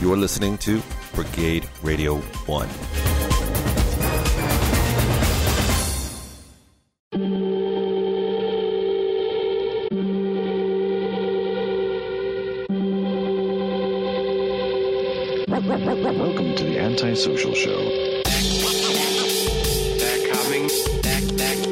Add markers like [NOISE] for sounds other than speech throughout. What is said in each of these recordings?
You're listening to Brigade Radio 1. Welcome to the Antisocial Show. They're coming. They're, they're,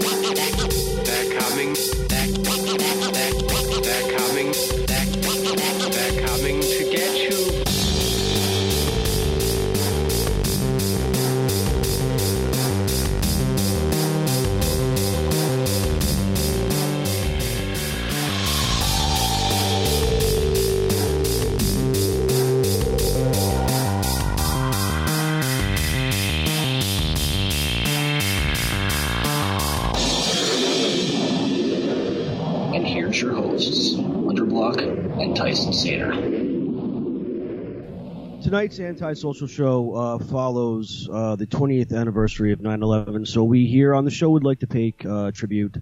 Tonight's antisocial show uh, follows uh, the 20th anniversary of 9/11. So we here on the show would like to pay uh, tribute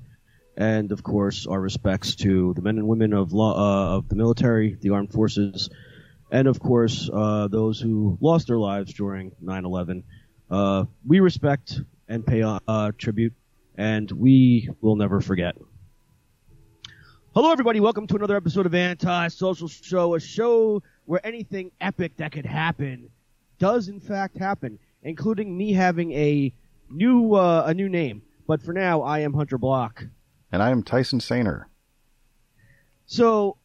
and, of course, our respects to the men and women of uh, of the military, the armed forces, and of course uh, those who lost their lives during 9/11. Uh, we respect and pay tribute, and we will never forget. Hello, everybody. Welcome to another episode of Anti-Social Show, a show where anything epic that could happen does in fact happen, including me having a new uh, a new name. But for now, I am Hunter Block. And I am Tyson Sainer. So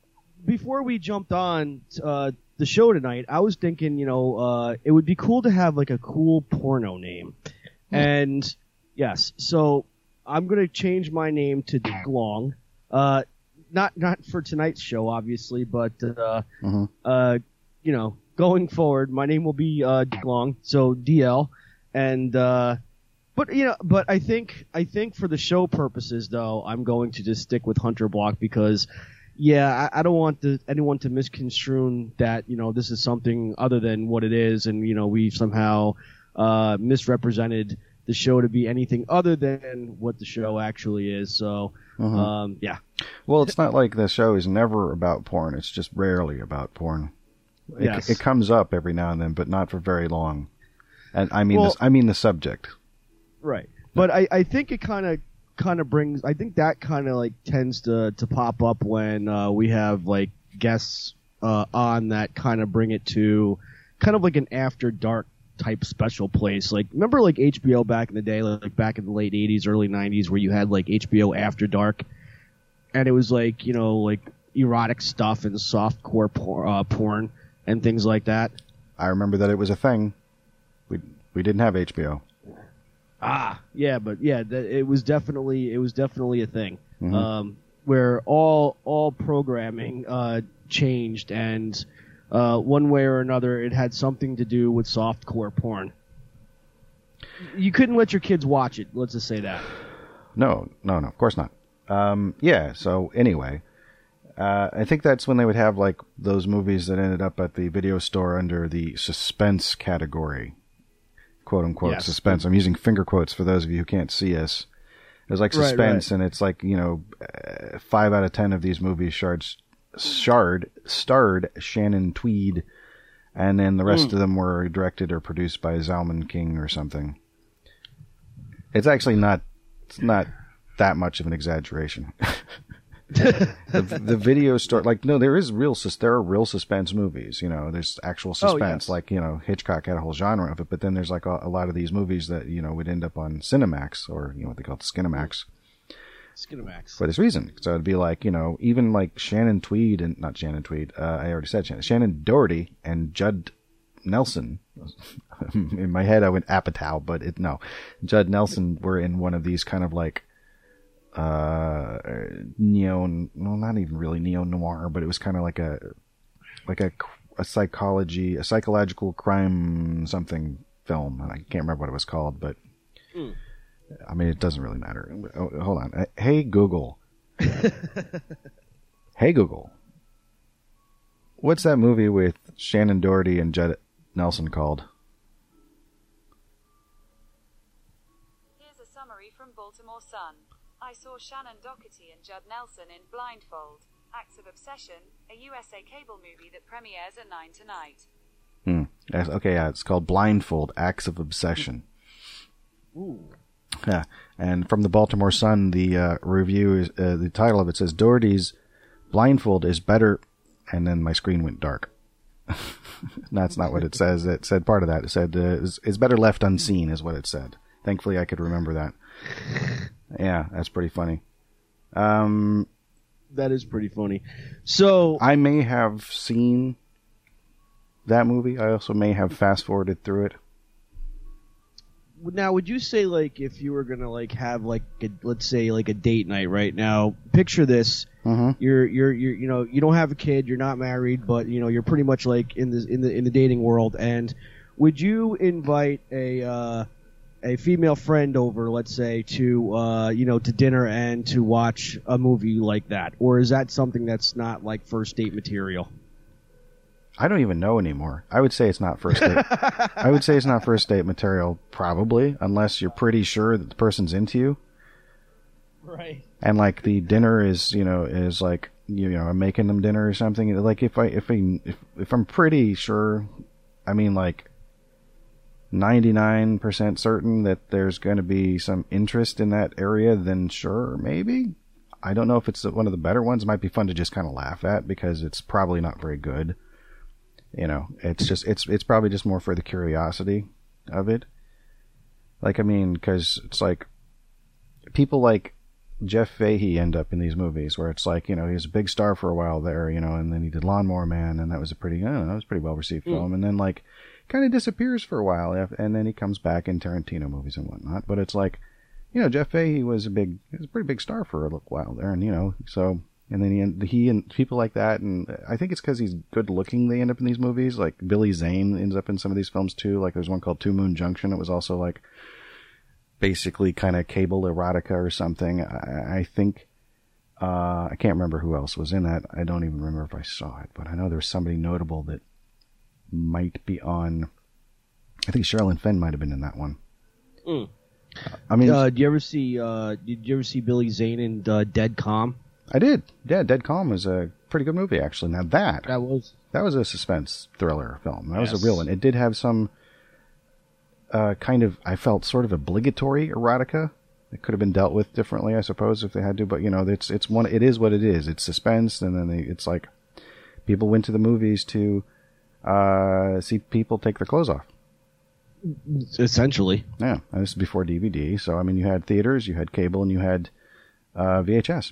before we jumped on uh, the show tonight, I was thinking, you know, uh, it would be cool to have like a cool porno name, and yes, so I'm gonna change my name to Dick Long. Uh, not not for tonight's show, obviously, but uh, Mhm. uh, you know, going forward, my name will be uh, Long, so DL, and uh, but you know, but I think I think for the show purposes, though, I'm going to just stick with Hunter Block because, yeah, I, I don't want the, anyone to misconstrue that you know this is something other than what it is, and you know we've somehow uh, misrepresented the show to be anything other than what the show actually is. So, Mhm. um, yeah, Well, it's not like the show is never about porn. It's just rarely about porn. It, Yes. it comes up every now and then, but not for very long. And I mean, Well- this, I mean the subject. Right. But I, I think it kind of kind of brings I think that kind of like tends to to pop up when uh, we have like guests uh, on that kind of bring it to kind of like an after dark type special place. Like remember like HBO back in the day like back in the late 80s early 90s where you had like HBO after dark and it was like, you know, like erotic stuff and softcore por- uh, porn and things like that. I remember that it was a thing. We we didn't have HBO. Ah, yeah, but yeah, that, it was definitely it was definitely a thing Mhm. um, where all all programming uh, changed, and uh, one way or another, it had something to do with softcore porn. You couldn't let your kids watch it. Let's just say that. No, no, no, of course not. Um, yeah. So anyway, uh, I think that's when they would have like those movies that ended up at the video store under the suspense category, quote unquote Yes. suspense. I'm using finger quotes for those of you who can't see us. It was like Right, suspense, and it's like you know, uh, five out of ten of these movies shards, shard starred Shannon Tweed, and then the rest hmm. of them were directed or produced by Zalman King or something. It's actually not. It's not that much of an exaggeration. [LAUGHS] the, the video store, like, no, there is real, sus- there are real suspense movies. You know, there's actual Oh, suspense. yes. Like, you know, Hitchcock had a whole genre of it, but then there's like a, a lot of these movies that you know would end up on Cinemax or you know what they call it, Skinemax Skinamax. for this reason. So it'd be like, you know, even like Shannon Tweed and not Shannon Tweed, uh, I already said Shannon, Shannen Doherty and Judd Nelson. [LAUGHS] in my head, I went Apatow, but it, no. Judd Nelson were in one of these kind of like, uh, neo, well, not even really neo noir, but it was kind of like a, like a, a psychology, a psychological crime something film. I can't remember what it was called, but I mean, it doesn't really matter. Oh, hold on. Uh, Hey Google. [LAUGHS] hey Google. What's that movie with Shannen Doherty and Judd Nelson called? Here's a summary from Baltimore Sun. I saw Shannen Doherty and Judd Nelson in Blindfold, Acts of Obsession, a USA cable movie that premieres at 9 tonight. Hmm. Okay, yeah, it's called Blindfold: Acts of Obsession. Yeah, and from the Baltimore Sun, the uh, review is uh, the title of it says Doherty's Blindfold is better, and then my screen went dark. [LAUGHS] That's not what it [LAUGHS] says. It said part of that. It said uh, is, is better left unseen, is what it said. Thankfully, I could remember that. [LAUGHS] Yeah, that's pretty funny. Um, That is pretty funny. So I may have seen that movie. I also may have fast forwarded through it. Now, would you say like if you were gonna like have like a, let's say like a date night right now? Picture this: Mhm. you're you're you're you know you don't have a kid, you're not married, but you know you're pretty much like in the in the in the dating world. And would you invite a uh, a female friend over, let's say, to uh, you know to dinner and to watch a movie like that, or is that something that's not like first date material? I don't even know anymore. I would say it's not first date. [LAUGHS] I would say it's not first date material, probably, unless you're pretty sure that the person's into you. Right. and like the dinner is you know is like you know I'm making them dinner or something like if I if I if, if I'm pretty sure I mean like 99% certain that there's going to be some interest in that area then sure maybe I don't know if it's one of the better ones it might be fun to just kind of laugh at because it's probably not very good you know it's just it's it's probably just more for the curiosity of it. Like I mean cuz it's like people like Jeff Fahey end up in these movies where it's like, you know, he was a big star for a while there, you know, and then he did Lawnmower Man, and that was a pretty, I don't know, that was a pretty well received hmm. film, and then like kind of disappears for a while, and then he comes back in Tarantino movies and whatnot. But it's like, you know, Jeff Fahey was a big, he was a pretty big star for a little while there, and you know, so and then he and he and people like that, and I think it's because he's good looking. They end up in these movies. Like Billy Zane ends up in some of these films too. Like there's one called Two Moon Junction. It was also like basically kind of cable erotica or something. I, I think uh, I can't remember who else was in that. I don't even remember if I saw it, but I know there's somebody notable that might be on. I think Sherilyn Fenn might have been in that one. Mm. I mean, Uh, did you ever see? Uh, did you ever see Billy Zane in uh, Dead Calm? I did. Yeah, Dead Calm was a pretty good movie actually. Now that That was that was a suspense thriller film. That was a real one. It did have some uh, kind of I felt sort of obligatory erotica. It could have been dealt with differently, I suppose, if they had to. But you know, it's it's one. It is what it is. It's suspense, and then they, it's like people went to the movies to uh, see people take their clothes off. essentially. Yeah, and this is before DVD. So I mean, you had theaters, you had cable, and you had uh, VHS,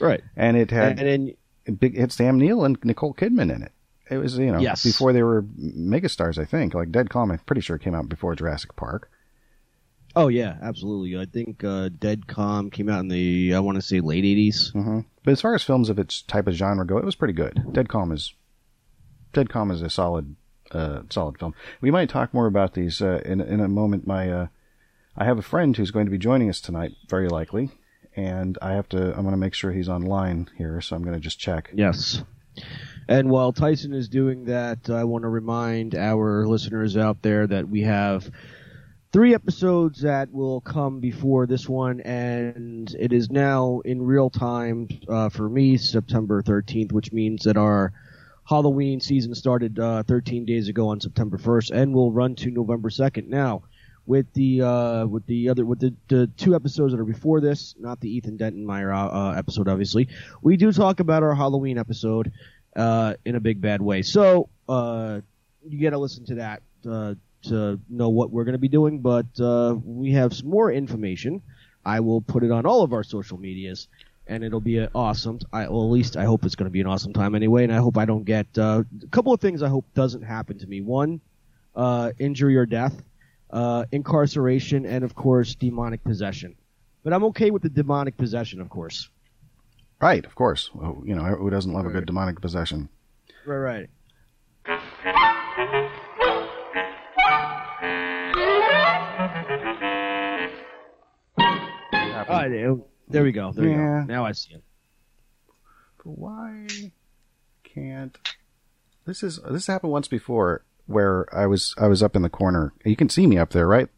Right. and it had And then big Sam Neill and Nicole Kidman in it. It was you know Yes. before they were megastars. I think like Dead Calm. I'm pretty sure came out before Jurassic Park. oh yeah, absolutely. I think uh, Dead Calm came out in the I want to say late eighties. hmm But as far as films of its type of genre go, it was pretty good. Dead Calm is Dead Calm is a solid uh, solid film. We might talk more about these uh, in in a moment. My uh, I have a friend who's going to be joining us tonight, very likely, and I have to. I'm going to make sure he's online here, so I'm going to just check. Yes. And while Tyson is doing that, I want to remind our listeners out there that we have three episodes that will come before this one, and it is now in real time uh, for me, September 13th, which means that our Halloween season started uh, 13 days ago on September 1st, and will run to November 2nd. Now, with the uh, with the other with the, the two episodes that are before this, not the Ethan Denton Meyer uh, episode, obviously, we do talk about our Halloween episode uh, in a big bad way. So uh, you got to listen to that uh, to know what we're going to be doing. But uh, we have some more information. I will put it on all of our social medias, and it'll be an awesome. I, well, at least I hope it's going to be an awesome time anyway. And I hope I don't get uh, a couple of things. I hope doesn't happen to me. One, injury or death, uh, incarceration, and of course demonic possession. But I'm okay with the demonic possession, of course. Right, of course. Well, you know, who doesn't love a good demonic possession? Right, right. All right, there- there we go. There Yeah. we go. Now I see it. But why can't this is this happened once before where I was I was up in the corner. You can see me up there, right?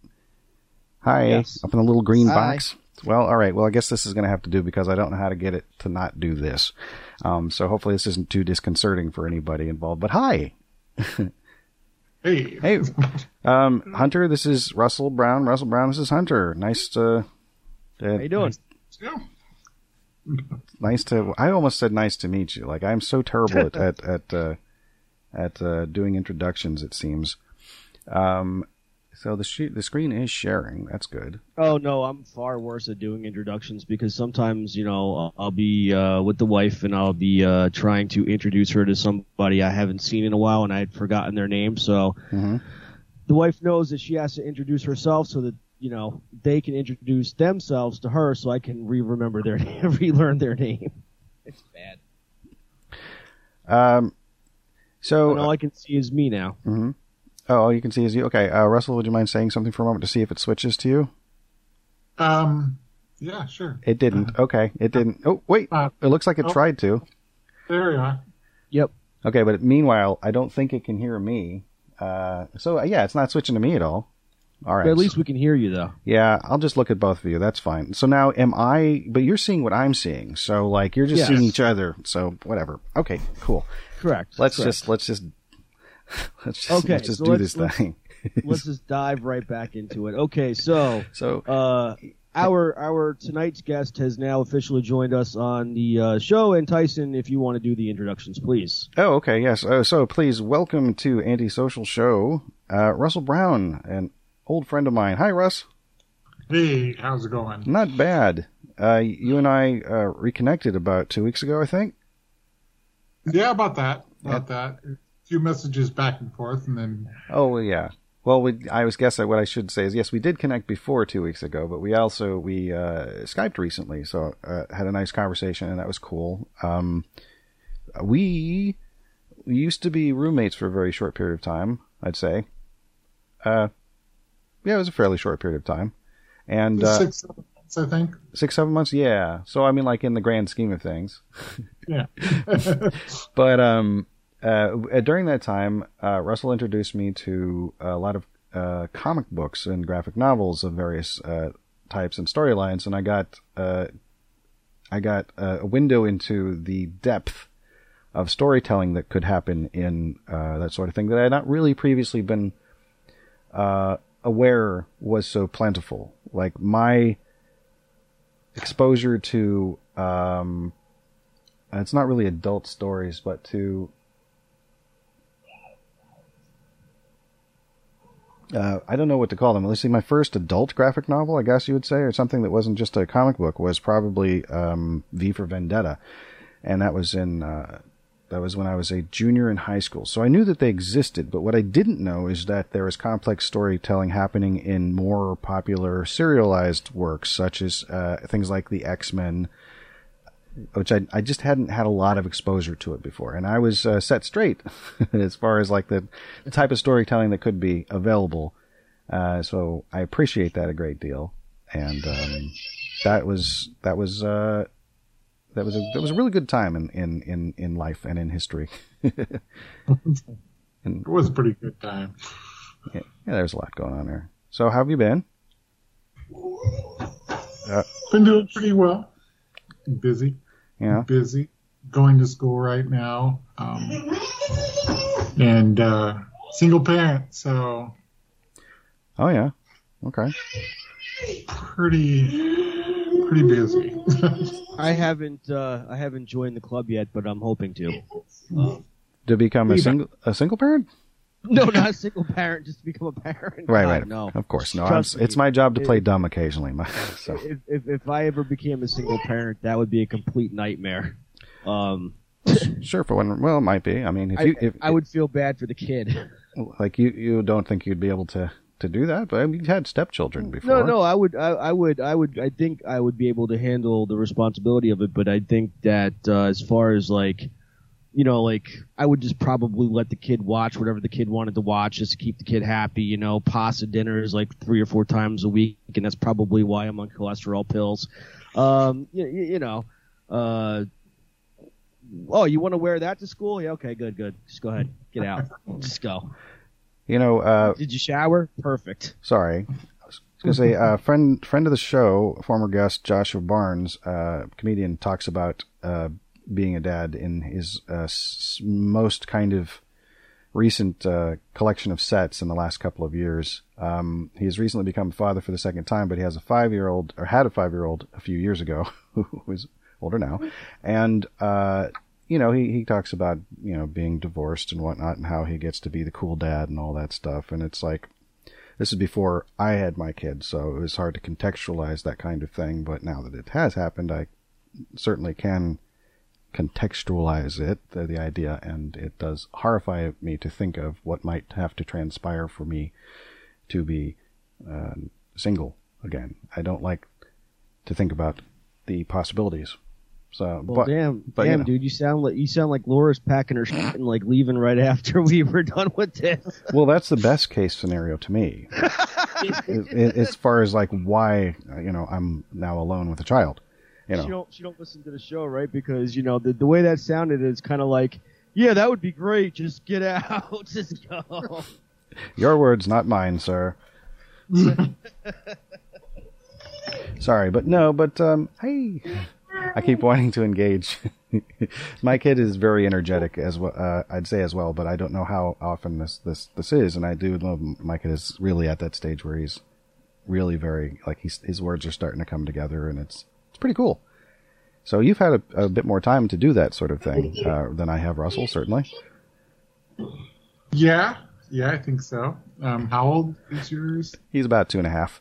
Hi, Yes. up in the little green Hi. box. Well, all right. Well, I guess this is going to have to do because I don't know how to get it to not do this. Um, so hopefully this isn't too disconcerting for anybody involved. But hi, [LAUGHS] Hey. Hey, um, Hunter, this is Russell Brown. Russell Brown, this is Hunter. Nice to. How you doing? Yeah. Nice to. I almost said nice to meet you. Like I'm so terrible at [LAUGHS] at at, uh, at uh, doing introductions. It seems. Um, so the sh- the screen is sharing. That's good. Oh no, I'm far worse at doing introductions because sometimes you know I'll, I'll be uh, with the wife and I'll be uh, trying to introduce her to somebody I haven't seen in a while and I'd forgotten their name. So Mhm. the wife knows that she has to introduce herself so that you know they can introduce themselves to her so I can re-remember their [LAUGHS] name, relearn their name. It's bad. Um, so And all I can see is me now. mhm. oh, all you can see is you. Okay, uh, Russell, would you mind saying something for a moment to see if it switches to you? Um. Yeah. Sure. It didn't. Okay, it didn't. Oh wait, Uh, it looks like it oh. tried to. There you are. Yep. Okay, but meanwhile, I don't think it can hear me. Uh, so uh, yeah, it's not switching to me at all. All right. But at least we can hear you though. Yeah, I'll just look at both of you. That's fine. So now, am I? But you're seeing what I'm seeing. So like, you're just Yes. seeing each other. So whatever. Okay, cool. Correct. Let's Correct. just let's just [LAUGHS] let's just Okay, let's just so do let's- this let's- thing. [LAUGHS] let's just dive right back into it. Okay, so [LAUGHS] So uh, our our tonight's guest has now officially joined us on the uh, show. And Tyson, if you want to do the introductions, please. oh, okay, yes. Uh, so please welcome to Antisocial Show, uh, Russell Brown, an old friend of mine. Hi, Russ. Hey, how's it going? Not bad. Uh, you and I uh, reconnected about two weeks ago, I think. Yeah, about that. About that. A few messages back and forth, and then Oh yeah. Well, we, I was guess what I should say is yes, we did connect before two weeks ago, but we also we uh, skyped recently, so uh, had a nice conversation, and that was cool. Um, we, we used to be roommates for a very short period of time, I'd say. Uh, yeah, it was a fairly short period of time, and uh, six, seven months, I think. six seven months. Yeah, so I mean, like in the grand scheme of things. [LAUGHS] Yeah. [LAUGHS] But um, uh, during that time, uh, Russell introduced me to a lot of uh, comic books and graphic novels of various uh, types and storylines, and I got uh, I got uh, a window into the depth of storytelling that could happen in uh, that sort of thing that I had not really previously been uh, aware was so plentiful. Like my exposure to um, and it's not really adult stories, but to uh, I don't know what to call them. At least my first adult graphic novel, I guess you would say, or something that wasn't just a comic book, was probably um, V for Vendetta, and that was in uh, that was when I was a junior in high school. So I knew that they existed, but what I didn't know is that there was complex storytelling happening in more popular serialized works, such as uh, things like the X Men which I, I just hadn't had a lot of exposure to it before. And I was uh, set straight [LAUGHS] as far as like the, the type of storytelling that could be available. Uh, so I appreciate that a great deal. And, um, that was, that was, uh, that was a, that was a really good time in, in, in, in life and in history. [LAUGHS] It was a pretty good time. Yeah, yeah, there's a lot going on there. So how have you been? Been doing pretty well. Busy. Yeah. Busy. Going to school right now. Um, and uh, single parent, so Oh yeah. Okay. pretty pretty busy. [LAUGHS] I haven't uh, I haven't joined the club yet, but I'm hoping to. To become a single, a single parent? [LAUGHS] No, not a single parent, just to become a parent. Right, God, right. No, Of course. No, I'm, it's my job to play It- dumb occasionally. [LAUGHS] So. if, if if I ever became a single parent, that would be a complete nightmare. Um, Sure, for one. Well, it might be. I mean, if I, you, if, I would feel bad for the kid. [LAUGHS] like you, you don't think you'd be able to to do that, but I mean, you had stepchildren before. No, no, I would, I, I would, I would, I think I would be able to handle the responsibility of it, but I think that uh, as far as like, you know, like I would just probably let the kid watch whatever the kid wanted to watch, just to keep the kid happy. You know, pasta dinners like three or four times a week, and that's probably why I'm on cholesterol pills. Um, you, you know, uh, oh, you want to wear that to school? Yeah, okay, good, good. Just go ahead, get out, [LAUGHS] just go. You know, uh, Did you shower? Perfect. sorry. I was going to say, uh, friend friend of the show, former guest Joshua Barnes, uh, comedian, talks about uh, being a dad in his uh, s- most kind of recent uh, collection of sets in the last couple of years. Um, he has recently become a father for the second time, but he has a five year old, or had a five year old a few years ago, [LAUGHS] who is older now. And, uh, you know, he, he talks about, you know, being divorced and whatnot and how he gets to be the cool dad and all that stuff. And it's like, this is before I had my kids, so it was hard to contextualize that kind of thing. But now that it has happened, I certainly can contextualize it, the, the idea, and it does horrify me to think of what might have to transpire for me to be uh, single again. I don't like to think about the possibilities. So, Well, but, damn, but, you damn, know. dude, you sound like you sound like Laura's packing her shit and like leaving right after [LAUGHS] we were done with this. well, that's the best case scenario to me, [LAUGHS] I- as far as like why you know I'm now alone with a child. You know, She don't she don't listen to the show, right? Because you know the the way that sounded is kind of like, yeah, that would be great. Just get out, [LAUGHS] just go. Your words, not mine, sir. [LAUGHS] Sorry, but no, but um, hey, I keep wanting to engage. [LAUGHS] My kid is very energetic as well. Uh, I'd say as well, but I don't know how often this this this is, and I do know my kid is really at that stage where he's really very like he's his words are starting to come together, and it's pretty cool. So you've had a, a bit more time to do that sort of thing uh, than I have, Russell. Certainly. Yeah, yeah, I think so. Um, how old is yours? He's about two and a half.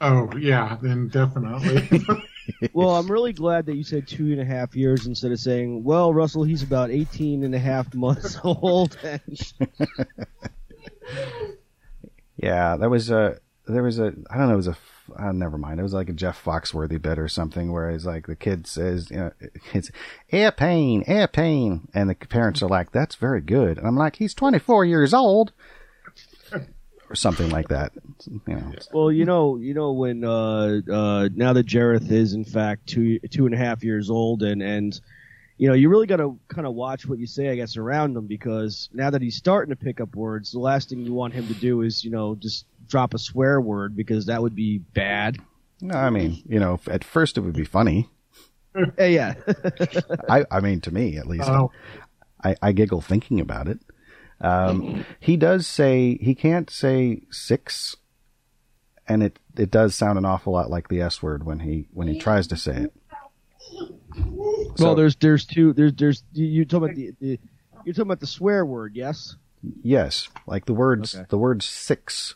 Oh, yeah, then definitely. [LAUGHS] well, I'm really glad that you said two and a half years instead of saying, well, Russell, he's about 18 and a half months [LAUGHS] old. [LAUGHS] Yeah, that was a there was a I don't know it was a f- uh, never mind. It was like a Jeff Foxworthy bit or something where it's like the kid says you know it's airplane airplane and the parents are like that's very good. And I'm like he's 24 years old. Or something like that. You know. Well, you know, you know when uh, uh, now that Jareth is in fact two two and a half years old, and and you know you really got to kind of watch what you say, I guess, around him because now that he's starting to pick up words, the last thing you want him to do is you know just drop a swear word because that would be bad. no I mean you know at first it would be funny [LAUGHS] yeah, [LAUGHS] I I mean to me at least Oh. I, I giggle thinking about it. Um, he does say he can't say six, and it it does sound an awful lot like the S word when he when he tries to say it. Well, So- there's there's two there's there's you- you're talking about the, the you're talking about the swear word, yes. Yes, like the words Okay. the word six.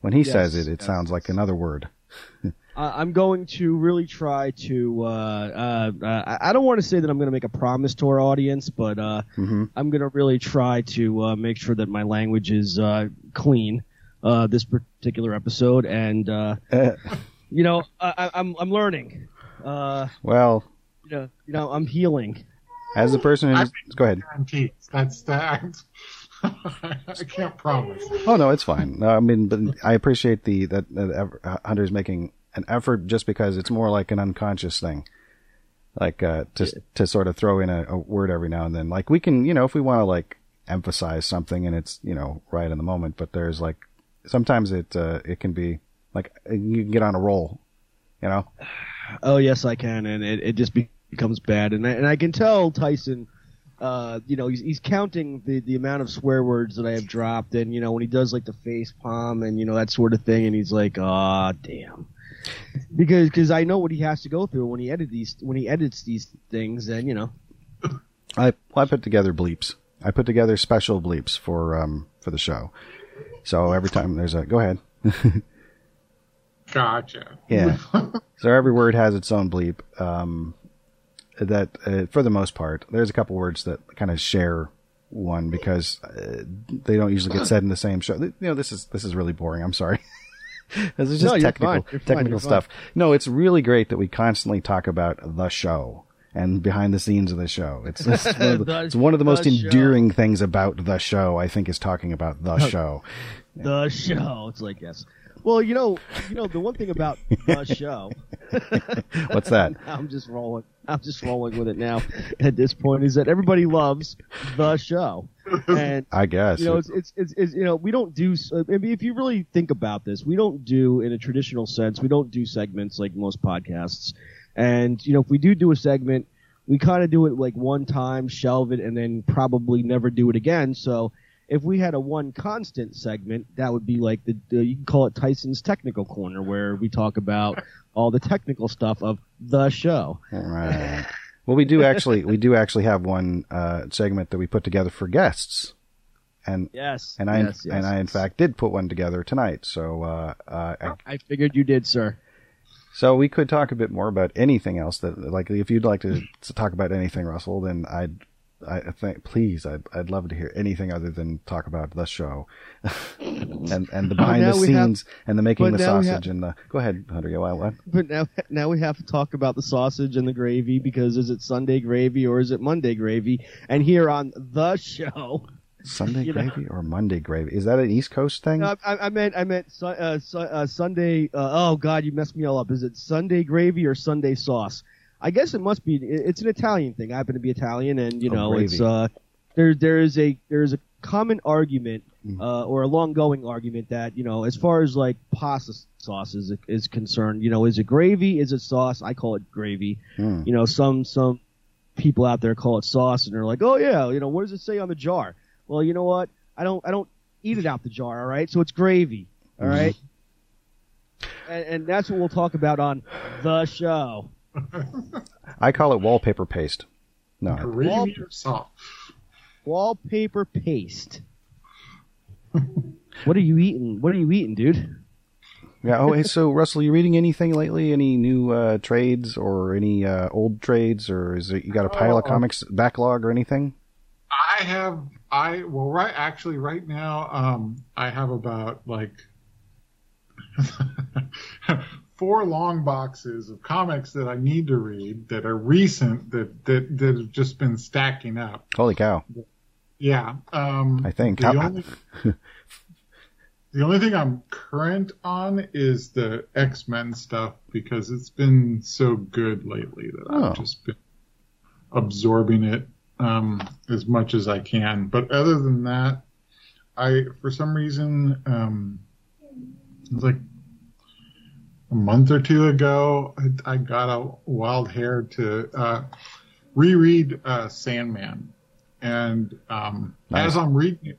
When he says it, it yes. sounds like another word. [LAUGHS] I'm going to really try to. Uh, uh, uh, I- don't want to say that I'm going to make a promise to our audience, but uh, Mhm. I'm going to really try to uh, make sure that my language is uh, clean uh, this particular episode, and you know, I, I- I'm I'm learning. Uh, well, you know, you know, I'm healing. as a person who's go ahead. Guarantees. That's that. [LAUGHS] I can't promise. Oh no, it's fine. No, I mean, but I appreciate the that, that ever- uh, Hunter's making an effort just because it's more like an unconscious thing, like uh, to to sort of throw in a, a word every now and then. Like we can, you know, if we want to like emphasize something and it's you know right in the moment, but there's like sometimes it uh, it can be like you can get on a roll, you know. [SIGHS] Oh yes, I can, and it, it just be- becomes bad, and I, and I can tell Tyson. Uh, you know, he's, he's counting the, the amount of swear words that I have dropped, and you know when he does like the face palm and you know that sort of thing, and he's like, "Ah, damn," because because I know what he has to go through when he edit these when he edits these things, and you know, I well, I put together bleeps. I put together special bleeps for um for the show. So every time there's a go ahead. [LAUGHS] Gotcha. Yeah. so every word has its own bleep. Um, that uh, for the most part, there's a couple words that kind of share one because uh, they don't usually get said in the same show. You know, this is this is really boring. I'm sorry. [LAUGHS] this is just No, you're technical fine. You're technical You're fine. stuff. No, it's really great that we constantly talk about the show and behind the scenes of the show. It's, it's, [LAUGHS] one, of the, The- one of the most show. endearing things about the show. I think is talking about the [LAUGHS] show. the show. It's like yes. Well, you know, you know the one thing about the [LAUGHS] show. [LAUGHS] What's that? [LAUGHS] I'm just rolling. I'm just rolling with it now. At this point, is that everybody loves the show, and I guess you know, it's, it's, it's, it's you know, we don't do. Uh, I mean, if you really think about this, we don't do in a traditional sense. We don't do segments like most podcasts, and you know, if we do do a segment, we kind of do it like one time, shelve it, and then probably never do it again. So if we had a one constant segment, that would be like the, the you can call it Tyson's technical corner, where we talk about all the technical stuff of the show. Right. [LAUGHS] Well, we do actually we do actually have one uh, segment that we put together for guests, and Yes, and I yes, yes, and I in fact did put one together tonight. So uh, uh, I, I figured you did, sir. so we could talk a bit more about anything else that like if you'd like to, to talk about anything, Russell, then I'd. I think, please, I'd, I'd love to hear anything other than talk about the show [LAUGHS] and and the behind the we have- scenes and the making the sausage have- and the. Go ahead, Hunter. Yeah. What? But now, now we have to talk about the sausage and the gravy because is it Sunday gravy or is it Monday gravy? And here on the show, Sunday You know- gravy or Monday gravy? Is that an East Coast thing? No, I, I meant I meant su- uh, su- uh, Sunday. Uh, oh God, you messed me all up. Is it Sunday gravy or Sunday sauce? I guess it must be. It's an Italian thing. I happen to be Italian, and you Oh, know, gravy. it's uh, there. There is a there is a common argument Mm. uh, or a long going argument that you know, as far as like pasta sauce is, is concerned, you know, is it gravy? Is it sauce? I call it gravy. Hmm. You know, some some people out there call it sauce, and they're like, oh yeah, you know, what does it say on the jar? Well, you know what? I don't I don't eat it out the jar. All right, so it's gravy. All right. And, and that's what we'll talk about on the show. I call it wallpaper paste. No, I- Gravy or? Wallpaper paste. what are you eating? What are you eating, dude? yeah. Oh, hey, so Russell, you reading anything lately? Any new uh, trades or any uh, old trades, or is it you got a pile of Oh. comics backlog or anything? I have I well right actually right now um I have about like [LAUGHS] four long boxes of comics that I need to read that are recent that that that have just been stacking up. Holy cow! Yeah. Um I think. the only [LAUGHS] the only thing I'm current on is the X-Men stuff because it's been so good lately that Oh. I've just been absorbing it um, as much as I can. But other than that, I for some reason um, like a month or two ago I, I got a wild hair to uh, reread uh, Sandman, and um, Nice. as I'm reading it.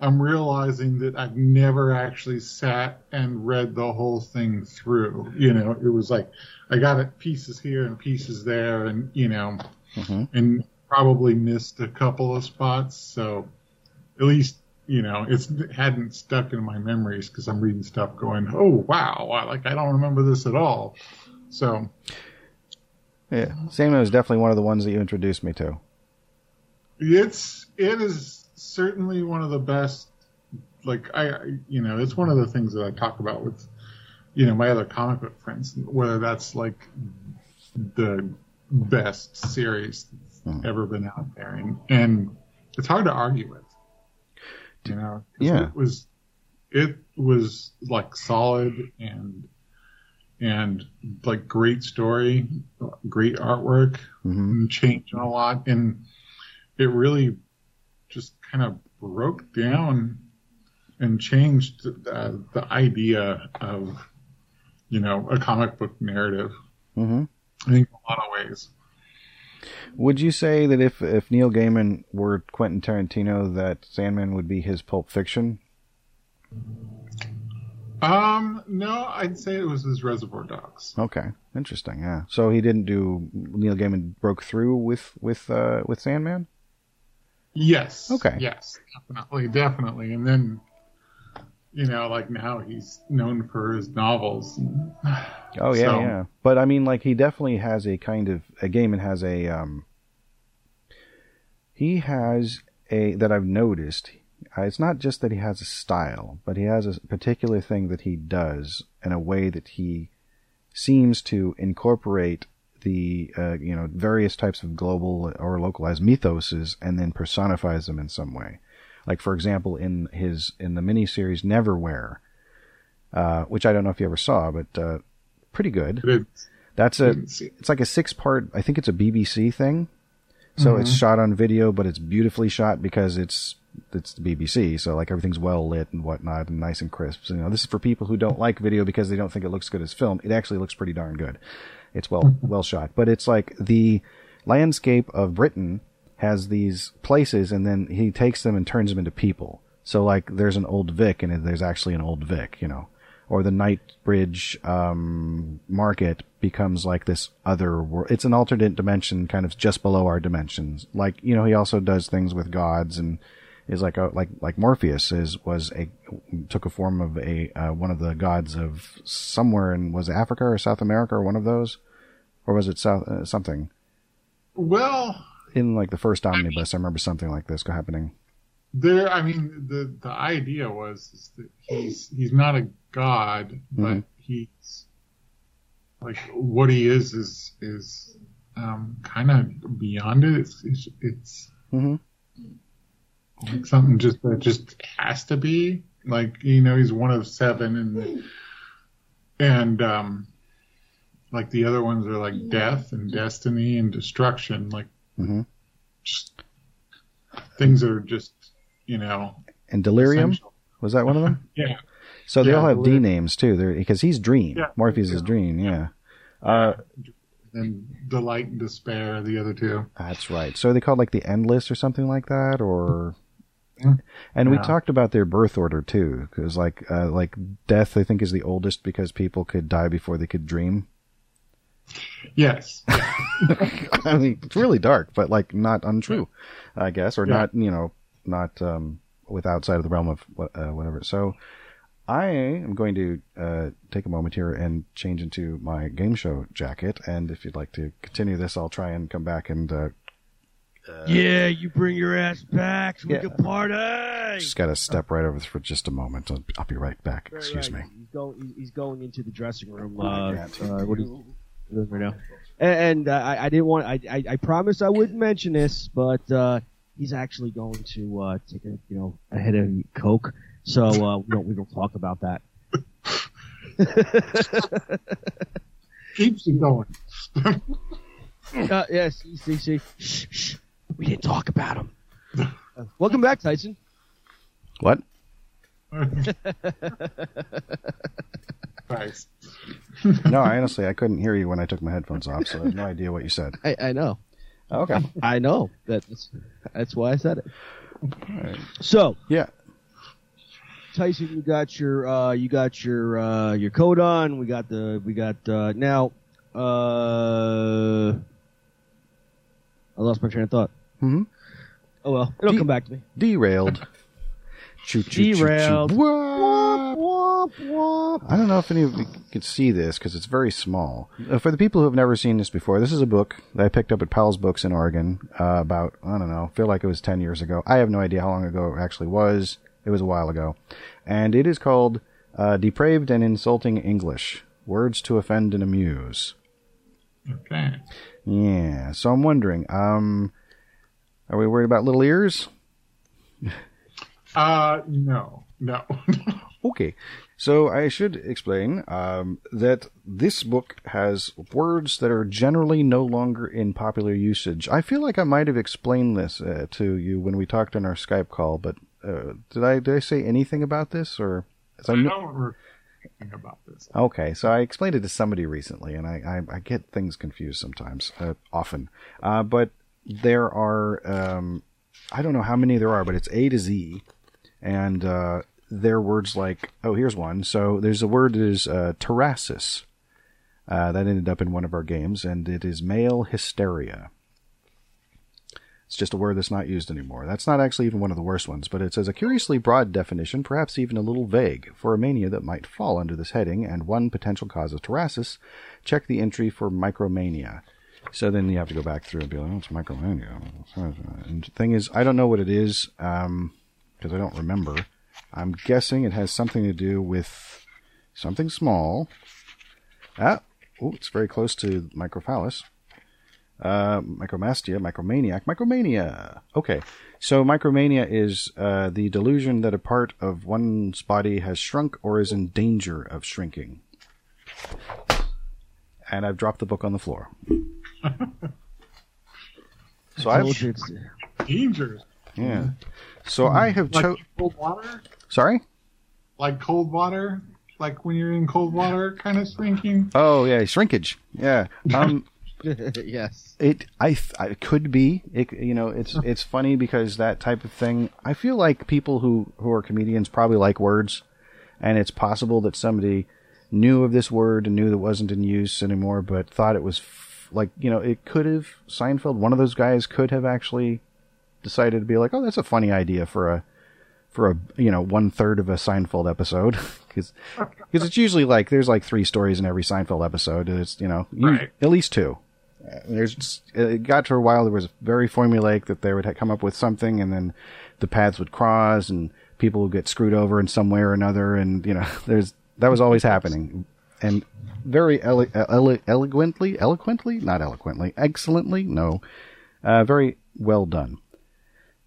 I'm realizing that I've never actually sat and read the whole thing through. You know, it was like I got it pieces here and pieces there, and you know, Mhm. and probably missed a couple of spots. So at least you know it's it hadn't stuck in my memories because I'm reading stuff going, oh wow, I, like I don't remember this at all. So Yeah, Sandman is definitely one of the ones that you introduced me to. it's it is certainly one of the best like I you know it's one of the things that I talk about with you know my other comic book friends whether that's like the best series that's ever been out there and and it's hard to argue with you know? Yeah. it was it was like solid and and like great story great artwork hmm changing a lot and it really just kind of broke down and changed uh, the idea of you know a comic book narrative hmm i think in a lot of ways Would you say that if if Neil Gaiman were Quentin Tarantino, that Sandman would be his Pulp Fiction? um no i'd say it was his reservoir dogs Okay, interesting. Yeah. So he didn't do Neil Gaiman broke through with with uh, with Sandman. yes Okay. yes definitely definitely and then you know like now he's known for his novels Oh yeah, So- yeah. But I mean, like he definitely has a kind of a game and has a um. He has a that I've noticed. Uh, it's not just that he has a style, but he has a particular thing that he does in a way that he seems to incorporate the uh, you know various types of global or localized mythoses and then personifies them in some way. Like for example, in his in the miniseries Neverwhere, uh, which I don't know if you ever saw, but uh, pretty good. It's, That's a it's like a six part. I think it's a BBC thing. So it's shot on video, but it's beautifully shot because it's it's the BBC. So like everything's well lit and whatnot and nice and crisp. So, you know, this is for people who don't like video because they don't think it looks good as film. It actually looks pretty darn good. It's well well shot, but it's like the landscape of Britain has these places, and then he takes them and turns them into people. So like, there's an old Vic, and there's actually an old Vic, you know, or the Knightsbridge um, market becomes like this other world. It's an alternate dimension, kind of just below our dimensions. Like you know, he also does things with gods and is like a like like Morpheus is was a took a form of a uh, one of the gods of somewhere in was Africa or South America or one of those, or was it South uh, something Well, in like the first omnibus? I remember something like this happening. there. I mean, the the idea was is that he's he's not a god, but Mhm. he's like what he is is is um, kind of beyond it. It's it's, it's hmm like something just that just has to be like you know he's one of seven and and um like the other ones are like death and destiny and destruction like hmm just things that are just you know And Delirium essential. was that one of them? [LAUGHS] yeah So they Yeah, all have D names too. They're because he's Dream. Yeah. Morpheus is Dream. Yeah. Uh, and delight and despair are the other two That's right. So are they called like the Endless or something like that, or? Yeah. And we talked about their birth order too, because like uh, like death, I think is the oldest because people could die before they could dream. Yes [LAUGHS] I mean, it's really dark, but like not untrue, I guess, or Yeah. not you know not um, with outside of the realm of what- uh, whatever. So. I am going to uh, take a moment here and change into my game show jacket. And if you'd like to continue this, I'll try and come back and uh, yeah, you bring your ass back so Yeah. we can party. Just got to step right over this for just a moment. I'll, I'll be right back. Right, Excuse right. me. He's going. He's going into the dressing room. Uh, Yeah. uh, what is doing right now? And, and uh, I, I didn't want. I, I, I promised I wouldn't mention this, but uh, he's actually going to uh, take a you know a hit of coke. So uh, no, we don't talk about that. [LAUGHS] keeps you going [LAUGHS] Uh, yes, see, see, see. Shh, shh. We didn't talk about him. Uh, welcome back, Tyson. What? Christ. No, I honestly I couldn't hear you when I took my headphones off, so I have no idea what you said. I, I know. Okay. I know. That's that's why I said it. So, Yeah. Tyson, you got your uh, you got your uh, your coat on. We got the we got uh, now. Uh, I lost my train of thought. Mhm. Oh well, it'll Do- come back to me. Derailed. Choo choo Derailed. choo choo. Whoop. I don't know if any of you could see this because it's very small. Uh, for the people who have never seen this before, this is a book that I picked up at Powell's Books in Oregon uh, about, I don't know, feel like it was 10 years ago. I have no idea how long ago it actually was. It was a while ago. And it is called uh, Depraved and Insulting English Words to Offend and Amuse. Okay. Yeah, so I'm wondering, um, are we worried about little ears? [LAUGHS] Uh, no, no. [LAUGHS] Okay, so I should explain um, that this book has words that are generally no longer in popular usage. I feel like I might have explained this uh, to you when we talked on our Skype call, but uh, did I did I say anything about this or? I don't remember anything about this. Okay, so I explained it to somebody recently, and I, I, I get things confused sometimes, uh, often. Uh, but there are, um, I don't know how many there are, but it's A to Z, and uh, they're words like, oh, here's one. So there's a word that is uh. Uh, that ended up in one of our games, and it is male hysteria. It's just a word that's not used anymore. That's not actually even one of the worst ones, but it says a curiously broad definition, perhaps even a little vague, for a mania that might fall under this heading, and one potential cause of terrasis. Check the entry for micromania. So then you have to go back through and be like, oh, it's micromania. And the thing is, I don't know what it is, um, because I don't remember. I'm guessing it has something to do with something small. Ah, oh, it's very close to microphallus. Uh, micromastia, micromaniac, micromania. Okay, so micromania is uh, the delusion that a part of one's body has shrunk or is in danger of shrinking. And I've dropped the book on the floor. [LAUGHS] so Told I've you it's- Dangers. yeah. So I have Like cho- cold water? Sorry. Like cold water? Like when you're in cold water kind of shrinking? Oh yeah, shrinkage. Yeah. Um, [LAUGHS] yes. It I, th- I could be it, you know it's it's funny because that type of thing I feel like people who who are comedians probably like words and it's possible that somebody knew of this word and knew that it wasn't in use anymore but thought it was f- like you know it could have Seinfeld one of those guys could have actually decided to be like oh that's a funny idea for a for a you know one third of a Seinfeld episode. [LAUGHS] Because it's usually like there's like three stories in every Seinfeld episode it's you know Right. at least two. There's it got to a while there was very formulaic that they would come up with something and then the paths would cross and people would get screwed over in some way or another and you know [LAUGHS] there's that was always happening. And very ele- ele- eloquently eloquently not eloquently excellently no uh, very well done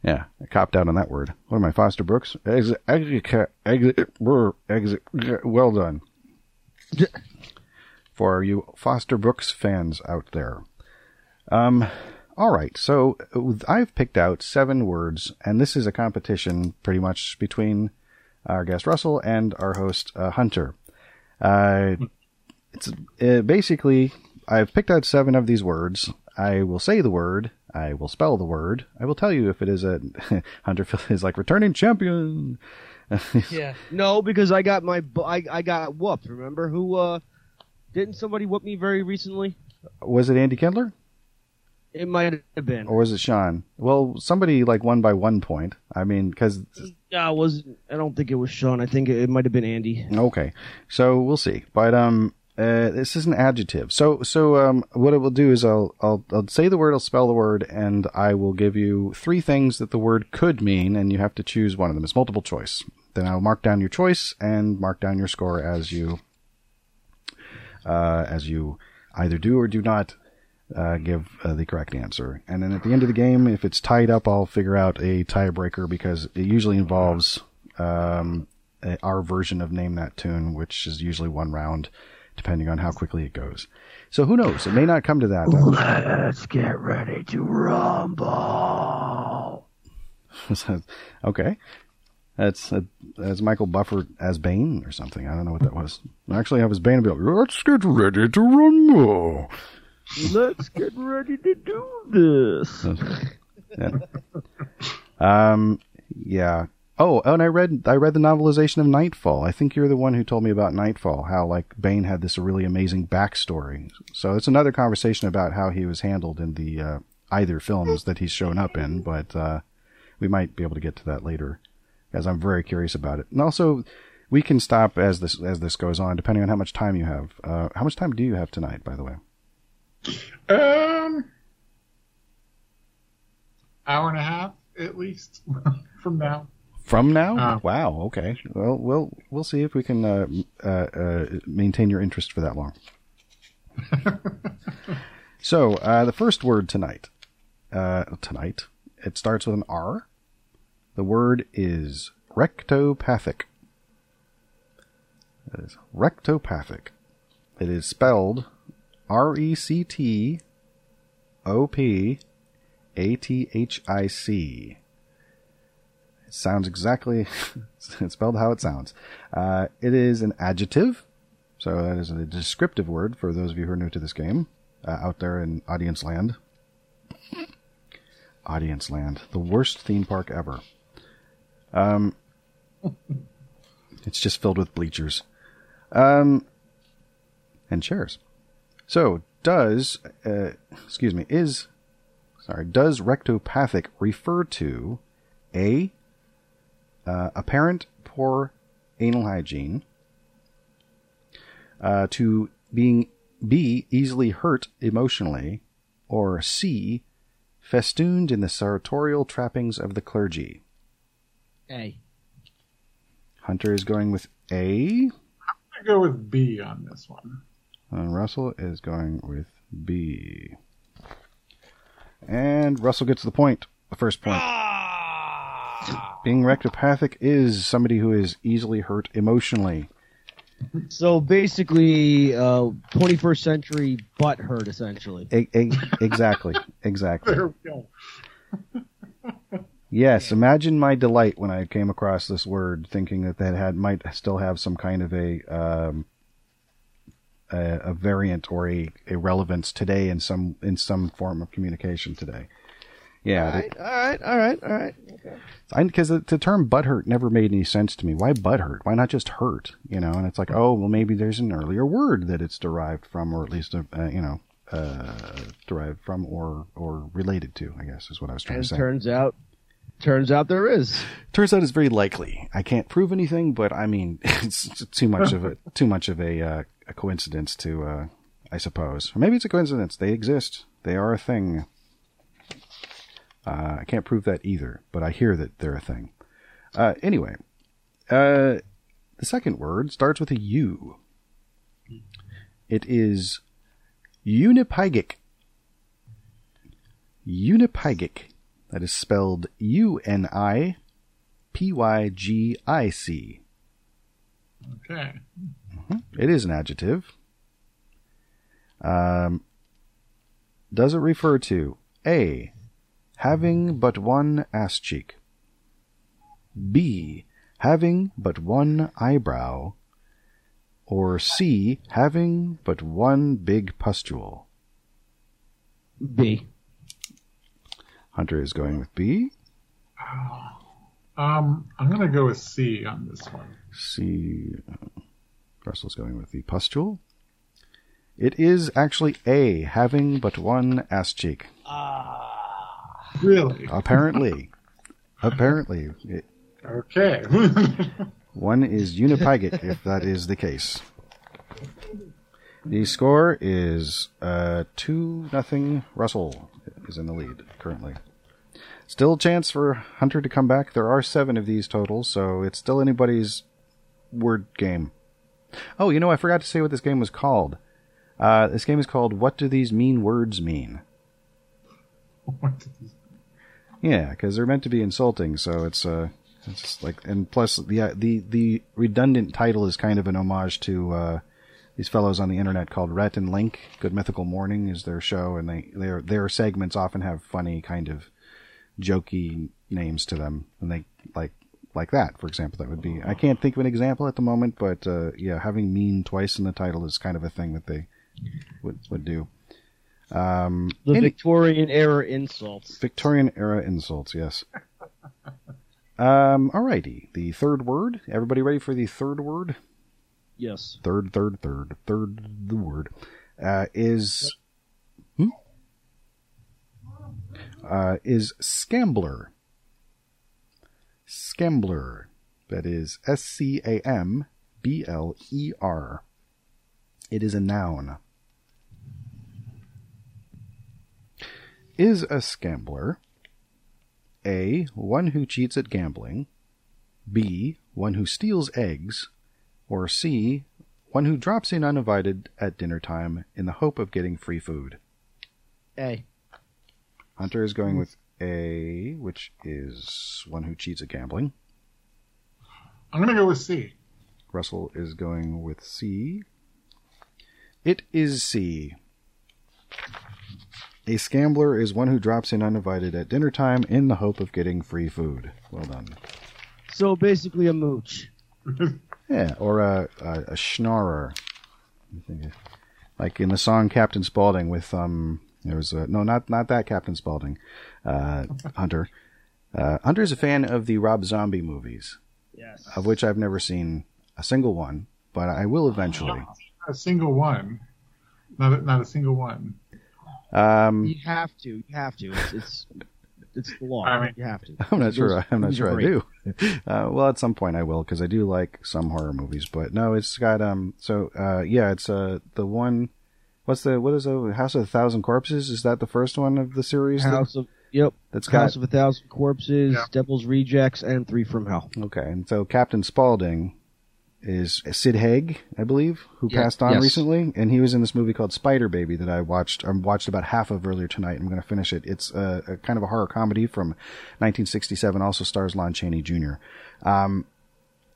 yeah, I copped out on that word. What am I, Foster Brooks? Exit, exit, exit, exit, well done. [LAUGHS] For you Foster Brooks fans out there. Um, all right, so I've picked out seven words, and this is a competition pretty much between our guest Russell and our host uh, Hunter. Uh, it's uh, basically I've picked out seven of these words. I will say the word. I will spell the word. I will tell you if it is a [LAUGHS] Hunter is like returning champion. [LAUGHS] Yeah. No, because I got my I I got whooped. Remember who? uh Didn't somebody whoop me very recently? Was it Andy Kindler It might have been. or was it Sean? Well, somebody like won by one point. I mean, because Yeah, it was. I don't think it was Sean. I think it, it might have been Andy. Okay, so we'll see. But um, uh, this is an adjective. So so um, what I will do is I'll I'll I'll say the word, I'll spell the word, and I will give you three things that the word could mean, and you have to choose one of them. It's multiple choice. Then I'll mark down your choice and mark down your score as you uh, as you either do or do not uh, give uh, the correct answer. And then at the end of the game, if it's tied up, I'll figure out a tiebreaker because it usually involves um, our version of Name That Tune, which is usually one round, depending on how quickly it goes. So who knows? It may not come to that. Let's get ready to rumble. [LAUGHS] okay. That's uh, that's Michael Buffer as Bane or something. I don't know what that was. Actually, I was Bane. Be like, Let's get ready to rumble. Let's get ready to do this. Yeah. [LAUGHS] Um. Yeah. Oh, and I read I read the novelization of Knightfall. I think you're the one who told me about Knightfall. How like Bane had this really amazing backstory. So it's another conversation about how he was handled in the uh, either films that he's shown up in. But uh, we might be able to get to that later, as I'm very curious about it. And also, we can stop as this as this goes on, depending on how much time you have. Uh, how much time do you have tonight, by the way? Um, hour and a half at least [LAUGHS] from now. From now? Uh, wow. Okay. Well, we'll we'll see if we can uh, uh, uh, maintain your interest for that long. [LAUGHS] so uh, the first word tonight, uh, tonight, it starts with an R. The word is rectopathic. It is rectopathic. It is spelled R E C T O P A T H I C. Sounds exactly [LAUGHS] spelled how it sounds. Uh, it is an adjective, so that is a descriptive word for those of you who are new to this game uh, out there in audience land. Audience land, the worst theme park ever. Um, it's just filled with bleachers, um, and chairs. So, does uh, excuse me is sorry does rectopathic refer to a uh, apparent poor anal hygiene, uh, to being B, easily hurt emotionally, or C, festooned in the sartorial trappings of the clergy. A. Hunter is going with A. I'm going to go with B on this one. and Russell is going with B. And Russell gets the point, the first point. Being rectopathic is somebody who is easily hurt emotionally. So basically, uh, 21st century butt hurt, essentially. E- e- exactly, exactly. [LAUGHS] There we go. [LAUGHS] Yes, imagine my delight when I came across this word, thinking that that had might still have some kind of a um, a, a variant or a, a relevance today in some in some form of communication today. Yeah, All right, all right, all right, all right. because the, the term butthurt never made any sense to me. Why butthurt? Why not just hurt? You know, and it's like, oh, well, maybe there's an earlier word that it's derived from, or at least, uh, you know, uh, derived from, or or related to. I guess is what I was trying And to say. turns out, turns out there is. Turns out it's very likely. I can't prove anything, but I mean, [LAUGHS] it's too much of a too much of a uh, a coincidence to, uh, I suppose, or maybe it's a coincidence. They exist. They are a thing. Uh, I can't prove that either, but I hear that they're a thing. Uh, anyway, uh, the second word starts with a U. It is unipygic. Unipygic. That is spelled U N I P Y G I C. Okay. It is an adjective. Um, does it refer to A. Having but one ass cheek? B. Having but one eyebrow? Or C. Having but one big pustule? B. Hunter is going with B. Um, I'm gonna go with C on this one. C. uh, Russell's going with the pustule. It is actually A. Having but one ass cheek. Really? Apparently. Apparently. It- Okay. [LAUGHS] One is unipygic, if that is the case. The score is uh, two nothing. Russell is in the lead currently. Still a chance for Hunter to come back. There are seven of these total, so it's still anybody's word game. Oh, you know, I forgot to say what this game was called. Uh, this game is called "What Do These Mean Words Mean?" What did this- Yeah, because they're meant to be insulting, so it's uh, it's just like, and plus the the the redundant title is kind of an homage to uh, these fellows on the internet called Rhett and Link. Good Mythical Morning is their show, and they their their segments often have funny kind of jokey names to them, and they like like that, for example. That would be I can't think of an example at the moment, but uh, yeah, having mean twice in the title is kind of a thing that they would would do. Um, The any- Victorian era insults. Victorian era insults, yes. [LAUGHS] Um, alrighty. The third word. Everybody ready for the third word? Yes. Third, third, third, third, the word, uh, is, hmm? Uh, is scambler. Scambler. That is S-C-A-M-B-L-E-R. It is a noun. Is a scambler A. One who cheats at gambling, B. One who steals eggs, or C. One who drops in uninvited at dinner time in the hope of getting free food? A. Hunter is going with A, which is one who cheats at gambling. I'm gonna go with C. Russell is going with C. It is C. A scambler is one who drops in uninvited at dinner time in the hope of getting free food. Well done. So basically a mooch. [LAUGHS] Yeah, or a a, a schnorrer. Like in the song Captain Spaulding with um, there was a, no, not not that Captain Spaulding, uh, Hunter. Uh, Hunter's a fan of the Rob Zombie movies, Yes. of which I've never seen a single one, but I will eventually. A single one. Not a, not a single one. Um, You have to. You have to. It's it's, it's the law. [LAUGHS] I mean- you have to. [LAUGHS] I'm not sure. I'm not sure I do. [LAUGHS] Uh, well, at some point I will because I do like some horror movies. But no, it's got um. So uh, yeah, it's uh the one. What's the what is the House of a Thousand Corpses? Is that the first one of the series? that- House of Yep. that's got House of a Thousand Corpses, Yeah. Devil's Rejects, and Three from Hell. okay. And so Captain Spaulding is Sid Haig, I believe, who Yeah, passed on yes. recently, and he was in this movie called Spider Baby that I watched. I watched about half of earlier tonight. I'm going to finish it. It's a, a kind of a horror comedy from 1967. Also stars Lon Chaney Jr. Um,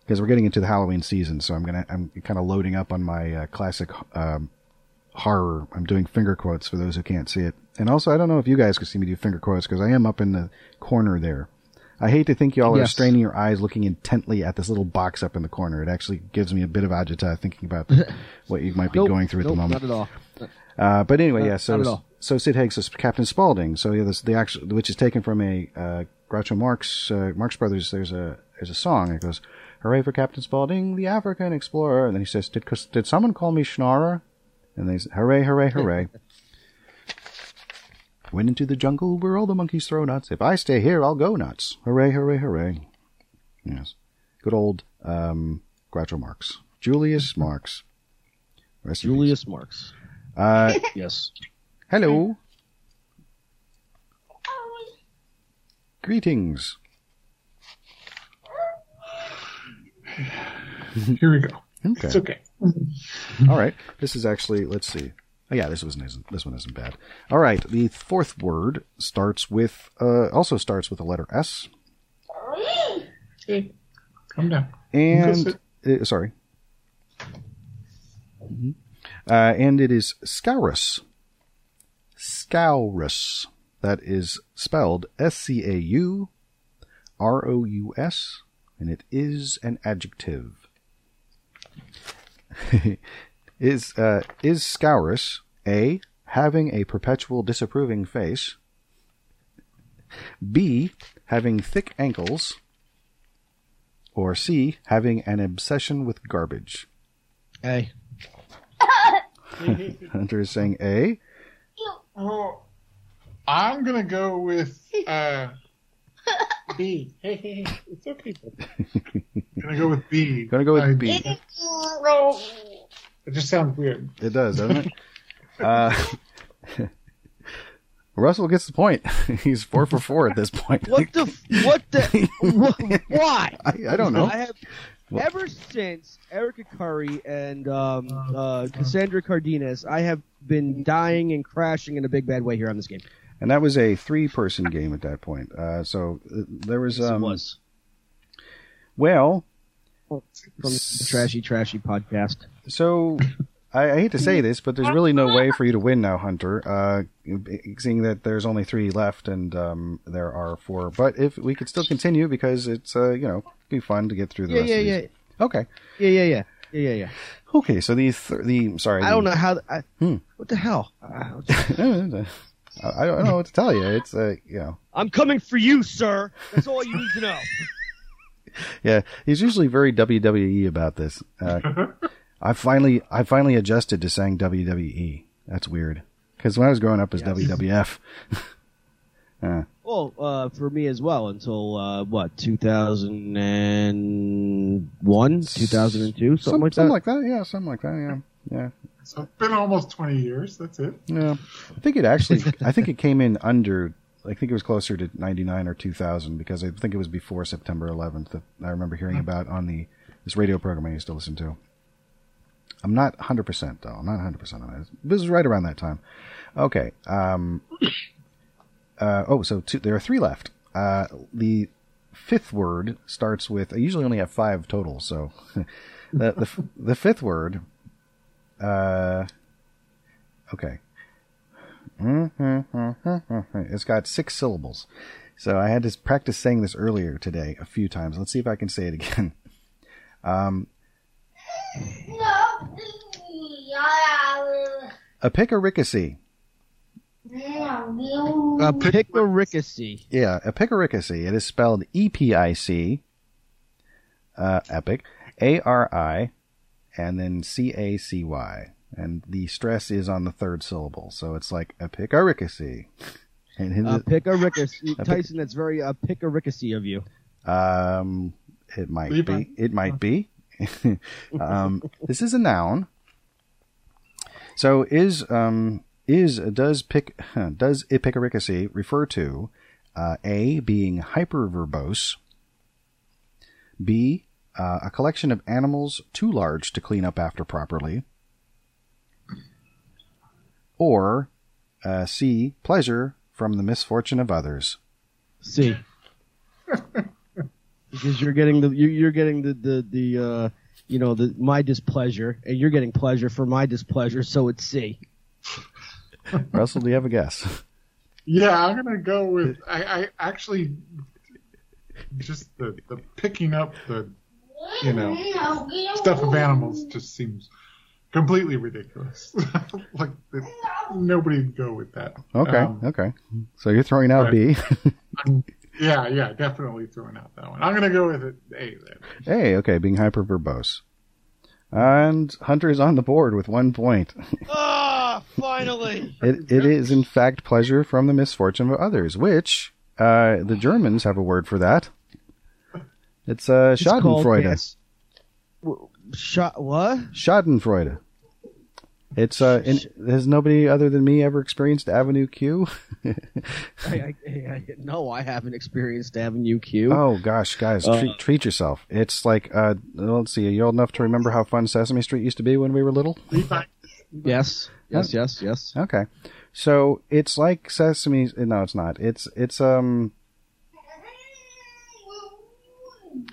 because we're getting into the Halloween season, so I'm gonna I'm kind of loading up on my uh, classic um, horror. I'm doing finger quotes for those who can't see it, and also I don't know if you guys can see me do finger quotes because I am up in the corner there. I hate to think y'all are straining your eyes looking intently at this little box up in the corner. It actually gives me a bit of agita thinking about [LAUGHS] what you might be Nope, going through at nope, the moment. Not at all. Uh, but anyway, Uh, yeah. So not at all. so Sid Haig says Captain Spaulding. So yeah, this the actual which is taken from a uh, Groucho Marx uh, Marx Brothers. There's a there's a song. It goes, "Hooray for Captain Spaulding, the African explorer." And then he says, "Did did someone call me Schnorrer?" And they say, "Hooray, hooray, hooray." [LAUGHS] Went into the jungle where all the monkeys throw nuts. If I stay here, I'll go nuts. Hooray, hooray, hooray. Yes. Good old um, Groucho Marx. Julius Marx. Rest. Julius Marx. Uh, [LAUGHS] Yes. hello. Greetings. Here we go. Okay. It's okay. All right. This is actually, let's see. Oh, yeah, this one isn't, this one isn't bad. All right. The fourth word starts with, uh, also starts with the letter S. Okay. Calm down. And, uh, sorry. Mhm. Uh, and it is Scaurous. Scaurous. That is spelled S-C-A-U R-O-U-S, and it is an adjective. [LAUGHS] is uh, is Scaurous A having a perpetual disapproving face? B having thick ankles? Or C having an obsession with garbage? A. [LAUGHS] Hunter is saying A. Oh, I'm gonna go with uh, B. Hey, hey, hey, it's okay. buddy. gonna go with B. Gonna go with I- B. It just sounds weird. It does, doesn't it? [LAUGHS] uh, [LAUGHS] Russell gets the point. [LAUGHS] He's four for four at this point. What the? What the? wh- why? I, I don't know. I have ever since Erica Curry and um, uh, Cassandra Cardenas, I have been dying and crashing in a big bad way here on this game. And that was a three-person game at that point. Uh, so uh, there was, Yes, um, it was well, from the trashy, trashy podcast. So I, I hate to say this, but there's really no way for you to win now, Hunter. Uh, seeing that there's only three left and um, there are four, but if we could still continue because it's uh, you know be fun to get through the Yeah, rest yeah, of yeah. Okay. yeah, yeah, yeah, yeah, yeah, yeah. Okay, so the th- the sorry, I the- don't know how. I, Hmm. What the hell? [LAUGHS] Uh, I don't know what to tell you. It's uh, you know, I'm coming for you, sir. That's all you need to know. [LAUGHS] yeah. He's usually very WWE about this. Uh, [LAUGHS] I finally, I finally adjusted to saying WWE. That's weird because when I was growing up as WWF. [LAUGHS] uh, Well, uh, for me as well until uh, what 2001, 2002, something some- like that. something like that. Yeah, something like that. Yeah, yeah. So it's been almost 20 years. That's it. Yeah, I think it actually. I think it came in under. I think it was closer to ninety nine or two thousand because I think it was before September eleventh that I remember hearing about on the this radio program I used to listen to. I'm not hundred percent though. I'm not hundred percent on it. This is right around that time. Okay. Um. Uh, oh, so two, there are three left. Uh, the fifth word starts with. I usually only have five total, so [LAUGHS] the the, the fifth word. Uh. Okay. It's got six syllables. So I had to practice saying this earlier today a few times. Let's see if I can say it again. Um, epicaricacy. A picaricacy. Yeah, epicaricacy. It is spelled E P I C, uh, epic, A R I, and then C A C Y. And the stress is on the third syllable. So it's like epicaricacy. [LAUGHS] And his- A picaricacy. [LAUGHS] Tyson, that's very a picaricacy of you. Um, it might be. It might be. [LAUGHS] um, this is a noun. So is um is does pic does epicaricacy refer to uh, a being hyperverbose, b uh, a collection of animals too large to clean up after properly, or uh, c pleasure from the misfortune of others. C. [LAUGHS] because you're getting the you're getting the the the uh you know the my displeasure and you're getting pleasure for my displeasure so it's C. [LAUGHS] Russell, do you have a guess? Yeah, I'm gonna go with. I, I actually just the, the picking up the you know stuff of animals just seems completely ridiculous. [LAUGHS] like that nobody would go with that. Okay, Um, okay. So you're throwing out B. [LAUGHS] I'm- yeah, yeah, definitely throwing out that one. I'm gonna go with it A then. hey, okay, being hyper verbose. And Hunter is on the board with one point. [LAUGHS] Ah, finally. It, it is, in fact, pleasure from the misfortune of others, which uh, the Germans have a word for that. It's uh, It's called Schadenfreude. gas- W- Shot what? Schadenfreude. It's uh, in, has nobody other than me ever experienced Avenue Q? [LAUGHS] I, I, I, no, I haven't experienced Avenue Q. oh gosh, guys, Uh, treat, treat yourself. It's like, uh, let's see, are you old enough to remember how fun Sesame Street used to be when we were little? Yes, yes, yes, yes. Okay, so it's like Sesame. No, it's not. It's it's um.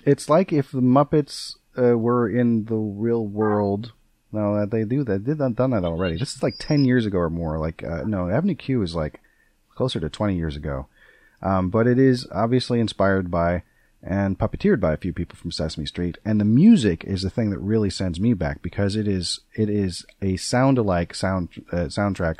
It's like if the Muppets uh, were in the real world. No, they do that. They've done done that already. This is like ten years ago or more. Like uh, no, Avenue Q is like closer to twenty years ago. Um, but it is obviously inspired by and puppeteered by a few people from Sesame Street. And the music is the thing that really sends me back because it is it is a sound alike sound uh, soundtrack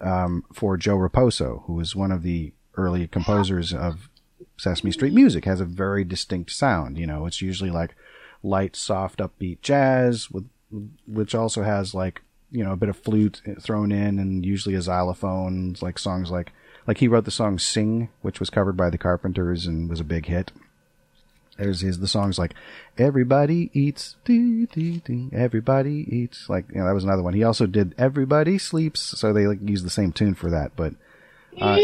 um, for Joe Raposo, who was one of the early composers of Sesame Street music. Has a very distinct sound. You know, it's usually like light, soft, upbeat jazz with which also has like you know a bit of flute thrown in and usually a xylophone. Like songs like like he wrote the song "Sing," which was covered by the Carpenters and was a big hit. There's his the songs like "Everybody Eats," dee, dee, dee, "Everybody Eats." Like you know, that was another one. He also did "Everybody Sleeps," so they like use the same tune for that. But uh,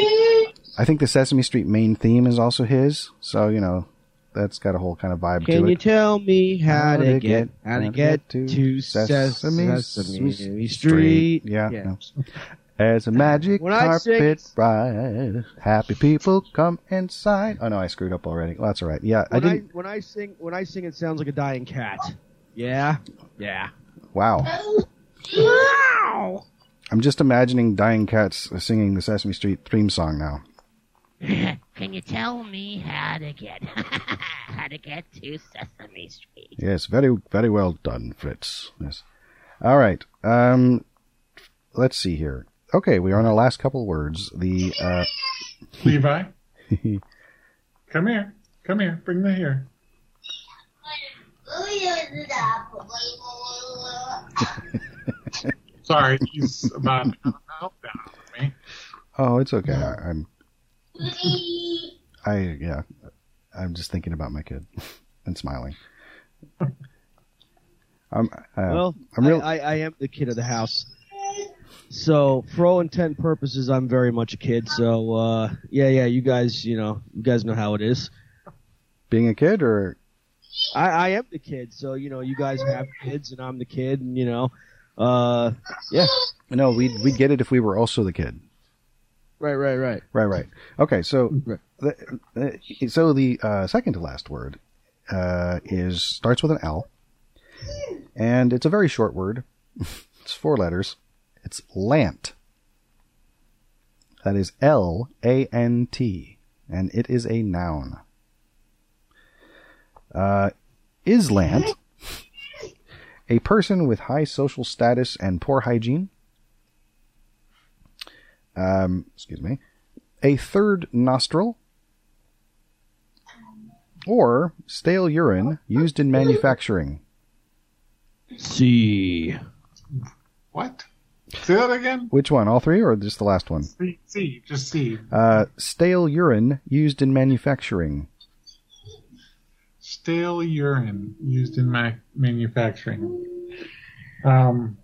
I think the Sesame Street main theme is also his, so you know that's got a whole kind of vibe Can to you tell me how to get how to get to to Sesame, Sesame Sesame Street? Street? Yeah, no. As a [LAUGHS] magic When I carpet ride, happy people come inside. Oh no, I screwed up already. Well, that's all right. Yeah, I When I, didn't. when I sing when I sing it sounds like a dying cat. Yeah, yeah. Wow. Oh, wow. I'm just imagining dying cats singing the Sesame Street theme song now. [LAUGHS] Can you tell me how to get [LAUGHS] how to get to Sesame Street? Yes, very, very well done, Fritz. Yes. All right. Um, let's see here. Okay, we are on our last couple words. The uh, Levi, [LAUGHS] come here, come here, bring the here. Sorry, he's about to have a meltdown on me. oh, it's okay. I, I'm. I yeah. I'm just thinking about my kid [LAUGHS] and smiling. [LAUGHS] I'm. Uh, Well, I'm real. I, I, I am the kid of the house. So, for all intent purposes, I'm very much a kid. So, uh, yeah, yeah, you guys, you know, you guys know how it is. being a kid, or I, I am the kid. So, you know, you guys have kids, and I'm the kid, and you know, uh, yeah, no, we'd we'd get it if we were also the kid. Right, right, right. Right, right. Okay, so Right. the, the, so the uh, second to last word uh, is starts with an L, and it's a very short word. [LAUGHS] it's four letters. It's lant. That is L A N T, and it is a noun. Uh, is lant [LAUGHS] a person with high social status and poor hygiene? Um, excuse me a third nostril, or stale urine used in manufacturing. C. What? Say that again? Which one? All three, or just the last one? See, see, just see. Uh, stale urine used in manufacturing. Stale urine used in ma- manufacturing. Um,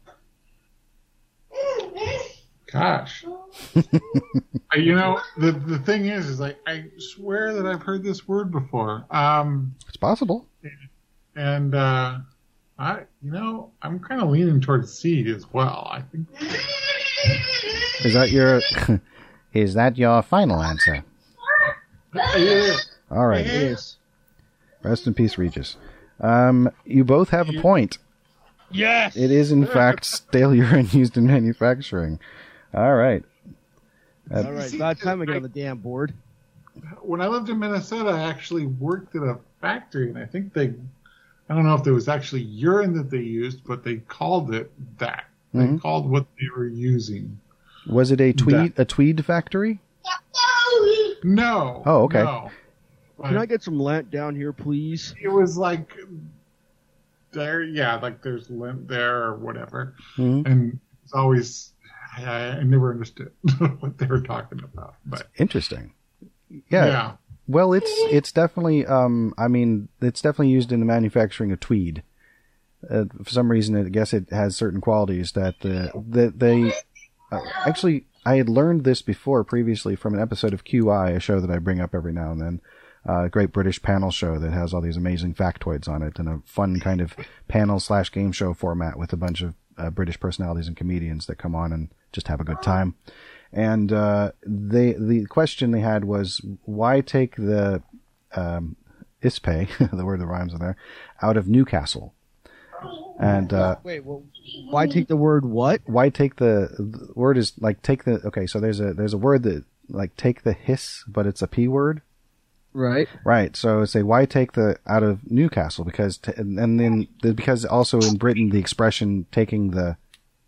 gosh. Uh, [LAUGHS] you know, the the thing is, is like I swear that I've heard this word before. Um, It's possible. and uh, I, you know, I'm kind of leaning towards C as well. I think [LAUGHS] Is that your? [LAUGHS] is that your final answer? Yeah. All right. It is. Rest in peace, Regis. Um, you both have a point. Yes. It is, in fact, stale urine used in manufacturing. All right. All right, about time I get on the damn board. when I lived in Minnesota, I actually worked at a factory, and I think they, I don't know if there was actually urine that they used, but they called it that. They Mhm. called what they were using. Was it a tweed a tweed factory? No. Oh, okay. No. Can I get some lint down here, please? It was like there, yeah, like there's lint there or whatever, Mhm. and it's always I, I never understood [LAUGHS] what they were talking about, but Interesting. Yeah. yeah. Well, it's it's definitely um I mean it's definitely used in the manufacturing of tweed. Uh, for some reason, I guess it has certain qualities that the that they uh, actually I had learned this before previously from an episode of QI, a show that I bring up every now and then. Uh, a great British panel show that has all these amazing factoids on it and a fun kind of panel slash game show format with a bunch of uh, British personalities and comedians that come on and just have a good time. And uh, they the question they had was why take the um, ispe, [LAUGHS] the word that rhymes in there, out of Newcastle? And uh, Wait, well, why take the word what? why take the, the word is like take the okay so there's a there's a word that like take the hiss but it's a p word Right. right so say why take the out of newcastle because t- and then because also in britain the expression taking the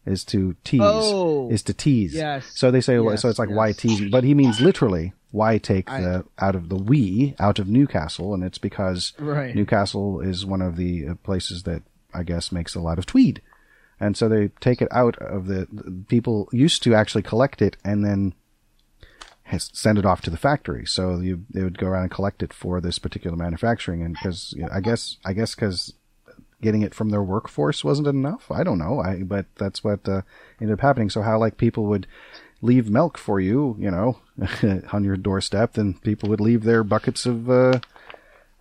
is to tease Oh. is to tease Yes. so they say Yes, so it's like why tease but he means literally why take I- the out of the we out of newcastle and it's because Right. newcastle is one of the uh, places that i guess makes a lot of tweed and so they take it out of the, the people used to actually collect it and then send it off to the factory. So you they would go around and collect it for this particular manufacturing, and because you know, I guess I guess because getting it from their workforce wasn't enough. I don't know. I but that's what uh, ended up happening. So how like people would leave milk for you, you know, [LAUGHS] on your doorstep, then people would leave their buckets of uh,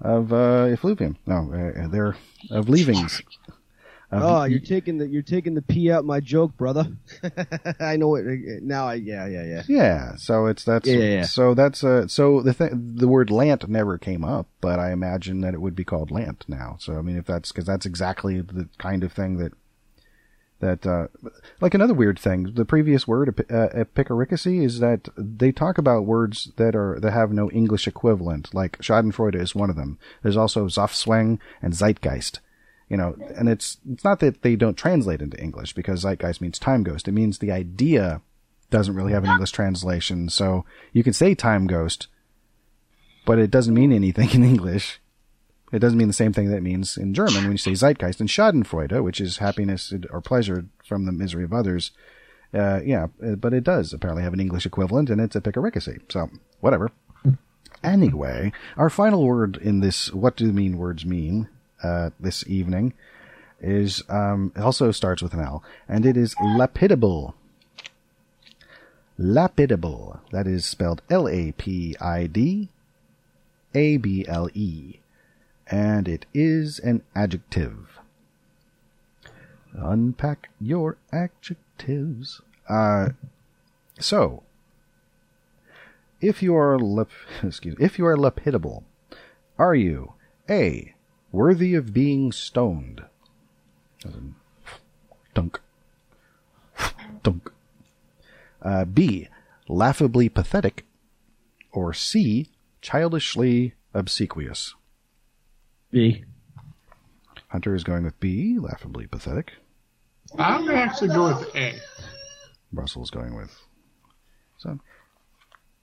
of uh, effluvium. No, uh, they're of leavings. Of- Oh, you're taking the you're taking the pee out my joke, brother. [LAUGHS] I know it now. I yeah yeah yeah. Yeah, so it's that's Yeah, yeah, yeah. so that's uh so the th- the word lant never came up, but I imagine that it would be called lant now. So I mean, if that's because that's exactly the kind of thing that that uh like another weird thing. The previous word uh, is that they talk about words that are that have no English equivalent. Like Schadenfreude is one of them. There's also Zugzwang and Zeitgeist you know, and it's it's not that they don't translate into English because zeitgeist means time ghost. It means the idea doesn't really have an English translation. So you can say time ghost, but it doesn't mean anything [LAUGHS] in English. It doesn't mean the same thing that it means in German when you say Zeitgeist and Schadenfreude, which is happiness or pleasure from the misery of others. Uh, yeah, uh, but it does apparently have an English equivalent, and it's epicaricacy. So whatever. Anyway, our final word in this "What do mean words mean?" Uh, this evening is um, it also starts with an L, and it is lapidable. Lapidable. That is spelled L A P I D A B L E, and it is an adjective. Unpack your adjectives. Uh, so, if you are lap- [LAUGHS] excuse if you are lapidable, are you a worthy of being stoned? Dunk. Dunk. Uh, B. Laughably pathetic. Or C. Childishly obsequious. B. Hunter is going with B. Laughably pathetic. I'm gonna actually go with A. Russell is going with. So,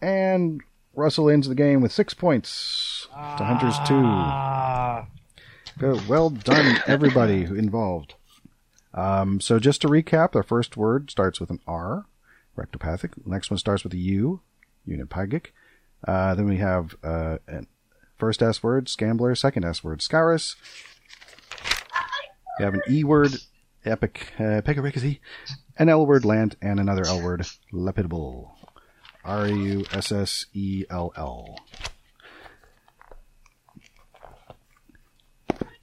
and Russell ends the game with six points to Hunter's two. Good. Well done, everybody involved. Um, so just to recap, our first word starts with an R, rectopathic. Next one starts with a U, unipygic. Uh, then we have uh, first S word, scambler. Second S word, scaurous. We have an E word, epic, uh, pegaricacy. An L word, lant, and another L word, lapidable. R U S S E L L.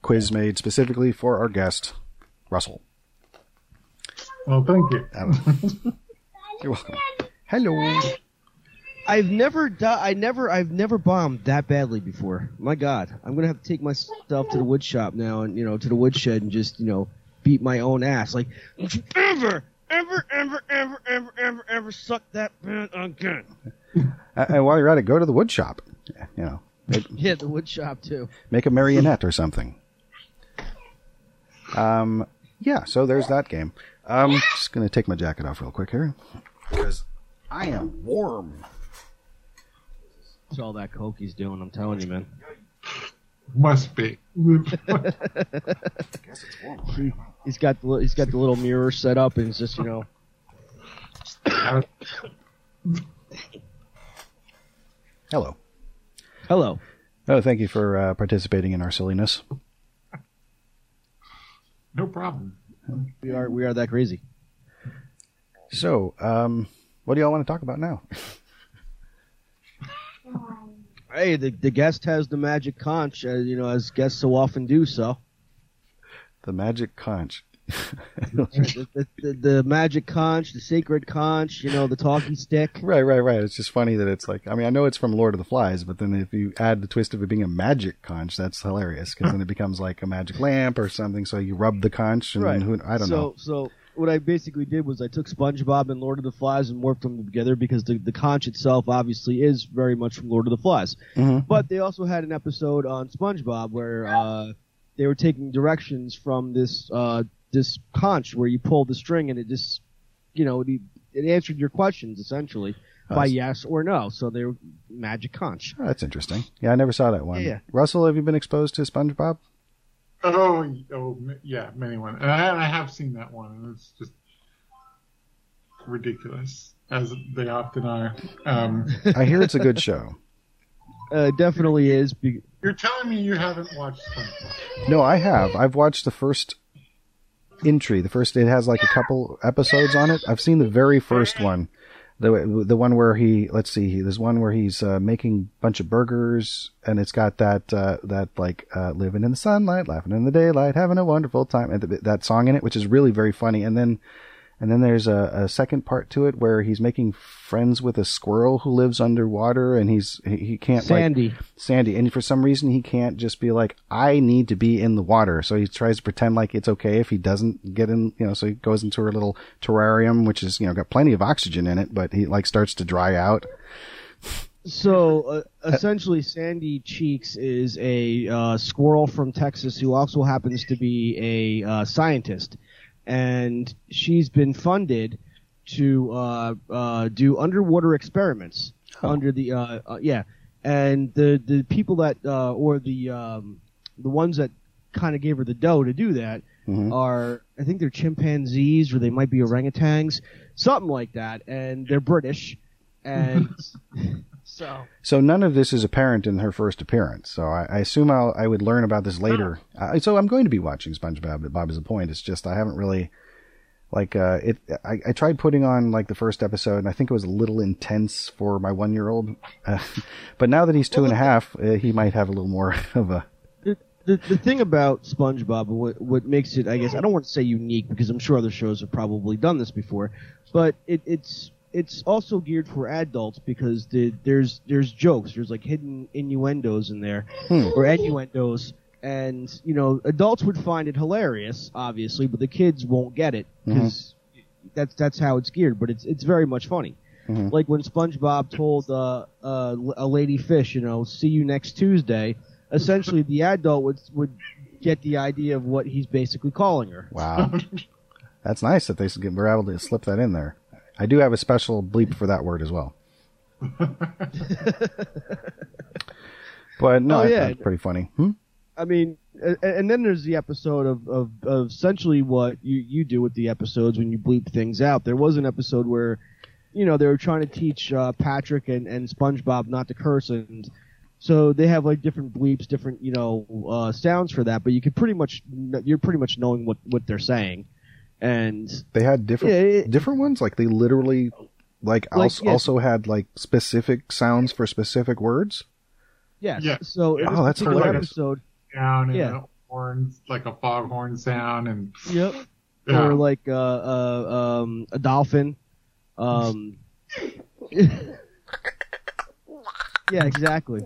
Quiz made specifically for our guest, Russell. Well, thank you. [LAUGHS] You're welcome. Hello. I've never di- I never I've never bombed that badly before. My God, I'm gonna have to take myself to the wood shop now and you know to the woodshed and just you know beat my own ass. Like, don't you ever, ever, ever, ever, ever, ever, ever suck that pen again? And while you're at it, go to the wood shop. You know, make, Yeah, the wood shop too. make a marionette or something. Um, yeah. So there's that game. Um, just gonna take my jacket off real quick here because I am warm. It's all that coke he's doing. I'm telling you, man. Must be. He, he's got the he's got the little mirror set up, and it's just you know. Hello. Hello. Oh, thank you for uh, participating in our silliness. No problem. We are we are that crazy. So, um, what do y'all want to talk about now? [LAUGHS] Hey, the the guest has the magic conch, uh, you know, as guests so often do. So The magic conch. [LAUGHS] the, the, the, the magic conch, the sacred conch, you know, the talkie stick. [LAUGHS] Right, right, right. It's just funny that it's like, I mean, I know it's from Lord of the Flies, but then if you add the twist of it being a magic conch, that's hilarious because then it becomes like a magic lamp or something. So you rub the conch and Right. then who, I don't so, know. So what I basically did was I took SpongeBob and Lord of the Flies and morphed them together because the the conch itself obviously is very much from Lord of the Flies. Mhm. But they also had an episode on SpongeBob where uh, they were taking directions from this uh, this conch where you pull the string and it just you know it, it answered your questions essentially Oh, by yes or no. So they were magic conch. Oh, that's interesting. Yeah, I never saw that one. Yeah, yeah. Russell, have you been exposed to SpongeBob? Oh, oh, yeah, many one. And I, I have seen that one, and it's just ridiculous, as they often are. Um, I hear it's a good show. [LAUGHS] Uh, definitely is. Be- you're telling me you haven't watched SpongeBob? No, I have. I've watched the first entry. The first, it has like a couple episodes on it. I've seen the very first one. The, the one where he, let's see, there's one where he's, uh, making a bunch of burgers and it's got that, uh, that like, uh, living in the sunlight, laughing in the daylight, having a wonderful time, and th- that song in it, which is really very funny. And then, and then there's a, a second part to it where he's making friends with a squirrel who lives underwater and he's, he, he can't like, Sandy. Sandy, and for some reason he can't just be like, I need to be in the water. So he tries to pretend like it's okay if he doesn't get in, you know, so he goes into her little terrarium, which is, you know, got plenty of oxygen in it, but he like starts to dry out. So uh, essentially, Sandy Cheeks is a uh, squirrel from Texas who also happens to be a uh, scientist, and she's been funded to uh, uh, do underwater experiments Oh. under the uh, uh, yeah, and the the people that uh, or the um, the ones that kind of gave her the dough to do that Mhm. are I think they're chimpanzees or they might be orangutans, something like that, and they're British, and [LAUGHS] so. So none of this is apparent in her first appearance. So I, I assume I'll, I would learn about this later. Uh, so I'm going to be watching SpongeBob. But Bob is the point. It's just I haven't really like uh, it. I, I tried putting on like the first episode, and I think it was a little intense for my one year old. Uh, [LAUGHS] but now that he's two and a half, uh, he might have a little more [LAUGHS] of a. the, the the thing about SpongeBob, what what makes it, I guess, I don't want to say unique because I'm sure other shows have probably done this before, but it, it's it's also geared for adults because the, there's there's jokes, there's like hidden innuendos in there Hmm. or innuendos, and you know adults would find it hilarious, obviously, but the kids won't get it because that's that's how it's geared. But it's it's very much funny. Mhm. Like when SpongeBob told uh, uh, a lady fish, you know, see you next Tuesday. Essentially, the adult would would get the idea of what he's basically calling her. Wow, [LAUGHS] that's nice that they s- were able to slip that in there. I do have a special bleep for that word as well. [LAUGHS] but no, Oh, yeah. that's pretty funny. Hmm? I mean, and, and then there's the episode of, of, of essentially what you, you do with the episodes when you bleep things out. There was an episode where, you know, they were trying to teach uh, Patrick and, and SpongeBob not to curse, and so they have like different bleeps, different you know uh, sounds for that. But you could pretty much you're pretty much knowing what what they're saying, and They had different Yeah, it- different ones. Like they literally, like, Like, also, yes. also had like specific sounds for specific words. yes. Yeah. So in Oh, that's particular hilarious. episode, Down and Yeah. a horns, like a foghorn sound, and yep. yeah. or like uh, uh, um, a dolphin. Um, [LAUGHS] yeah, exactly.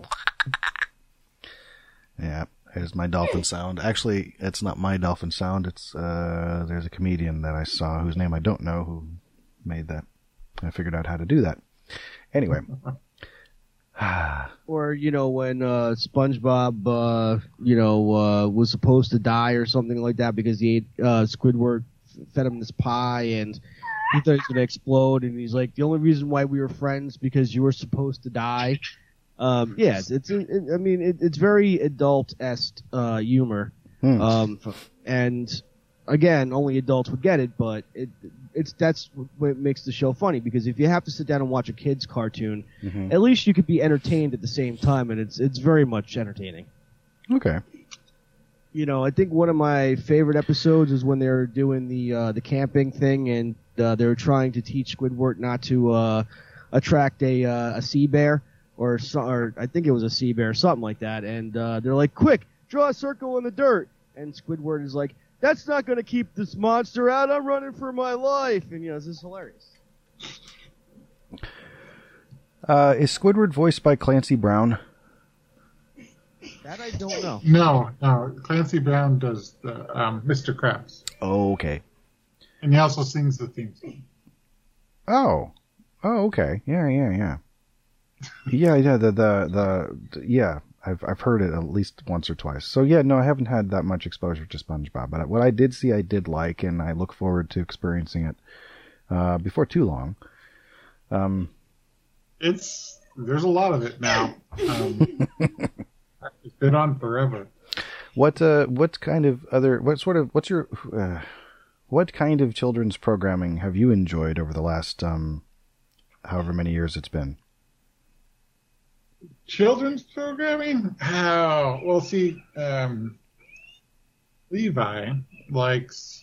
Yeah, there's my dolphin sound. Actually, it's not my dolphin sound. It's uh, there's a comedian that I saw whose name I don't know who made that. I figured out how to do that. Anyway, [SIGHS] or you know when uh, SpongeBob, uh, you know, uh, was supposed to die or something like that because he ate uh, Squidward fed him this pie and he thought he was gonna explode, and he's like, the only reason why we were friends because you were supposed to die. Um, yeah, it's, it's it, I mean, it, it's very adult esque uh, humor, Hmm. um, and again, only adults would get it, but it it's that's what makes the show funny because if you have to sit down and watch a kids cartoon, Mhm. at least you could be entertained at the same time, and it's it's very much entertaining. Okay. You know, I think one of my favorite episodes is when they're doing the uh, the camping thing, and uh, they're trying to teach Squidward not to uh, attract a uh, a sea bear or so, or I think it was a sea bear, something like that. And uh, they're like, "Quick, draw a circle in the dirt." And Squidward is like, "That's not going to keep this monster out. I'm running for my life." And you know, this is hilarious. Uh, is Squidward voiced by Clancy Brown? That I don't know. No, no. Clancy Brown does the um, Mr. Krabs, Oh, okay. and he also sings the theme song. Oh. Oh, okay. Yeah, yeah, yeah. Yeah, yeah, the, the, the, yeah, I've, I've heard it at least once or twice. So yeah, no, I haven't had that much exposure to SpongeBob, but what I did see, I did like, and I look forward to experiencing it, uh, before too long. Um, It's there's a lot of it now. Um, [LAUGHS] it's been on forever. what, uh, what kind of other, what sort of, what's your, uh, what kind of children's programming have you enjoyed over the last, um, however many years it's been? Children's programming? Oh, Well, see, um, Levi likes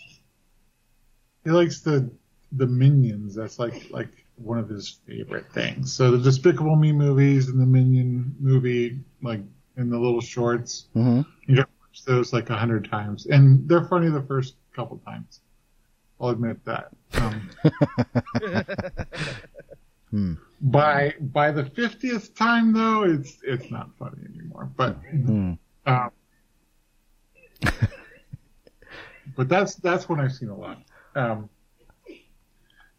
he likes the the Minions. That's like like one of his favorite things. So the Despicable Me movies and the Minion movie, like in the little shorts, Mm-hmm. you can watch those like a hundred times, and they're funny the first couple times. I'll admit that. Um, [LAUGHS] Hmm. By by the fiftieth time though, it's it's not funny anymore. But Hmm. um, [LAUGHS] but that's that's one I've seen a lot. Um,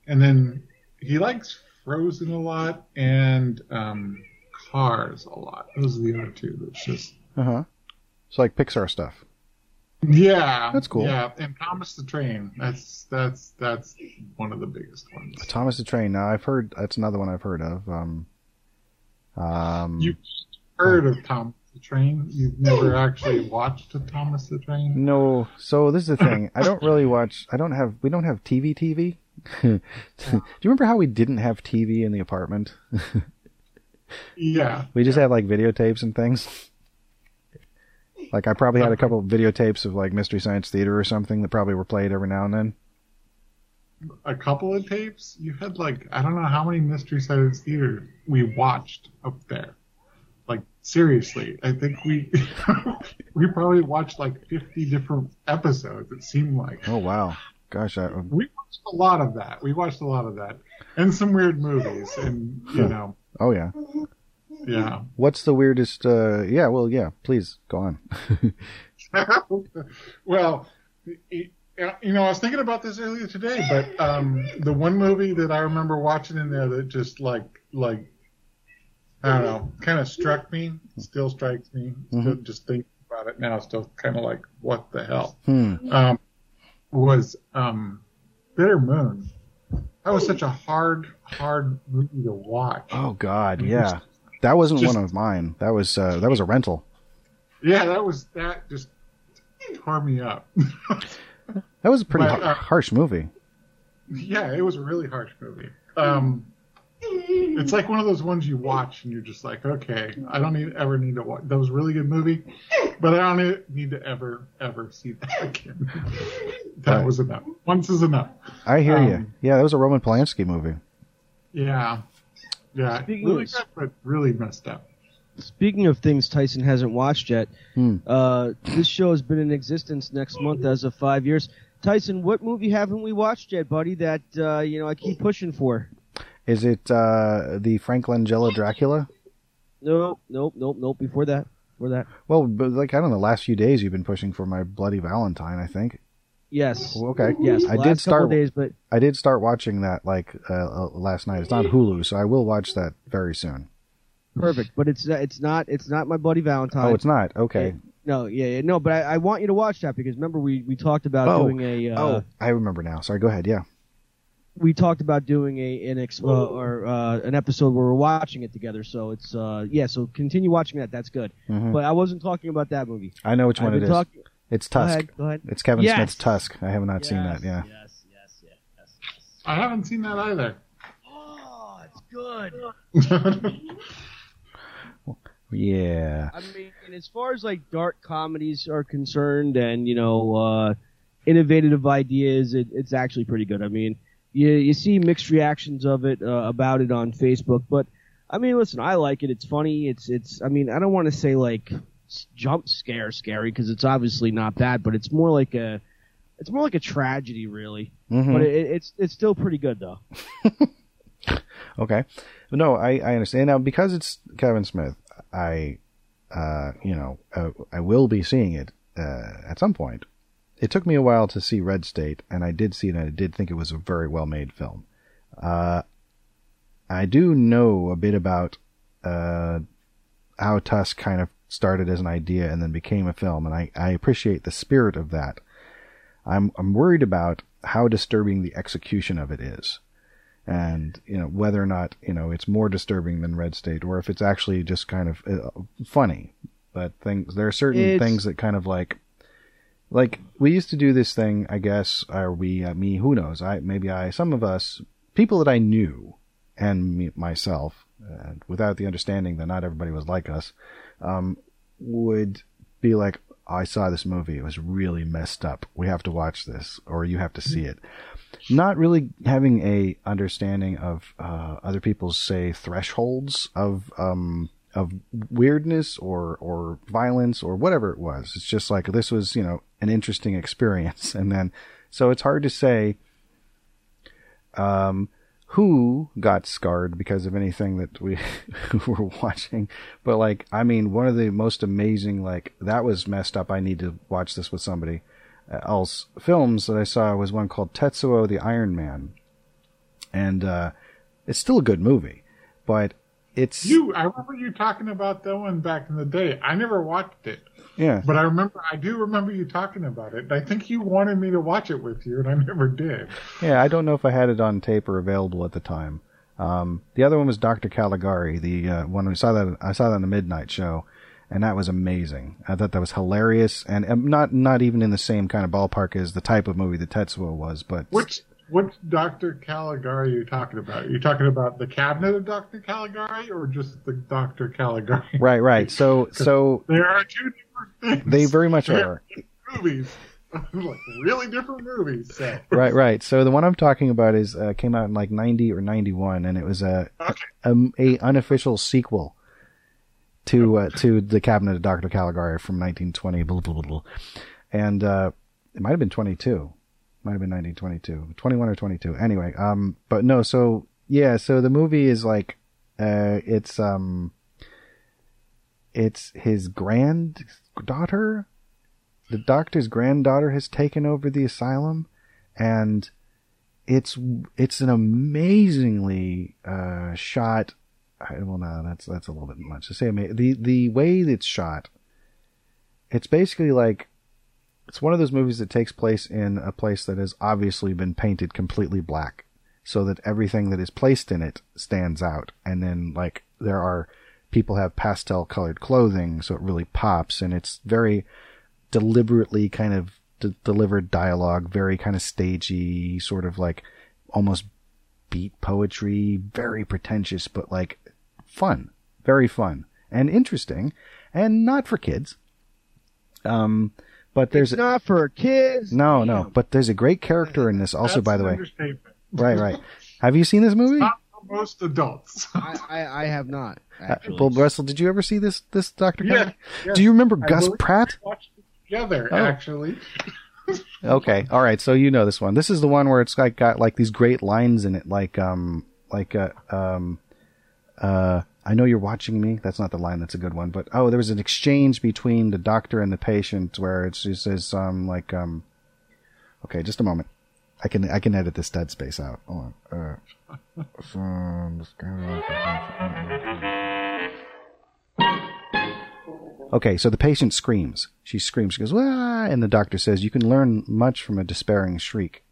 and then he likes Frozen a lot and um, Cars a lot. Those are the other two. That's just Uh huh. It's like Pixar stuff. Yeah, That's cool. Yeah, and Thomas the Train. That's that's that's one of the biggest ones. Thomas the Train. Now I've heard that's another one I've heard of. Um, um, You heard of Thomas the Train? You've never actually watched a Thomas the Train? no. So this is the thing. I don't really watch. I don't have. We don't have TV. TV. [LAUGHS] Do you remember how we didn't have TV in the apartment? [LAUGHS] Yeah. We just had like videotapes and things. Like I probably had a couple of videotapes of like Mystery Science Theater or something that probably were played every now and then. a couple of tapes. You had like I don't know how many Mystery Science Theater we watched up there. Like seriously, I think we [LAUGHS] we probably watched like fifty different episodes. It seemed like Oh wow, gosh, I, um, we watched a lot of that. We watched a lot of that, and some weird movies, and you know, oh yeah. Yeah. What's the weirdest? uh Yeah, well, yeah. Please go on. [LAUGHS] [LAUGHS] well, you know, I was thinking about this earlier today, but um, the one movie that I remember watching in there that just like like I don't know, kind of struck me, still strikes me. Still, just thinking about it now, still kind of like what the hell Hmm. um, was um, Bitter Moon. That was such a hard, hard movie to watch. Oh God, yeah. That wasn't Just- one of mine. That was uh, that was a rental. Yeah, that was that just tore me up. [LAUGHS] That was a pretty But, uh, harsh movie. Yeah, it was a really harsh movie. Um, it's like one of those ones you watch and you're just like, okay, I don't need ever need to watch. That was a really good movie, but I don't need- to ever ever see that [LAUGHS] again. that was enough. Once is enough. I hear you. um, Yeah, that was a Roman Polanski movie. Yeah, yeah, Speaking really of- but really messed up. Speaking of things Tyson hasn't watched yet, Hmm. uh, this show has been in existence next month as of five years. Tyson, what movie haven't we watched yet, buddy? That uh, you know I keep pushing for. Is it uh, the Frank Langella Dracula? Nope, nope, nope, nope. Before that, before that. Well, but like I don't know, the last few days you've been pushing for my Bloody Valentine. I think. Yes. Well, okay. Yes. I did start. Days, but I did start watching that like uh, uh, last night. It's on Hulu, so I will watch that very soon. perfect. But it's uh, it's not it's not my buddy Valentine. Oh, it's not. Okay. No, yeah, yeah, no. But I, I want you to watch that because remember we we talked about Oh, doing a uh, oh, I remember now. Sorry. Go ahead. Yeah. we talked about doing a an ex, uh, or uh, an episode where we're watching it together. So it's uh yeah. So continue watching that. That's good. Mhm. But I wasn't talking about that movie. I know which I've one it been is. talking- It's Go Tusk. ahead, go ahead. It's Kevin Yes. Smith's Tusk. I have not seen that. Yeah. Yes, yes, yes, yes, yes. I haven't seen that either. Oh, it's good. [LAUGHS] Yeah. I mean, as far as like dark comedies are concerned, and you know, uh, innovative ideas, it, it's actually pretty good. I mean, you you see mixed reactions of it uh, about it on Facebook, but I mean, listen, I like it. It's funny. It's it's. I mean, I don't want to say like s- jump scare scary because it's obviously not that, but it's more like a it's more like a tragedy, really. Mhm. But it, it's it's still pretty good though. [LAUGHS] Okay. No, I, I understand. Now, because it's Kevin Smith, I, uh, you know, uh, I will be seeing it, uh, at some point. It took me a while to see Red State, and I did see it, and I did think it was a very well made film. Uh, I do know a bit about, uh, how Tusk kind of started as an idea and then became a film, and I, I appreciate the spirit of that. I'm, I'm worried about how disturbing the execution of it is and you know whether or not you know it's more disturbing than Red State, or if it's actually just kind of uh, funny. But things there are certain It's- things that kind of like, like we used to do this thing. I guess, or we, uh, me, who knows? I maybe I, some of us, people that I knew, and me, myself, uh, without the understanding that not everybody was like us, um, would be like, I saw this movie. It was really messed up. We have to watch this, or you have to see it not really having a understanding of uh, other people's say thresholds of um, of weirdness or or violence or whatever it was. It's just like this was you know an interesting [LAUGHS] experience, and then so it's hard to say um, who got scarred because of anything that we [LAUGHS] were watching. But like, I mean, one of the most amazing like that was messed up. I need to watch this with somebody uh, else films that I saw was one called Tetsuo the Iron Man, and uh, it's still a good movie, but it's You, I remember you talking about that one back in the day. I never watched it, yeah but I remember, I do remember you talking about it. I think you wanted me to watch it with you, and I never did. yeah. I don't know if I had it on tape or available at the time. Um, the other one was Doctor Caligari, the uh, one we saw that I saw that on the Midnight Show, and that was amazing. I thought that was hilarious, and um, not not even in the same kind of ballpark as the type of movie that Tetsuo was, but Which, which Dr. Caligari are you talking about? Are you talking about the cabinet of Dr. Caligari, or just the Dr. Caligari? right, right. So [LAUGHS] so There are two. They very much They're movies, [LAUGHS] like really different movies. So. right, right. So the one I'm talking about is uh, came out in like '90 or '91, and it was a, Okay. a a unofficial sequel to uh, to the Cabinet of Doctor Caligari from 1920, blah, blah, blah, blah. and uh, it might have been 22, might have been 1922, 21 or 22. Anyway, um, but no. So yeah, so the movie is like, uh, it's um, it's his granddaughter. The doctor's granddaughter has taken over the asylum, and it's it's an amazingly uh, shot. I, well, no, that's that's a little bit much to say. The the way it's shot, it's basically like it's one of those movies that takes place in a place that has obviously been painted completely black, so that everything that is placed in it stands out. And then like there are people have pastel colored clothing, so it really pops, and it's very deliberately kind of d- delivered dialogue, very kind of stagey, sort of like almost beat poetry, very pretentious, but like fun, very fun and interesting, and not for kids. Um, but there's It's not for kids. no, no, but there's a great character in this also, That's by the way. Right, right. Have you seen this movie? Not for most adults. [LAUGHS] I, I, I have not actually. Uh, Well, Russell, did you ever see this this Doctor? Yeah, yeah. Do you remember I Gus Pratt? we watched it together, Oh. actually. [LAUGHS] Okay, all right. So you know this one. This is the one where it's like got like these great lines in it, like um, like uh, um, uh, I know you're watching me. That's not the line. That's a good one. But oh, there was an exchange between the doctor and the patient where it's just says um, like um, okay, just a moment. I can I can edit this dead space out. Hold on. Uh, [LAUGHS] Okay, so the patient screams. She screams. She goes, "Ah!" And the doctor says, "You can learn much from a despairing shriek."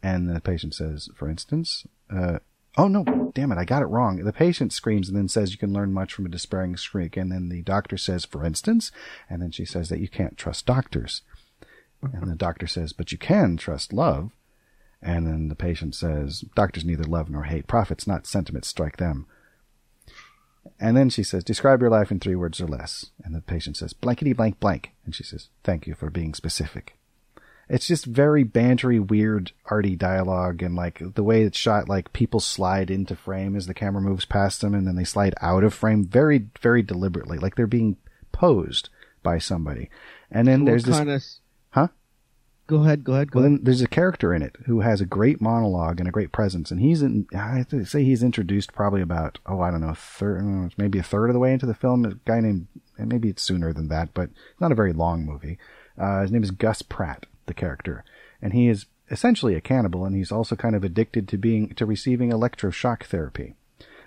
And the patient says, "For instance, uh, oh no, damn it, I got it wrong." The patient screams and then says, "You can learn much from a despairing shriek." And then the doctor says, "For instance," and then she says that you can't trust doctors. And the doctor says, "But you can trust love." And then the patient says, "Doctors neither love nor hate. Prophets, not sentiments, strike them." And then she says, describe your life in three words or less. And the patient says, blankety blank blank. And she says, thank you for being specific. It's just very bantery, weird, arty dialogue and like the way it's shot, like people slide into frame as the camera moves past them and then they slide out of frame very, very deliberately, like they're being posed by somebody. And then there's what this, of? Go ahead. Go ahead. Go Well, ahead. then there's a character in it who has a great monologue and a great presence, and he's in. I say he's introduced probably about oh I don't know third maybe a third of the way into the film. A guy named and maybe it's sooner than that, but it's not a very long movie. Uh, his name is Gus Pratt, the character, and he is essentially a cannibal, and he's also kind of addicted to being to receiving electroshock therapy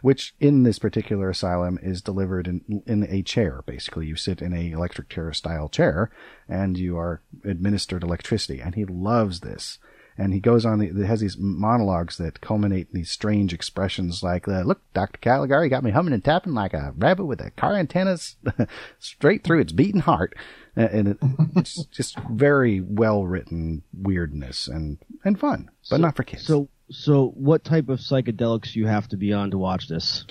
which in this particular asylum is delivered in in a chair. Basically, you sit in a electric chair style chair, and you are administered electricity. And he loves this. And he goes on. He has these monologues that culminate in these strange expressions like, uh, "Look, Doctor Caligari got me humming and tapping like a rabbit with a car antennas [LAUGHS] straight through its beating heart." And it, it's just very well written weirdness and and fun, but not for kids. So, so what type of psychedelics you have to be on to watch this?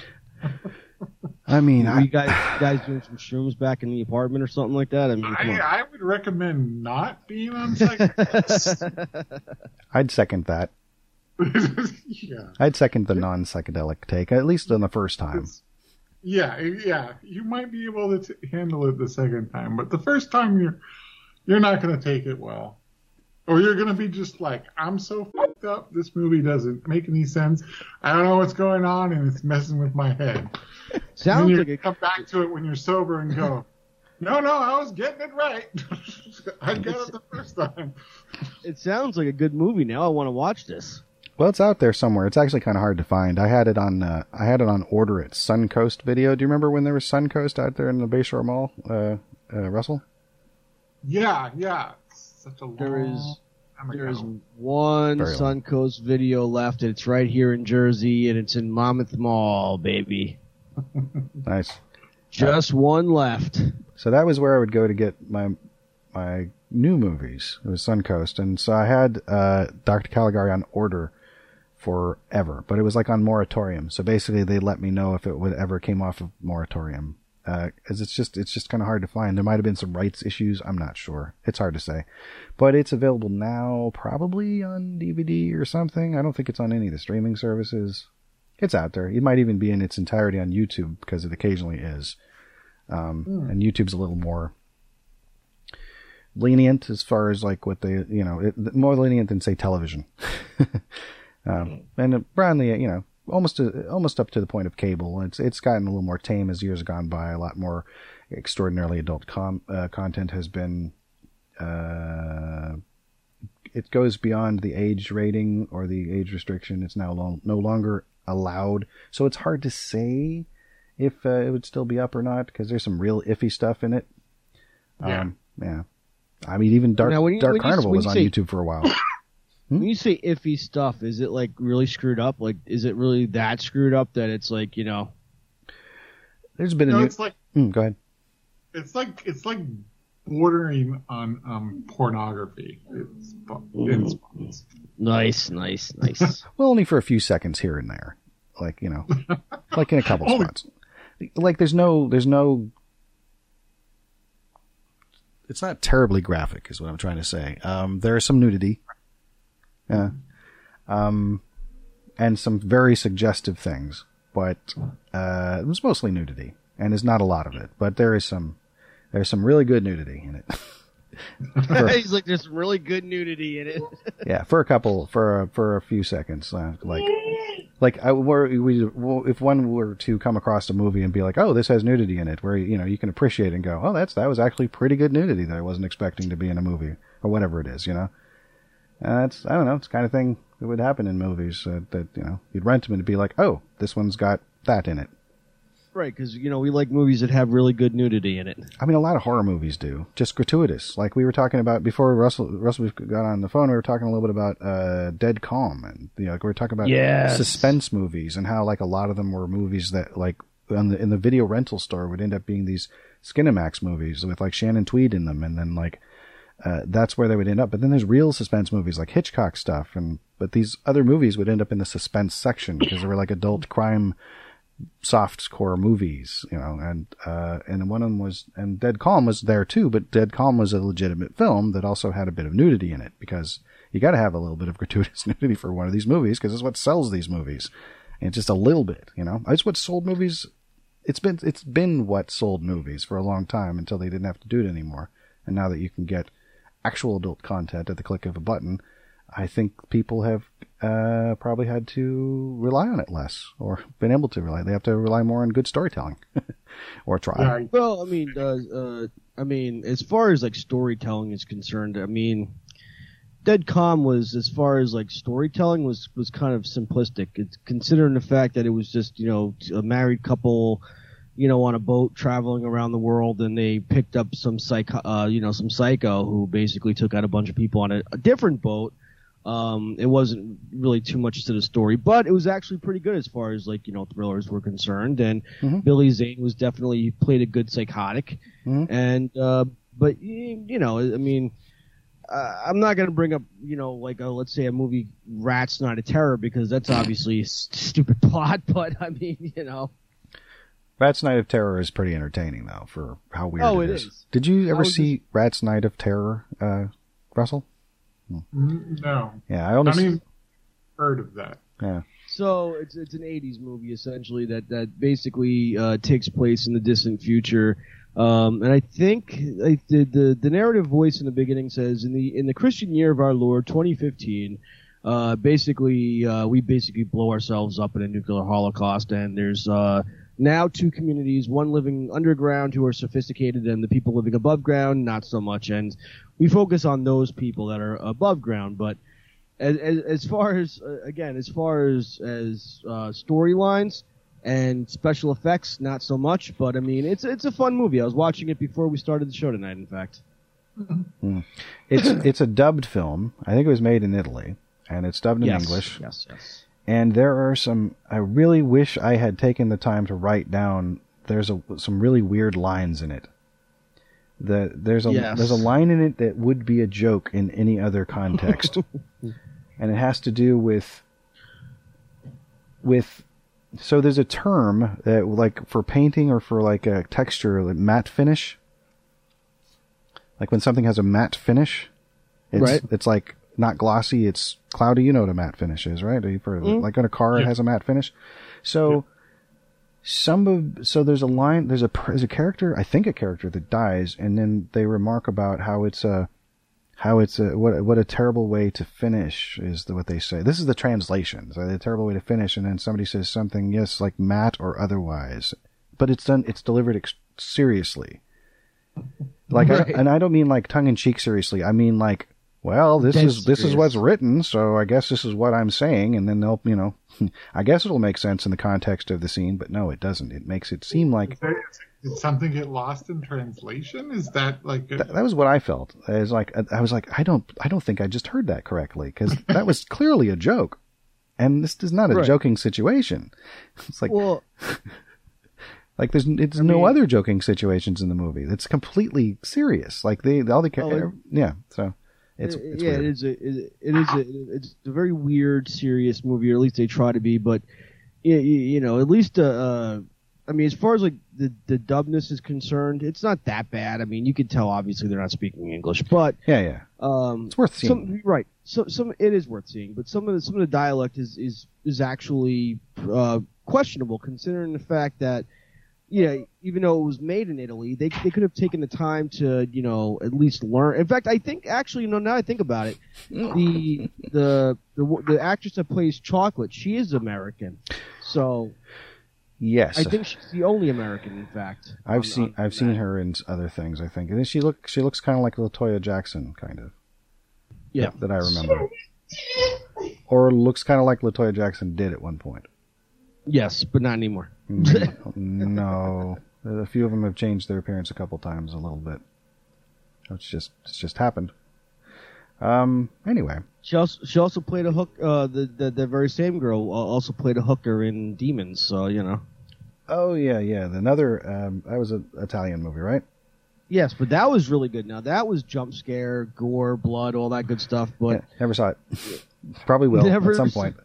I mean, Were I, you guys guys doing some shrooms back in the apartment or something like that? I mean, I. I would recommend not being on psychedelics. [LAUGHS] I'd second that. [LAUGHS] yeah. I'd second the non psychedelic take, at least on the first time. Yeah, yeah. You might be able to t- handle it the second time, but the first time you're you're not going to take it well. Or you're going to be just like, I'm so fucked up. This movie doesn't make any sense. I don't know what's going on, and it's messing with my head. [LAUGHS] then Sounds you like a come back to it when you're sober and go, [LAUGHS] No, no, I was getting it right. [LAUGHS] I got it the first time. it sounds like a good movie. Now I want to watch this. Well, it's out there somewhere. It's actually kind of hard to find. I had it on. Uh, I had it on order at Suncoast Video. Do you remember when there was Suncoast out there in the Bayshore Mall, uh, uh, Russell? Yeah, yeah. Such a long There is time there is one Very. Suncoast video left. and It's right here in Jersey, and it's in Monmouth Mall, baby. [LAUGHS] Nice. Just one left. So that was where I would go to get my my new movies. It was Suncoast, and so I had uh, Doctor Caligari on order forever, but it was like on moratorium. So basically, they let me know if it would ever came off of moratorium. Because it's just it's just kind of hard to find. There might have been some rights issues. I'm not sure. It's hard to say, but it's available now, probably on DVD or something. I don't think it's on any of the streaming services. It's out there. It might even be in its entirety on YouTube because it occasionally is. Um, And YouTube's a little more lenient as far as like what they, you know, it, more lenient than say television. [LAUGHS] um, and around the, you know, almost to, almost up to the point of cable. It's it's gotten a little more tame as years have gone by. A lot more extraordinarily adult com, uh, content has been. Uh, it goes beyond the age rating or the age restriction. It's now lo- no longer allowed, so it's hard to say if uh, it would still be up or not because there's some real iffy stuff in it. Yeah. Um, yeah. I mean, even Dark Now, you- Dark when you- Carnival was you on say- YouTube for a while. When you say iffy stuff, is it like really screwed up? Like, is it really that screwed up that it's like you know? There's been a new. it's like Mm, go ahead. it's like it's like bordering on um pornography. It's in spots. Nice, nice, nice. [LAUGHS] Well, only for a few seconds here and there, like you know, like in a couple [LAUGHS] Only- spots. Like there's no, there's no. It's not terribly graphic, is what I'm trying to say. Um, there is some nudity, yeah, um, and some very suggestive things, but uh, it was mostly nudity, and there's not a lot of it, but there is some, there's some really good nudity in it. [LAUGHS] For- [LAUGHS] He's like, there's really good nudity in it. [LAUGHS] yeah, for a couple, for a, for a few seconds, uh, like, like I, were we, if one were to come across a movie and be like, oh, this has nudity in it, where you know you can appreciate it and go, oh, that's that was actually pretty good nudity that I wasn't expecting to be in a movie or whatever it is, you know. Uh, it's I don't know, it's the kind of thing that would happen in movies uh, that you know you'd rent them and it'd be like, oh, this one's got that in it. Right, because you know we like movies that have really good nudity in it. I mean, a lot of horror movies do. Just gratuitous. Like we were talking about before Russell, Russell got on the phone, we were talking a little bit about, uh, Dead Calm. And, you know, like we were talking about Yes. suspense movies and how, like, a lot of them were movies that, like, on the, in the video rental store would end up being these Skinemax movies with, like, Shannon Tweed in them. And then, like, uh, that's where they would end up. But then there's real suspense movies like Hitchcock stuff. And, but these other movies would end up in the suspense section because they were like adult crime soft core movies, you know, and uh, and one of them was and Dead Calm was there too, but Dead Calm was a legitimate film that also had a bit of nudity in it because you got to have a little bit of [LAUGHS] gratuitous nudity for one of these movies because it's what sells these movies, and just a little bit, you know, it's what sold movies. It's been it's been what sold movies for a long time until they didn't have to do it anymore, and now that you can get actual adult content at the click of a button, I think people have uh, probably had to rely on it less, or been able to rely. They have to rely more on good storytelling, [LAUGHS] or try. Yeah, Well, I mean, uh, uh, I mean, as far as like storytelling is concerned, I mean, Dead Calm was as far as like storytelling was was kind of simplistic. It's considering the fact that it was just you know a married couple, you know, on a boat traveling around the world, and they picked up some psycho, uh, you know, some psycho who basically took out a bunch of people on a, a different boat. Um, it wasn't really too much to the story, but it was actually pretty good as far as like you know thrillers were concerned. And Mhm. Billy Zane was definitely played a good psychotic. Mhm. And uh, but you know, I mean, uh, I'm not gonna bring up you know like a, let's say a movie Rats Night of Terror because that's obviously a s- stupid [LAUGHS] plot. But I mean, you know, Rat's Night of Terror is pretty entertaining though for how weird Oh, it it is. is. Did you ever was see Rat's Night of Terror, uh, Russell? Mm, no, Yeah, I only. not even heard of that. yeah. So it's it's an '80s movie essentially that that basically uh, takes place in the distant future, um, and I think I, the, the the narrative voice in the beginning says in the in the Christian year of our Lord 2015, uh, basically uh, we basically blow ourselves up in a nuclear holocaust, and there's uh, now two communities, one living underground who are sophisticated, and the people living above ground not so much, and we focus on those people that are above ground, but as, as, as far as uh, again, as far as as uh, storylines and special effects, not so much. But I mean, it's it's a fun movie. I was watching it before we started the show tonight. In fact, It's it's a dubbed film. I think it was made in Italy, and it's dubbed in yes, English. Yes, yes. And there are some. I really wish I had taken the time to write down. There's a some really weird lines in it. The there's a Yes. there's a line in it that would be a joke in any other context, [LAUGHS] and it has to do with with. So there's a term that like for painting or for like a texture, like matte finish. Like when something has a matte finish, it's, Right. It's like not glossy, it's cloudy. You know what a matte finish is, right? Of it. Mm-hmm. Like on a car, it has a matte finish. So some of so there's a line, there's a there's a character, I think a character that dies, and then they remark about how it's a how it's a what what a terrible way to finish is the, what they say. This is the translation. So a terrible way to finish, and then somebody says something, yes, like matte or otherwise, but it's done. It's delivered ex- seriously. Like, Right. I, and I don't mean like tongue in cheek seriously. I mean like, well, this Dead is this is what's written, so I guess this is what I'm saying, and then they'll, you know, [LAUGHS] I guess it'll make sense in the context of the scene, but no, it doesn't. It makes it seem like Did something get lost in translation? Is that like a, Th- that was what I felt. I was like, I was like, I don't, I don't think I just heard that correctly because [LAUGHS] that was clearly a joke, and this is not a Right. joking situation. [LAUGHS] It's like, Well, like there's, it's no mean- other joking situations in the movie. It's completely serious. Like they, all the, ca- Oh, yeah. So it's, Uh, it's yeah, weird. it is a it it is a it's a very weird, serious movie, or at least they try to be. But you, you know, at least uh, uh, I mean, as far as like the the dubness is concerned, it's not that bad. I mean, you can tell obviously they're not speaking English, but Yeah, yeah. um, It's worth seeing. some, right. So some it is worth seeing, but some of the some of the dialect is is is actually uh, questionable considering the fact that yeah, even though it was made in Italy, they they could have taken the time to you know at least learn. In fact, I think actually, you know, now I think about it, the [LAUGHS] the the the actress that plays Chocolate, she is American, so Yes, I think she's the only American, in fact. I've on- seen, on I've seen her in other things. I think, and she look, she looks kind of like La Toya Jackson, kind of. Yeah. that I remember. Or looks kind of like La Toya Jackson did at one point. Yes, but not anymore. Mm, [LAUGHS] no, a few of them have changed their appearance a couple times, a little bit. It's just it's just happened. Um. Anyway, She also she also played a hook. Uh, the, the the very same girl uh, also played a hooker in Demons. So you know. oh yeah, yeah. Another um, that was an Italian movie, right? Yes, but that was really good. Now that was jump scare, gore, blood, all that good stuff. But Yeah, never saw it. Probably will [LAUGHS] at some point.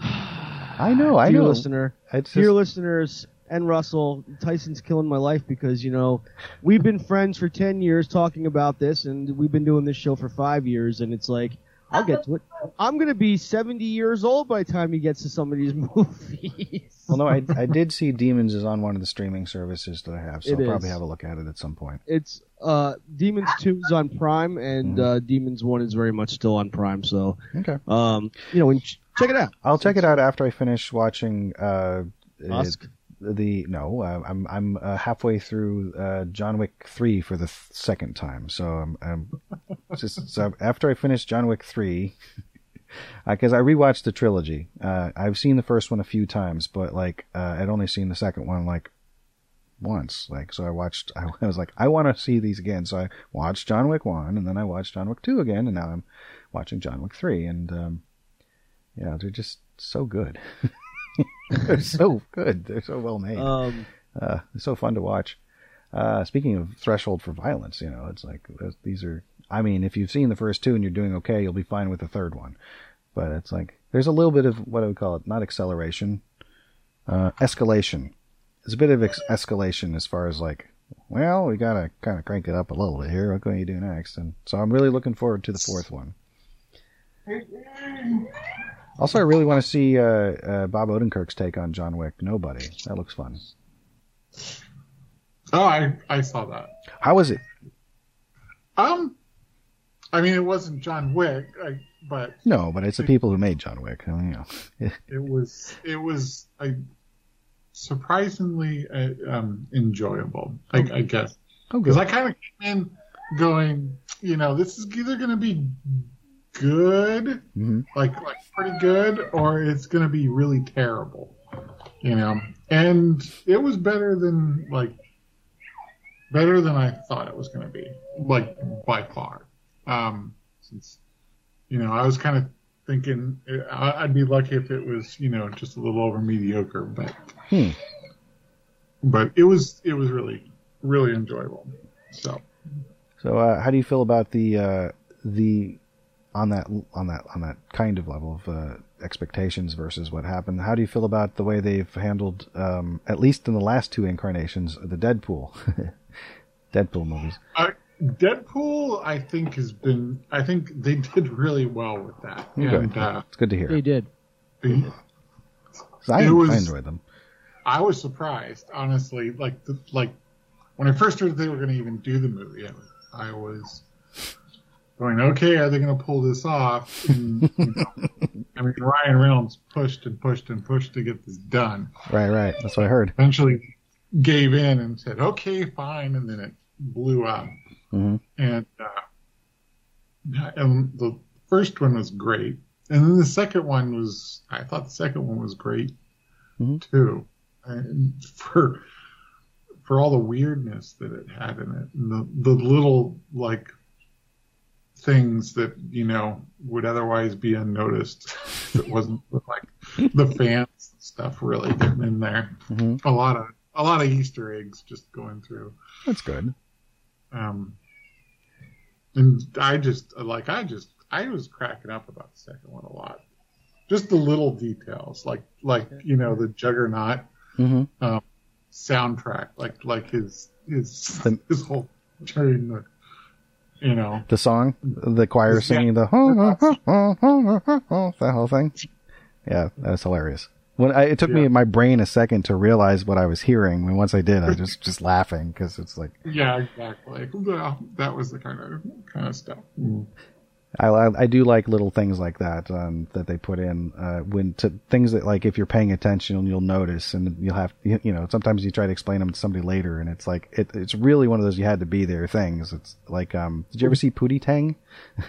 [SIGHS] [SIGHS] [SIGHS] I know, I dear know. listener, It's dear just- listeners, and Russell, Tyson's killing my life because you know we've been friends for ten years talking about this, and we've been doing this show for five years, and it's like I'll get to it. I'm gonna be seventy years old by the time he gets to some of these [LAUGHS] movies. Well, no, I, I did see Demons is on one of the streaming services that I have, so It I'll probably have a look at it at some point. It's uh Demons Two is on Prime, and uh, Demons One is very much still on Prime. So Okay. um, you know, ch- check it out. I'll check it out after I finish watching uh, Tusk? it- the no, uh, I'm I'm uh, halfway through uh, John Wick three for the th- second time. So I'm, I'm [LAUGHS] just so after I finish John Wick three, [LAUGHS] because I rewatched the trilogy. Uh, I've seen the first one a few times, but like uh, I'd only seen the second one like once. Like so, I watched. I, [LAUGHS] I was like, I want to see these again. So I watched John Wick one, and then I watched John Wick two again, and now I'm watching John Wick three, and um, yeah, they're just so good. [LAUGHS] they're so good. They're so well made. Um, Uh, it's so fun to watch. Uh, speaking of threshold for violence, you know, it's like these are. I mean, if you've seen the first two and you're doing okay, you'll be fine with the third one. But it's like there's a little bit of what I would call it, not acceleration, uh, escalation. There's a bit of ex- escalation as far as like, well, we gotta kind of crank it up a little bit here. What can you do next? And so I'm really looking forward to the fourth one. Also, I really want to see uh, uh, Bob Odenkirk's take on John Wick. Nobody. That looks fun. Oh, I I saw that. How was it? Um, I mean, it wasn't John Wick, I, but No, but it's the people who made John Wick. I mean, you know. [LAUGHS] it was it was I surprisingly uh, um, enjoyable. I, I guess Oh, because good. I kind of came in going, you know, this is either going to be good, Mhm. like like pretty good, or it's going to be really terrible, you know. And it was better than like better than I thought it was going to be, like by far. Um, since you know, I was kind of thinking I'd be lucky if it was, you know, just a little over mediocre, but Hmm. but it was it was really really enjoyable. So So, uh, how do you feel about the uh, the on that on that on that kind of level of uh, expectations versus what happened? How do you feel about the way they've handled, um, at least in the last two incarnations, the Deadpool, [LAUGHS] Deadpool movies? uh, Deadpool, I think has been I think they did really well with that, Okay. and uh, It's good to hear. they did. 'Cause I, was- I enjoyed them. I was surprised, honestly. Like the like when I first heard they were going to even do the movie, I was, I was going, okay, are they going to pull this off? And, you know, I mean, Ryan Reynolds pushed and pushed and pushed to get this done. Right, right. That's what I heard. Eventually, gave in and said, okay, fine, and then it blew up. hmm And uh, and the first one was great, and then the second one was I thought the second one was great Mhm. too, and for for all the weirdness that it had in it, and the the little like things that you know would otherwise be unnoticed [LAUGHS] if it wasn't like the fans stuff really getting in there. hmm A lot of a lot of Easter eggs just going through. That's good. Um, and I just like I just I was cracking up about the second one a lot. Just the little details, like like you know the Juggernaut hmm soundtrack, like like his his The- his whole the you know The song, the choir Yeah. singing the that whole thing. Yeah, that was hilarious. When I, it took me my brain a second to realize what I was hearing. And once I did, I was just [LAUGHS] just laughing because it's like yeah exactly. Well, that was the kind of kind of stuff. Mm. I, I I do like little things like that um, that they put in uh, when to things that like if you're paying attention you'll notice and you'll have you, you know sometimes you try to explain them to somebody later and it's like it, it's really one of those you had to be there things. It's like um did you ever see Pootie Tang? [LAUGHS]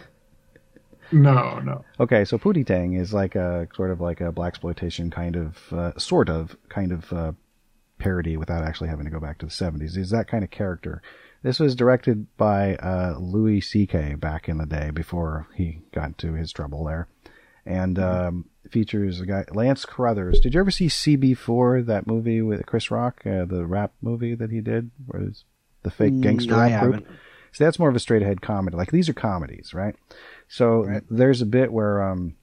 No, no. Okay, so Pootie Tang is like a sort of like a black exploitation kind of, uh, sort of kind of uh, parody without actually having to go back to the seventies. Is that kind of character? This was directed by uh, Louis C.K. back in the day before he got into his trouble there, and um, features a guy Lance Crouther. Did you ever see CB4, that movie with Chris Rock, uh, the rap movie that he did, where the fake gangster Mm, I rap group? So that's more of a straight ahead comedy. Like these are comedies, right? So there's a bit where um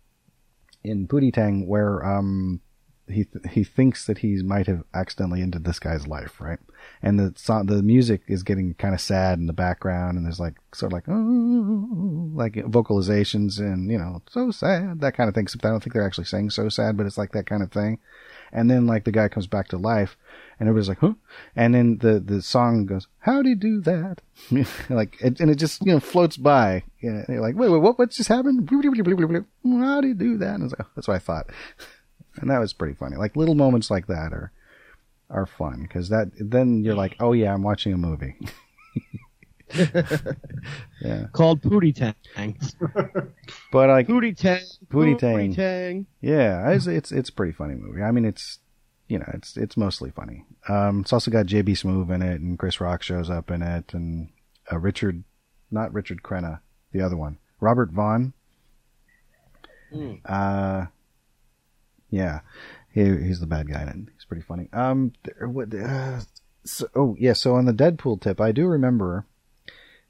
in Pootie Tang where um he th- he thinks that he might have accidentally ended this guy's life, right? And the song, the music is getting kind of sad in the background, and there's like sort of like "Oh," like vocalizations and you know so sad that kind of thing. I don't think they're actually saying so sad, but it's like that kind of thing. And then like the guy comes back to life, and everybody's like, huh? And then the, the song goes, how do you do that? [LAUGHS] like, it, and it just, you know, floats by. And you're like, wait, wait, what, what just happened? [LAUGHS] How do you do that? And it's like, oh, that's what I thought. [LAUGHS] And that was pretty funny. Like little moments like that are, are fun because that, then you're like, oh yeah, I'm watching a movie. [LAUGHS] yeah. Called Pootie Tang. [LAUGHS] But like, Pootie Tang. Pootie Tang. Pootie Tang. Yeah, it's it's it's pretty funny movie. I mean, it's you know, it's it's mostly funny. Um, it's also got JB Smoove in it, and Chris Rock shows up in it, and uh, Richard, not Richard Crenna, the other one, Robert Vaughn. Uh, yeah, he, he's the bad guy in it. Pretty funny. Um, what? Uh, so, oh yeah, so on the Deadpool tip, I do remember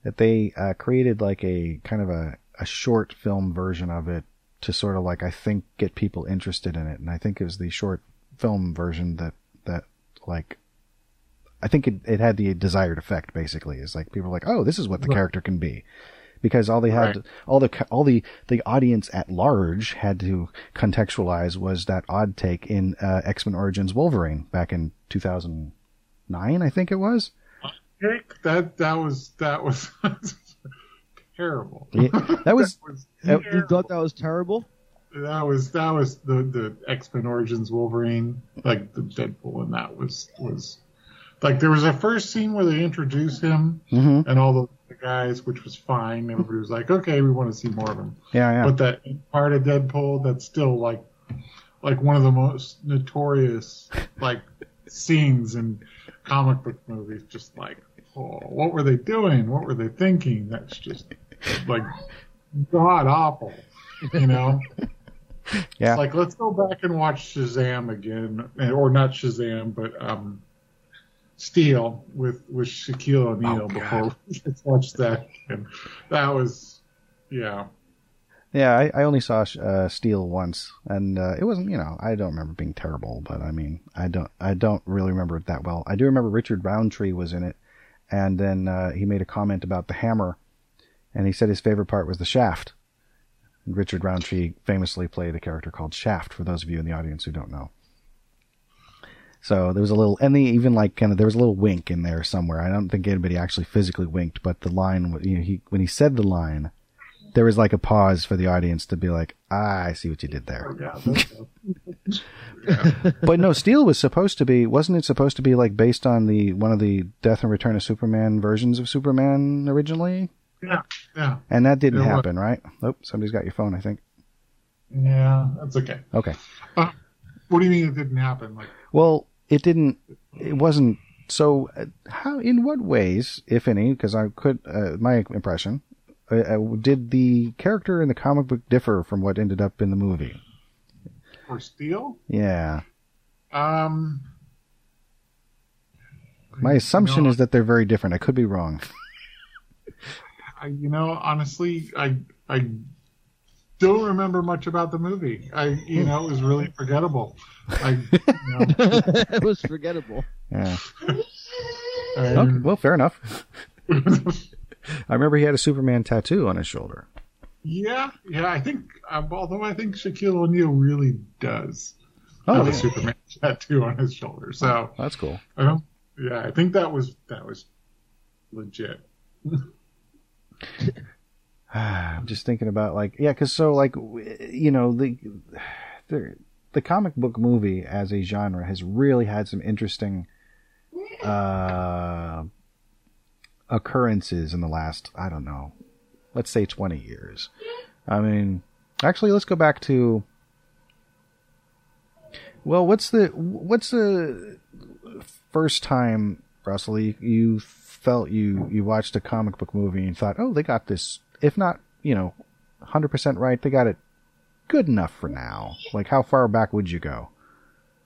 that they uh, created like a kind of a a short film version of it to sort of like I think get people interested in it, and I think it was the short film version that that like I think it, it had the desired effect. Basically, is like people were like, oh, this is what the character can be, because all they had, all the all the the audience at large had to contextualize was that odd take in uh, X Men Origins Wolverine back in 2009, I think it was. Heck, that that was that was [LAUGHS] terrible. Yeah, that was [LAUGHS] You terrible. thought that was terrible? that was that was the the X Men Origins Wolverine, like the Deadpool, and that was was like there was a first scene where they introduce him Mhm. and all the, the guys, which was fine. Everybody was like, okay, we want to see more of him. yeah, yeah. But that part of Deadpool that's still like like one of the most notorious like scenes in comic book movies. Just like, oh, what were they doing? What were they thinking? That's just like god awful. You know. [LAUGHS] Yeah. It's like let's go back and watch Shazam again, or not Shazam, but um, Steel with with Shaquille O'Neal Oh, God. before let's [LAUGHS] watch that again. That was, yeah. Yeah, I, I only saw uh, Steel once, and uh, it wasn't. You know, I don't remember being terrible, but I mean, I don't, I don't really remember it that well. I do remember Richard Roundtree was in it, and then uh, he made a comment about the hammer, and he said his favorite part was the shaft. And Richard Roundtree famously played a character called Shaft. For those of you in the audience who don't know. So there was a little, and they even like kind of there was a little wink in there somewhere. I don't think anybody actually physically winked, but the line, you know, he when he said the line, there was like a pause for the audience to be like, ah, I see what you did there. [LAUGHS] Yeah, but no, Steel was supposed to be, wasn't it supposed to be like based on the one of the Death and Return of Superman versions of Superman originally? yeah, yeah, And that didn't It was. happen, right? Oh, somebody's got your phone, I think. yeah. That's okay. Okay. Uh, what do you mean it didn't happen? Like, Well, it didn't. It wasn't. So, how? In what ways, if any? Because I could. Uh, my impression. Uh, uh, did the character in the comic book differ from what ended up in the movie? for Steel, Yeah. um, My assumption No. is that they're very different. I could be wrong. [LAUGHS] I, you know, honestly, I I don't remember much about the movie. I, you know, it was really forgettable. I, you know, [LAUGHS] it was forgettable. Yeah. I- Okay, well, fair enough. I remember he had a Superman tattoo on his shoulder. yeah, yeah. I think, um, although I think Shaquille O'Neal really does Oh, have yeah. a Superman [LAUGHS] tattoo on his shoulder. So That's cool. I. Yeah, I think that was that was legit. [LAUGHS] I'm [SIGHS] just thinking about like yeah, because so like you know the [SIGHS] the the comic book movie as a genre has really had some interesting uh occurrences in the last I don't know, let's say 20 years. I mean, actually, let's go back to. Well, what's the what's the first time, Russell, you, you felt you you watched a comic book movie and thought, oh, they got this, if not, you know, hundred percent right, they got it good enough for now. Like, how far back would you go?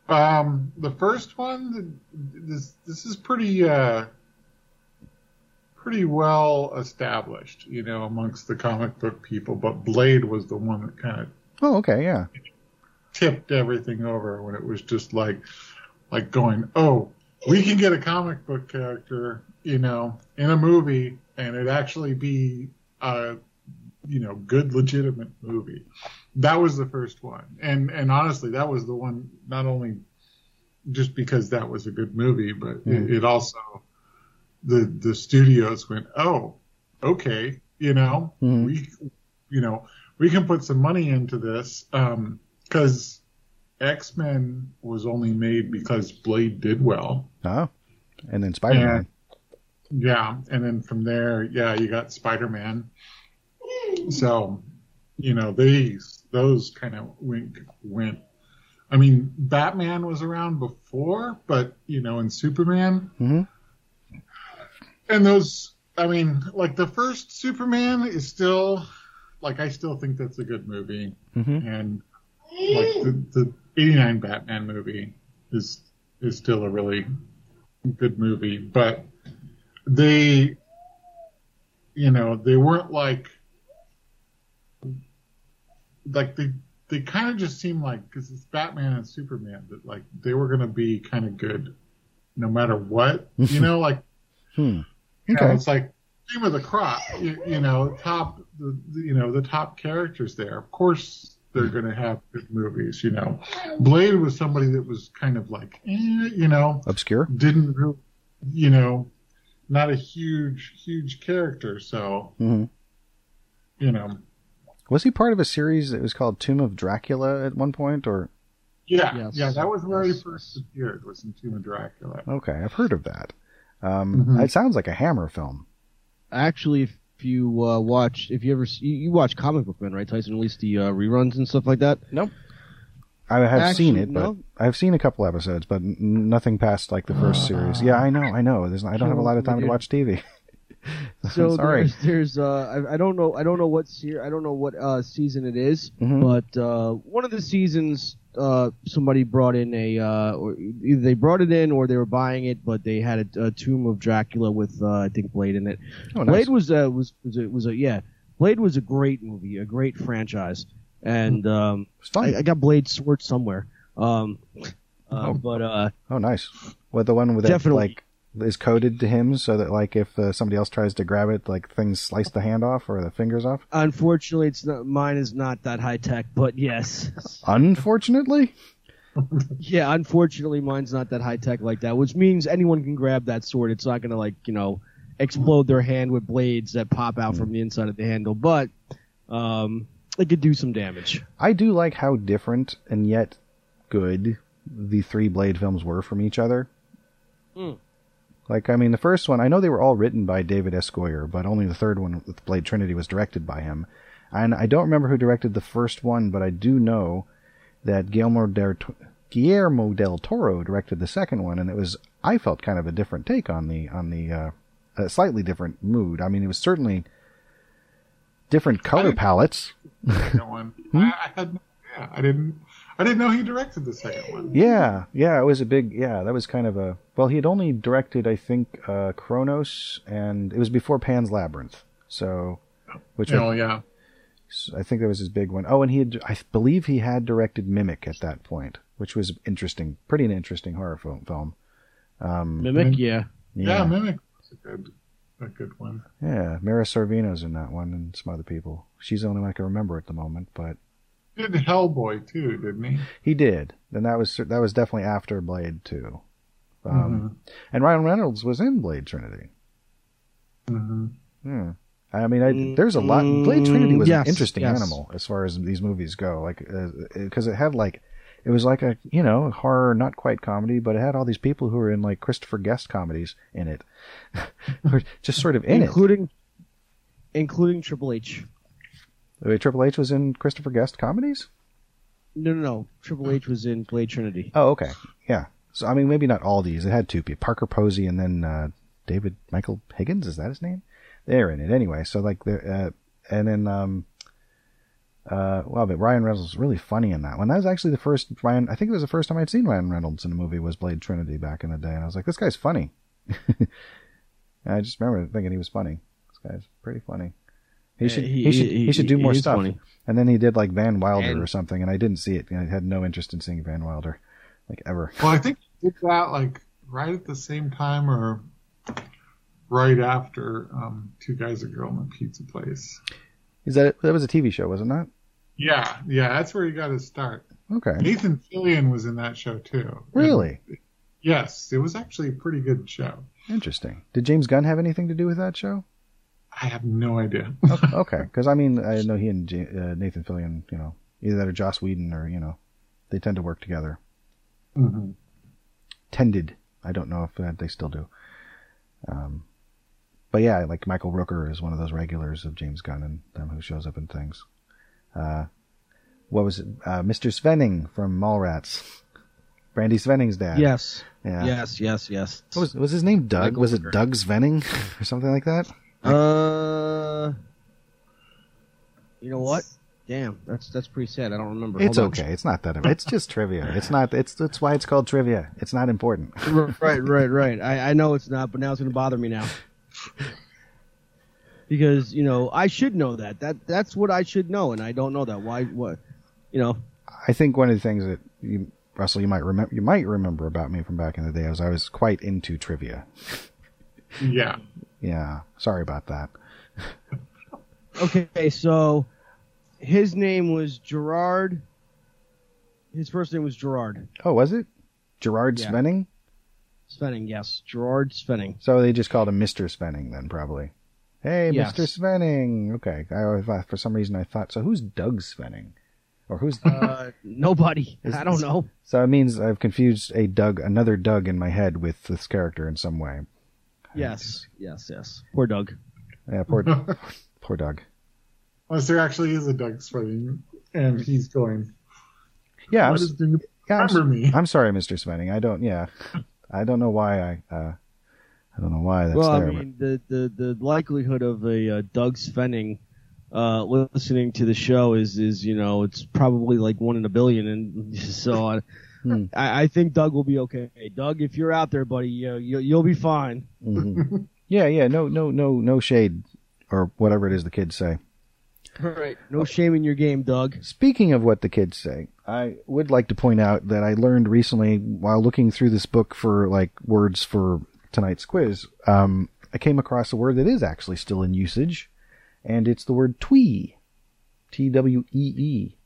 Um, the first one, this this is pretty uh, pretty well established, you know, amongst the comic book people. But Blade was the one that kind of Oh, okay, yeah. tipped everything over when it was just like like going, oh, we can get a comic book character, you know, in a movie, and it actually be a you know good legitimate movie. That was the first one, and and honestly, that was the one not only just because that was a good movie, but it, it also the the studios went, oh, okay, you know, Mhm. we you know we can put some money into this because X Men was only made because Blade did well. Oh, and then Spider Man. Yeah, and then from there, yeah, you got Spider Man. So, you know, these those kind of went went. I mean, Batman was around before, but you know, in Superman, Mhm. and those. I mean, like the first Superman is still, like I still think that's a good movie, Mhm. and like the the '89 Batman movie is is still a really good movie, but they, you know, they weren't like, like they they kind of just seemed like because it's Batman and Superman that like they were gonna be kind of good, no matter what, you [LAUGHS] know, like Hmm. you know, Okay. it's like cream of the crop, you, you know, top the the- you know the top characters there. Of course, they're gonna have good movies, you know. Blade was somebody that was kind of like, eh, you know, Obscure. didn't really, you know, not a huge, huge character. So, hmm you know, Was he part of a series that was called Tomb of Dracula at one point, or yeah, Yes. yeah, that was where he first appeared was in Tomb of Dracula. okay, I've heard of that. Um, Mhm. It sounds like a Hammer film. Actually, if you uh, watch, if you ever see, you, you watch Comic Book Men, right, Tyson? At least the uh, reruns and stuff like that. I have Actually, seen it, but no. I've seen a couple episodes, but n- nothing past like the first series. Yeah, I know, I know. There's, I don't have a lot of time to watch TV. [LAUGHS] So Sorry. there's, there's uh, I, I don't know, I don't know what se- I don't know what uh, season it is, Mhm. but uh, one of the seasons, uh, somebody brought in a, uh, or either they brought it in or they were buying it, but they had a, a Tomb of Dracula with uh, I think Blade in it. Oh, nice. Blade was uh, was was a, was a yeah, Blade was a great movie, a great franchise, and um, It's fun. I, I got Blade sword somewhere. Um, uh, Oh. but uh, Oh, nice. What the one with that Definitely. like is coded to him, so that like if uh, somebody else tries to grab it, like things slice the hand off or the fingers off. unfortunately, it's not mine is not that high tech, but yes. Unfortunately, [LAUGHS] Yeah, unfortunately, mine's not that high tech like that, which means anyone can grab that sword. It's not going to like you know explode their hand with blades that pop out from the inside of the handle, but um, it could do some damage. I do like how different and yet good the three Blade films were from each other. Hmm. Like, I mean, the first one, I know they were all written by David S. Goyer, but only the third one with Blade Trinity was directed by him. And I don't remember who directed the first one, but I do know that Guillermo del, Guillermo del Toro directed the second one, and it was, I felt kind of a different take on the, on the, uh, a slightly different mood. I mean, it was certainly different color palettes. Second one, Hmm? I, I had, yeah, I didn't, I didn't know he directed the second one. Yeah, yeah, it was a big, yeah, that was kind of a, well, he had only directed, I think, uh, Cronos, and it was before Pan's Labyrinth. So, which Oh I, yeah, I think that was his big one. Oh, and he had, I believe he had directed Mimic at that point, which was interesting, pretty an interesting horror film. film. Um, Mimic, yeah. yeah, yeah, Mimic was a good, a good one. yeah, Mira Sorvino's in that one, and some other people. She's the only one I can remember at the moment, but did Hellboy too, didn't he? he did, and that was that was definitely after Blade too. Um, And Ryan Reynolds was in Blade Trinity. hmm Hmm. I mean, I, there's a lot. Blade Trinity was yes, an interesting yes. animal as far as these movies go. Like, because it had like, it was like a you know horror, not quite comedy, but it had all these people who were in like Christopher Guest comedies in it, [LAUGHS] were just sort of in it. including including Triple H. Wait, Triple H was in Christopher Guest comedies. No, no, no. Triple H was in Blade Trinity. Oh, okay, yeah. So I mean, maybe not all these. It had two people: Parker Posey and then uh, David Michael Higgins. Is that his name? They're in it anyway. So like, uh, and then um, uh, well, but Ryan Reynolds was really funny in that one. That was actually the first Ryan. I think it was the first time I'd seen Ryan Reynolds in a movie was Blade Trinity back in the day, and I was like, this guy's funny. And [LAUGHS] I just remember thinking he was funny. This guy's pretty funny. He Yeah, should he- he, should he- he, should do more stuff. funny. And then he did like Van Wilder And- or something, and I didn't see it. I had no interest in seeing Van Wilder, like ever. Well, I think he did that like right at the same time or right after um, Two Guys a Girl in a Pizza Place. Is that that was a TV show, was it not? Yeah, yeah, that's where you got to start. Okay, Nathan Fillion was in that show too. really And, yes, it was actually a pretty good show. interesting. Did James Gunn have anything to do with that show? I have no idea. [LAUGHS] okay, because I mean, I know he and J- uh, Nathan Fillion, you know, either that or Joss Whedon, or you know, they tend to work together. hmm Tended. I don't know if uh, they still do. Um, but yeah, like Michael Rooker is one of those regulars of James Gunn and them who shows up in things. Uh, what was it? Uh, Mr. Svenning from Mallrats. Brandy Svenning's dad. Yes. Yeah. Yes. Yes. Yes. What was was his name Doug? Michael was it Rooker. Doug Svenning [LAUGHS] or something like that? Uh. You know what? Damn, that's that's pretty sad. I don't remember. It's Hold on. okay. It's not that. Important. It's just trivia. It's not. It's that's why it's called trivia. It's not important. [LAUGHS] right, right, right. I, I know it's not, but now it's going to bother me now. [LAUGHS] Because you know I should know that. That that's what I should know, and I don't know that. Why? What? You know? I think one of the things that you, Russell, you might remember, you might remember about me from back in the day was I was quite into trivia. Yeah. Yeah. Sorry about that. Okay, so his name was Gerard. His first name was Gerard Oh, was it Gerard Yeah. Svenning? Svenning. Yes, Gerard Svenning. So they just called him Mister Svenning then, probably. Hey, Yes. Mister Svenning. Okay. I always thought, for some reason I thought so. Who's Doug Svenning? Or who's? Uh, nobody. Is- I don't know. so it means I've confused a Doug, another Doug in my head with this character in some way. Yes, yes, yes. Poor Doug. Yeah, poor, [LAUGHS] poor Doug. Unless there actually is a Doug Svenning, and he's going. Yeah, I'm, "Why yeah, I'm, me? I'm sorry, Mr. Svenning. I don't. Yeah, I don't know why I. Uh, I don't know why that's well, there. I mean, the, the the likelihood of a uh, Doug Svenning uh, listening to the show is is you know it's probably like one in a billion, and [LAUGHS] so I, Hmm. I, I think Doug will be okay. Doug, if you're out there, buddy, you, you you'll be fine. but, Mhm. [LAUGHS] yeah, yeah. No, no, no, no shade, or whatever it is the kids say. Right. No shame in your game, Doug. Speaking of what the kids say, I would like to point out that I learned recently while looking through this book for like words for tonight's quiz. Um, I came across a word that is actually still in usage, and it's the word twee. T W E E.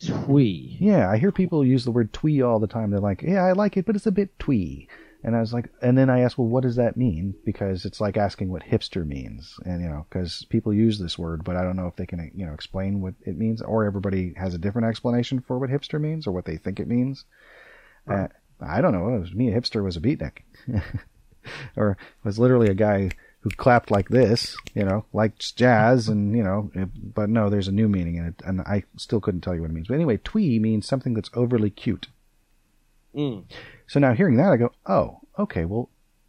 Twee. Yeah, I hear people use the word twee all the time. They're like, yeah, I like it, but it's a bit twee. And I was like, and then I asked, well, what does that mean? Because it's like asking what hipster means. And, you know, because people use this word, but I don't know if they can, you know, explain what it means, or everybody has a different explanation for what hipster means or what they think it means. Uh, I don't know. It was me, a hipster was a beatnik. [LAUGHS] or was literally a guy who clapped like this, you know, likes jazz and, you know, it, but no, there's a new meaning in it, and I still couldn't tell you what it means. But anyway, twee means something that's overly cute. Mm. So now hearing that, I go, oh, okay, well,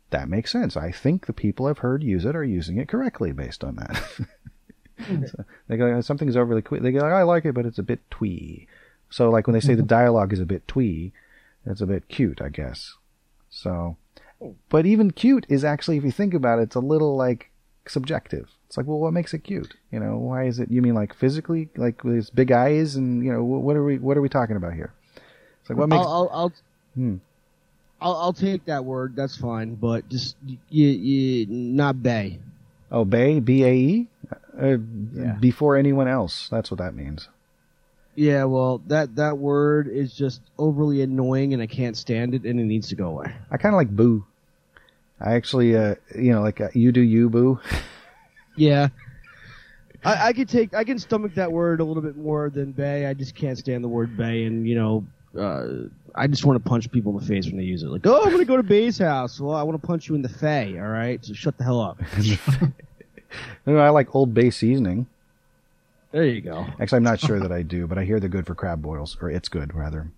that makes sense. I think the people I've heard use it are using it correctly based on that. [LAUGHS] so they go, something's overly cute. They go, I like it, but it's a bit twee. So like when they say the dialogue is a bit twee, it's a bit cute, I guess. So, but even cute is actually, if you think about it, it's a little like subjective. It's like, well, what makes it cute? You know, why is it? You mean like physically, like with his big eyes, and you know, what are we, what are we talking about here? It's like what makes? I'll I'll I'll, Hmm. I'll I'll take that word. That's fine, but just you, you not bae. Oh, Bae, B A E, uh, Yeah. before anyone else. That's what that means. Yeah, well, that that word is just overly annoying, and I can't stand it, and it needs to go away. I kind of like Boo. I actually, uh, you know, like uh, you do you, Boo. [LAUGHS] Yeah. I, I could take, I can stomach that word a little bit more than bae. I just can't stand the word bae, and you know, uh, I just want to punch people in the face when they use it. Like, oh, I'm gonna go to Bae's house. Well, I want to punch you in the fay. All right, so shut the hell up. [LAUGHS] You know, I like Old Bay seasoning. There you go. Actually, I'm not sure that I do, but I hear they're good for crab boils, or it's good rather.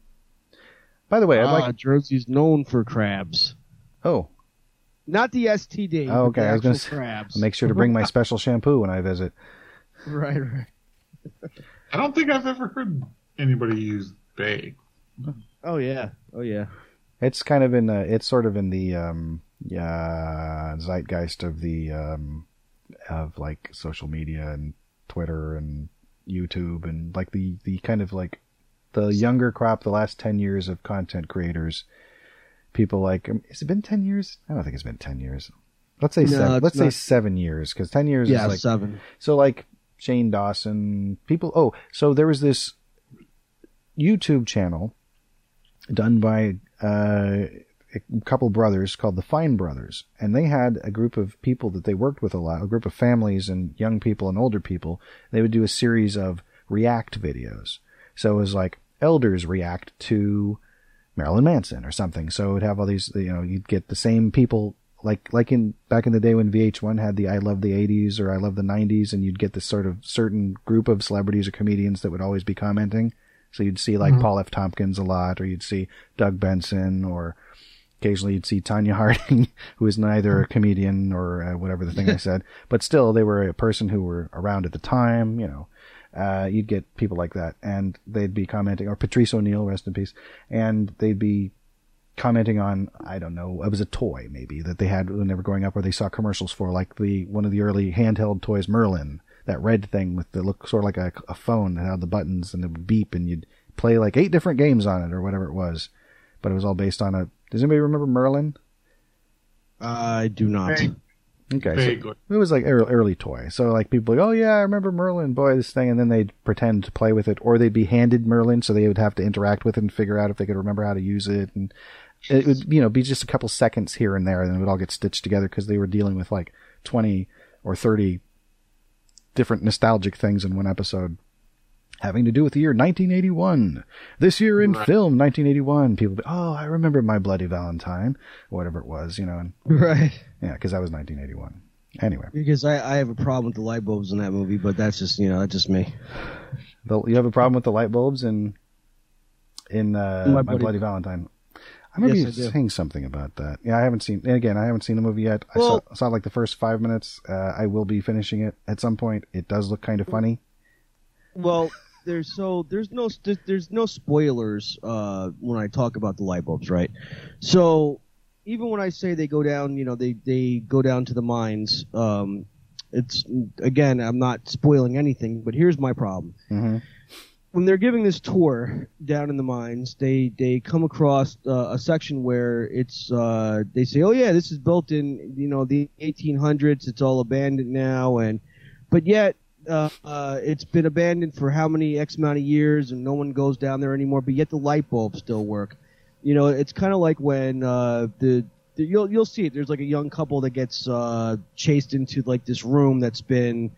By the way, I'd Ah, like. Jersey's known for crabs. Oh, Not the STD. Oh, but okay, the I was gonna actual crabs. Make sure to bring my [LAUGHS] special shampoo when I visit. right, right. I don't think I've ever heard anybody use Bae. Oh yeah. Oh yeah. It's kind of in. Uh, it's sort of in the um, yeah zeitgeist of the um, of like social media and Twitter and YouTube and like the the kind of like the younger crop, the last ten years of content creators. People like, um, has it been ten years? I don't think it's been ten years. Let's say No, seven. Let's say seven years because ten years Yeah, is like seven. So like Shane Dawson, people. Oh, so there was this YouTube channel done by uh, a couple brothers called the Fine Brothers, and they had a group of people that they worked with a lot, a group of families and young people and older people. They would do a series of react videos. So it was like elders react to Marilyn Manson or something. So it would have all these, you know, you'd get the same people like like in back in the day when VH1 had the I love the 80s or I love the 90s and you'd get this sort of certain group of celebrities or comedians that would always be commenting. So you'd see like Paul F. Tompkins a lot or you'd see Doug Benson or occasionally you'd see Tonya [LAUGHS] Harding who is neither a comedian or uh, whatever the thing I said, [LAUGHS] but still they were a person who were around at the time, you know. Uh, you'd get people like that and they'd be commenting or Patrice O'Neal, rest in peace, and they'd be commenting on I don't know it was a toy maybe that they had when they were growing up, or they saw commercials for like the one of the early handheld toys Merlin, that red thing with the look sort of like a, a phone that had the buttons and it would beep and you'd play like eight different games on it or whatever it was, but it was all based on a. Does anybody remember Merlin? I do not. Hey. Okay, so it was like early, early toy. So like people like, oh yeah, I remember Merlin, boy, this thing, and then they'd pretend to play with it, or they'd be handed Merlin, so they would have to interact with it and figure out if they could remember how to use it, and it would you know be just a couple seconds here and there, and it would all get stitched together because they were dealing with like twenty or thirty different nostalgic things in one episode. Having to do with the year 1981. This year in Right. film, 1981. People be, oh, I remember My Bloody Valentine, whatever it was, you know, and [LAUGHS] Right. yeah, because that was 1981. Anyway. Because I, I have a problem with the light bulbs in that movie, but that's just you know that's just me. The, you have a problem with the light bulbs in in uh, My my, Bloody- bloody, Valentine. I remember Yes, I you do. saying something about that. Yeah, I haven't seen. Again, I haven't seen the movie yet. I Well- saw, saw like the first five minutes. Uh, I will be finishing it at some point. It does look kind of funny. Well, there's so there's no there's no spoilers uh, when I talk about the light bulbs, right? So even when I say they go down, you know, they they go down to the mines. Um, it's again, I'm not spoiling anything, but here's my problem. Mhm. When they're giving this tour down in the mines, they they come across uh, a section where it's uh, they say, oh yeah, this is built in you know the 1800s. It's all abandoned now, and but yet uh, uh, it's been abandoned for how many X amount of years, and no one goes down there anymore. But yet the light bulbs still work. You know, it's kind of like when uh, the, the you'll you'll see it. There's like a young couple that gets uh, chased into like this room that's been,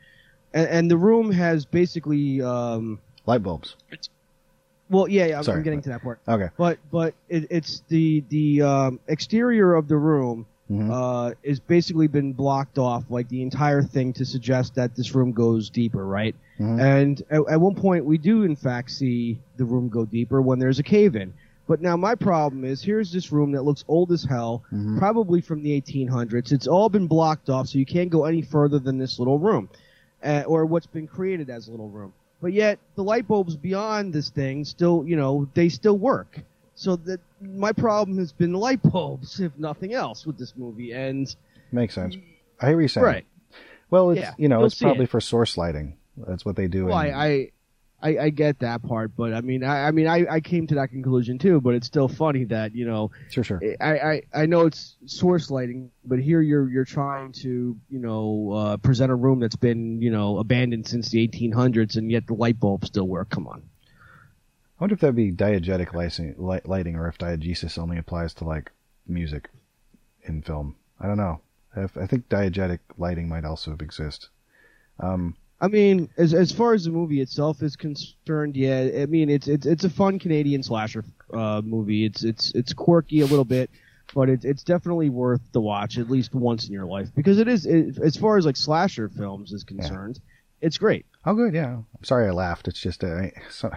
and, and the room has basically. Um, Light bulbs. well, yeah, yeah I'm, Sorry. I'm getting to that part. Okay. But but it, it's the the um, exterior of the room Mhm. uh, is basically been blocked off, like the entire thing, to suggest that this room goes deeper, right? Mhm. And at, at one point, we do in fact see the room go deeper when there's a cave in. But now my problem is, here's this room that looks old as hell, Mhm. probably from the 1800s. It's all been blocked off, so you can't go any further than this little room, uh, or what's been created as a little room. But yet, the light bulbs beyond this thing still, you know, they still work. So that my problem has been the light [LAUGHS] bulbs, if nothing else, with this movie. And Makes sense. I hear you're saying. right, Well, it's Yeah, you know it's probably it. for source lighting. That's what they do. well, in- I, I, I get that part, but I mean, I, I mean, I, I came to that conclusion too. But it's still funny that you know, sure, sure. I, I, I know it's source lighting, but here you're you're trying to you know uh, present a room that's been you know abandoned since the 1800s, and yet the light bulbs still work. Come on. I wonder if that'd be diegetic lighting, light, lighting, or if diegesis only applies to like music in film. I don't know. I think diegetic lighting might also exist. Um, I mean, as as far as the movie itself is concerned, yeah, I mean it's it's it's a fun Canadian slasher uh, movie. It's it's it's quirky a little bit, but it's it's definitely worth the watch at least once in your life because it is it, as far as like slasher films is concerned. It's great. Oh, good. Yeah. I'm sorry I laughed. It's just uh, so,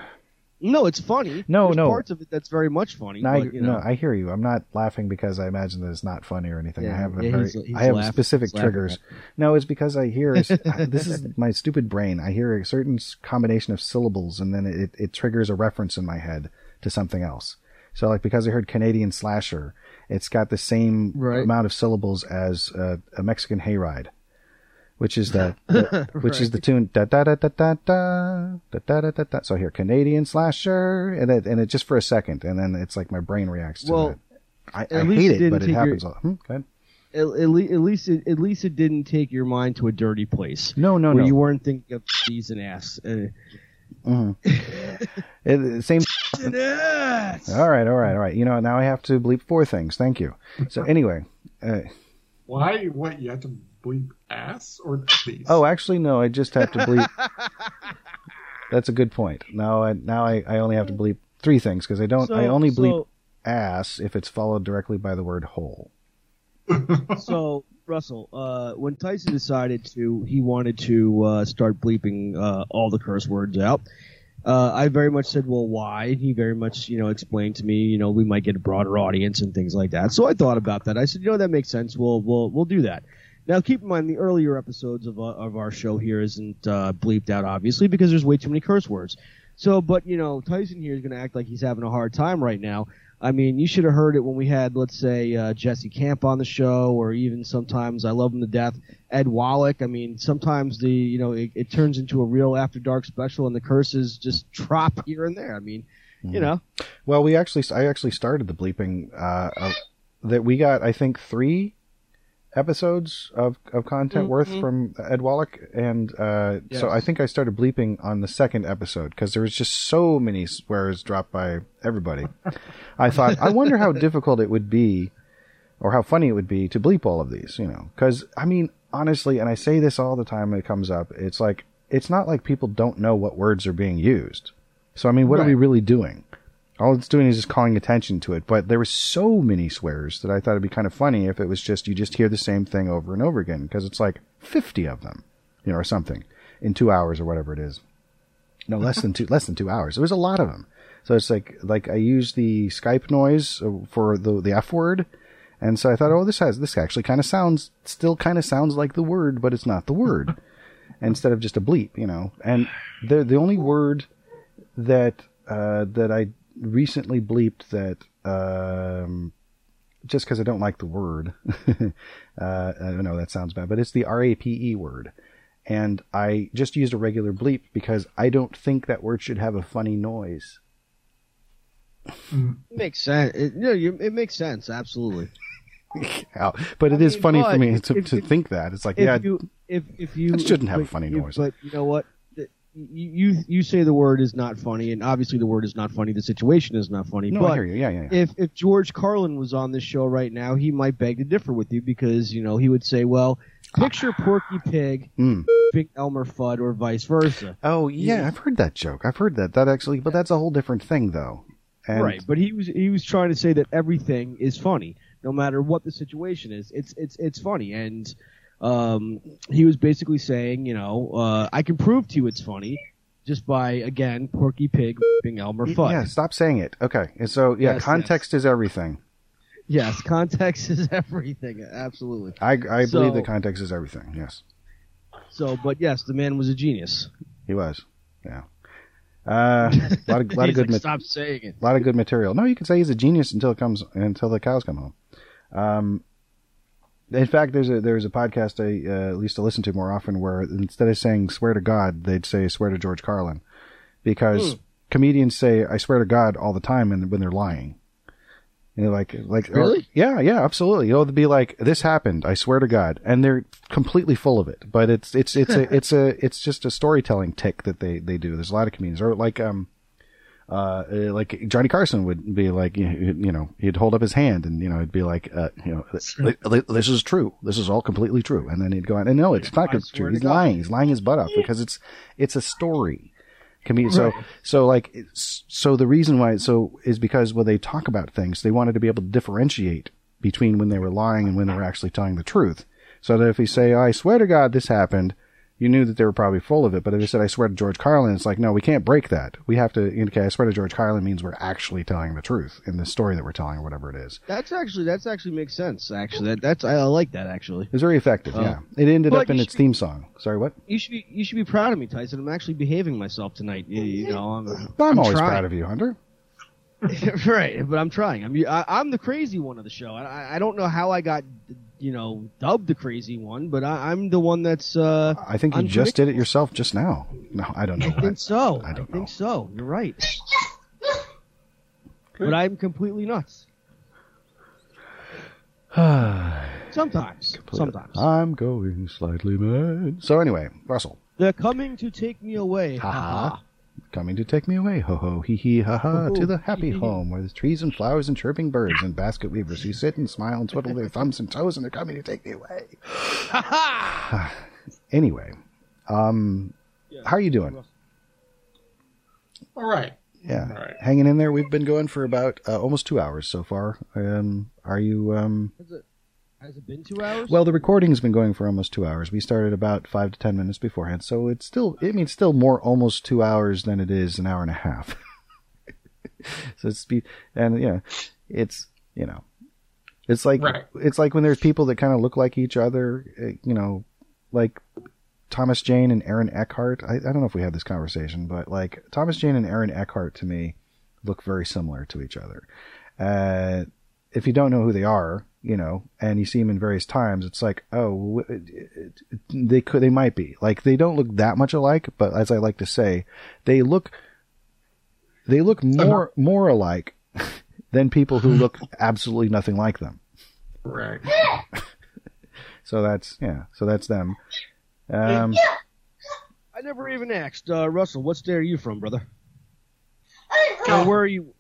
No, it's funny. No, There's no. parts of it that's very much funny. no, I, but, you know, no, I hear you. I'm not laughing because I imagine that it's not funny or anything. I Yeah, have a yeah, very, he's- he's I have laughing- specific triggers. No, it's because I hear [LAUGHS] this is my stupid brain. I hear a certain combination of syllables, and then it, it triggers a reference in my head to something else. So, like because I heard Canadian slasher, it's got the same Right. amount of syllables as uh, a Mexican hayride, which is the, the- which is the tune da da da da da da da da da da. da. So I hear Canadian slasher, and it and it just for a second, and then it's like my brain reacts to Well, it. I, at I least hate it it, didn't but it take your- happens. all hmm, go ahead. at, at, le- at least it, at least it didn't take your mind to a dirty place. No, no, where no. you weren't thinking of cheese and ass. Uh, It, same. and ass. All right, all right, all right. You know, now I have to bleep four things. Thank you. So anyway, uh, Why? What? You have to bleep ass or these? oh, actually, no, I just have to bleep. [LAUGHS] That's a good point. Now, I now I, I only have to bleep three things because I don't. I only bleep so- ass if it's followed directly by the word hole. [LAUGHS] so Russell, uh, when Tyson decided to, he wanted to uh, start bleeping uh, all the curse words out. Uh, I very much said, "Well, why?" And he very much, you know, explained to me, you know, we might get a broader audience and things like that. So I thought about that. I said, "You know, that makes sense. We'll we'll we'll do that." Now, keep in mind the earlier episodes of uh, of our show here isn't uh, bleeped out, obviously, because there's way too many curse words. So, but you know, Tyson here is going to act like he's having a hard time right now. I mean, you should have heard it when we had, let's say, uh, Jesse Camp on the show, or even sometimes I love him to death, Ed Wallach. I mean, sometimes the you know it, it turns into a real after dark special, and the curses just drop here and there. I mean, you know, Well, we actually, I actually started the bleeping. Uh, that we got, I think, three episodes of, of content worth from Ed Wallach, and uh, so I think I started bleeping on the second episode because there was just so many swears dropped by everybody. I thought, I wonder how [LAUGHS] difficult it would be, or how funny it would be to bleep all of these. You know, because I mean, honestly, and I say this all the time when it comes up. It's like it's not like people don't know what words are being used. So I mean, what are we really doing? All it's doing is just calling attention to it. But there were so many swears that I thought it'd be kind of funny if it was just you just hear the same thing over and over again because it's like fifty of them, you know, or something in two hours or whatever it is. No, less than two, less than two hours. It was a lot of them. So it's like like I used the Skype noise uh, for the the F word, and so I thought, oh, this has this actually kind of sounds still kind of sounds like the word, but it's not the word. Instead of just a bleep, you know. And the the only word that uh, that I recently bleeped that um, just because I don't like the word. [LAUGHS] uh, I know that sounds bad, but it's the R A P E word, and I just used a regular bleep because I don't think that word should have a funny noise. it makes sense. It, no, you, it makes sense. Absolutely. [LAUGHS] Yeah, but it is mean, funny for me if- to, if- to if- think that it's like if yeah, you if if you It shouldn't have a funny noise. But you know what? You, you say the word is not funny, and obviously the word is not funny. The situation is not funny. no, but I hear you. Yeah, yeah, yeah. if if George Carlin was on this show right now, he might beg to differ with you because you know he would say, "Well, picture Porky Pig, Mm. Big Elmer Fudd, or vice versa." Oh yeah, I've heard that joke. I've heard that. That actually, but that's a whole different thing though. And right, but he was he was trying to say that everything is funny, no matter what the situation is. It's it's it's funny, and um, he was basically saying, you know, uh, I can prove to you it's funny just by again Porky Pig being Elmer Fudd. yeah, stop saying it. Okay, and so yeah, Yes, context is everything. Yes, context [LAUGHS] is everything. Absolutely. I I So- believe that context is everything. Yes, So, but yes, the man was a genius. he was. Yeah. Uh, a [LAUGHS] lot of lot of good like, mat- Stop saying it. A lot of good material. No, you can say he's a genius until it comes until the cows come home. Um, in fact, there's a there's a podcast I uh, used to listen to more often where instead of saying "swear to God," they'd say "swear to George Carlin," because comedians say "I swear to God" all the time, and when they're lying. You know, like, like, or- Really? yeah, yeah, absolutely. You know, they'd be like, "This happened. I swear to God," and they're completely full of it. But it's, it's, it's a, [LAUGHS] it's a, it's just a storytelling tick that they, they do. There's a lot of comedians, or like, um, uh, uh, like Johnny Carson would be like, you know, he'd hold up his hand and, you know, it'd be like, uh, you know, "Li- li- this is true. This is all completely true. And then he'd go on, and no, it's not true. He's lying. He's lying his butt off because it's, it's a story. Comedian. So, so like, so the reason why, so is because when they talk about things, they wanted to be able to differentiate between when they were lying and when they were actually telling the truth. So that if you say, I swear to God this happened, you knew that they were probably full of it. But if they said, "I swear to George Carlin," it's like, no, we can't break that. We have to indicate, "I swear to George Carlin" means we're actually telling the truth in the story that we're telling, or whatever it is. That's actually that's actually makes sense. Actually, that that's I, I like that actually. It was very effective. Oh. yeah, it ended up in its theme song. Sorry, what? You should be you should be proud of me, Tyson. I'm actually behaving myself tonight. You, you know, I'm, I'm, always trying. proud of you, Hunter. [LAUGHS] right, but I'm trying. I'm I, I'm the crazy one of the show. I I don't know how I got you know dubbed the crazy one, but I, I'm the one that's. uh I think you just did it yourself just now. No, I don't know. I think so. I I, don't I think so. You're right. [LAUGHS] but I'm completely nuts. [SIGHS] Sometimes. Sometimes. I'm going slightly mad. So anyway, Russell, They're coming to take me away. Ha Ha ha. ha. Coming to take me away, ho ho, hee hee, ha ha, to the happy home where there's trees and flowers and chirping birds and basket weavers who sit and smile and twiddle their thumbs and toes and they're coming to take me away. Ha ha! [SIGHS] anyway, um, how are you doing? All right. Yeah, All right. hanging in there. We've been going for about uh, almost two hours so far. Um, are you? Um, Has it, has it been two hours? well, the recording's been going for almost two hours. We started about five to ten minutes beforehand, so it's still. I mean, still more almost two hours than it is an hour and a half. [LAUGHS] so it's be and yeah, it's you know, it's like Right. it's like when there's people that kind of look like each other. uh, You know, like Thomas Jane and Aaron Eckhart. I, I don't know if we had this conversation, but like Thomas Jane and Aaron Eckhart to me look very similar to each other. Uh, if you don't know who they are, you know, and you see them in various times, it's like, oh, w- it- it- they could, they might be like they don't look that much alike, but as I like to say, they look, they look more more alike [LAUGHS] than people who look [LAUGHS] absolutely nothing like them. Right. [LAUGHS] So that's yeah, so that's them. Um, I never even asked. Uh, Russell, what state are you from, brother? Or where are you?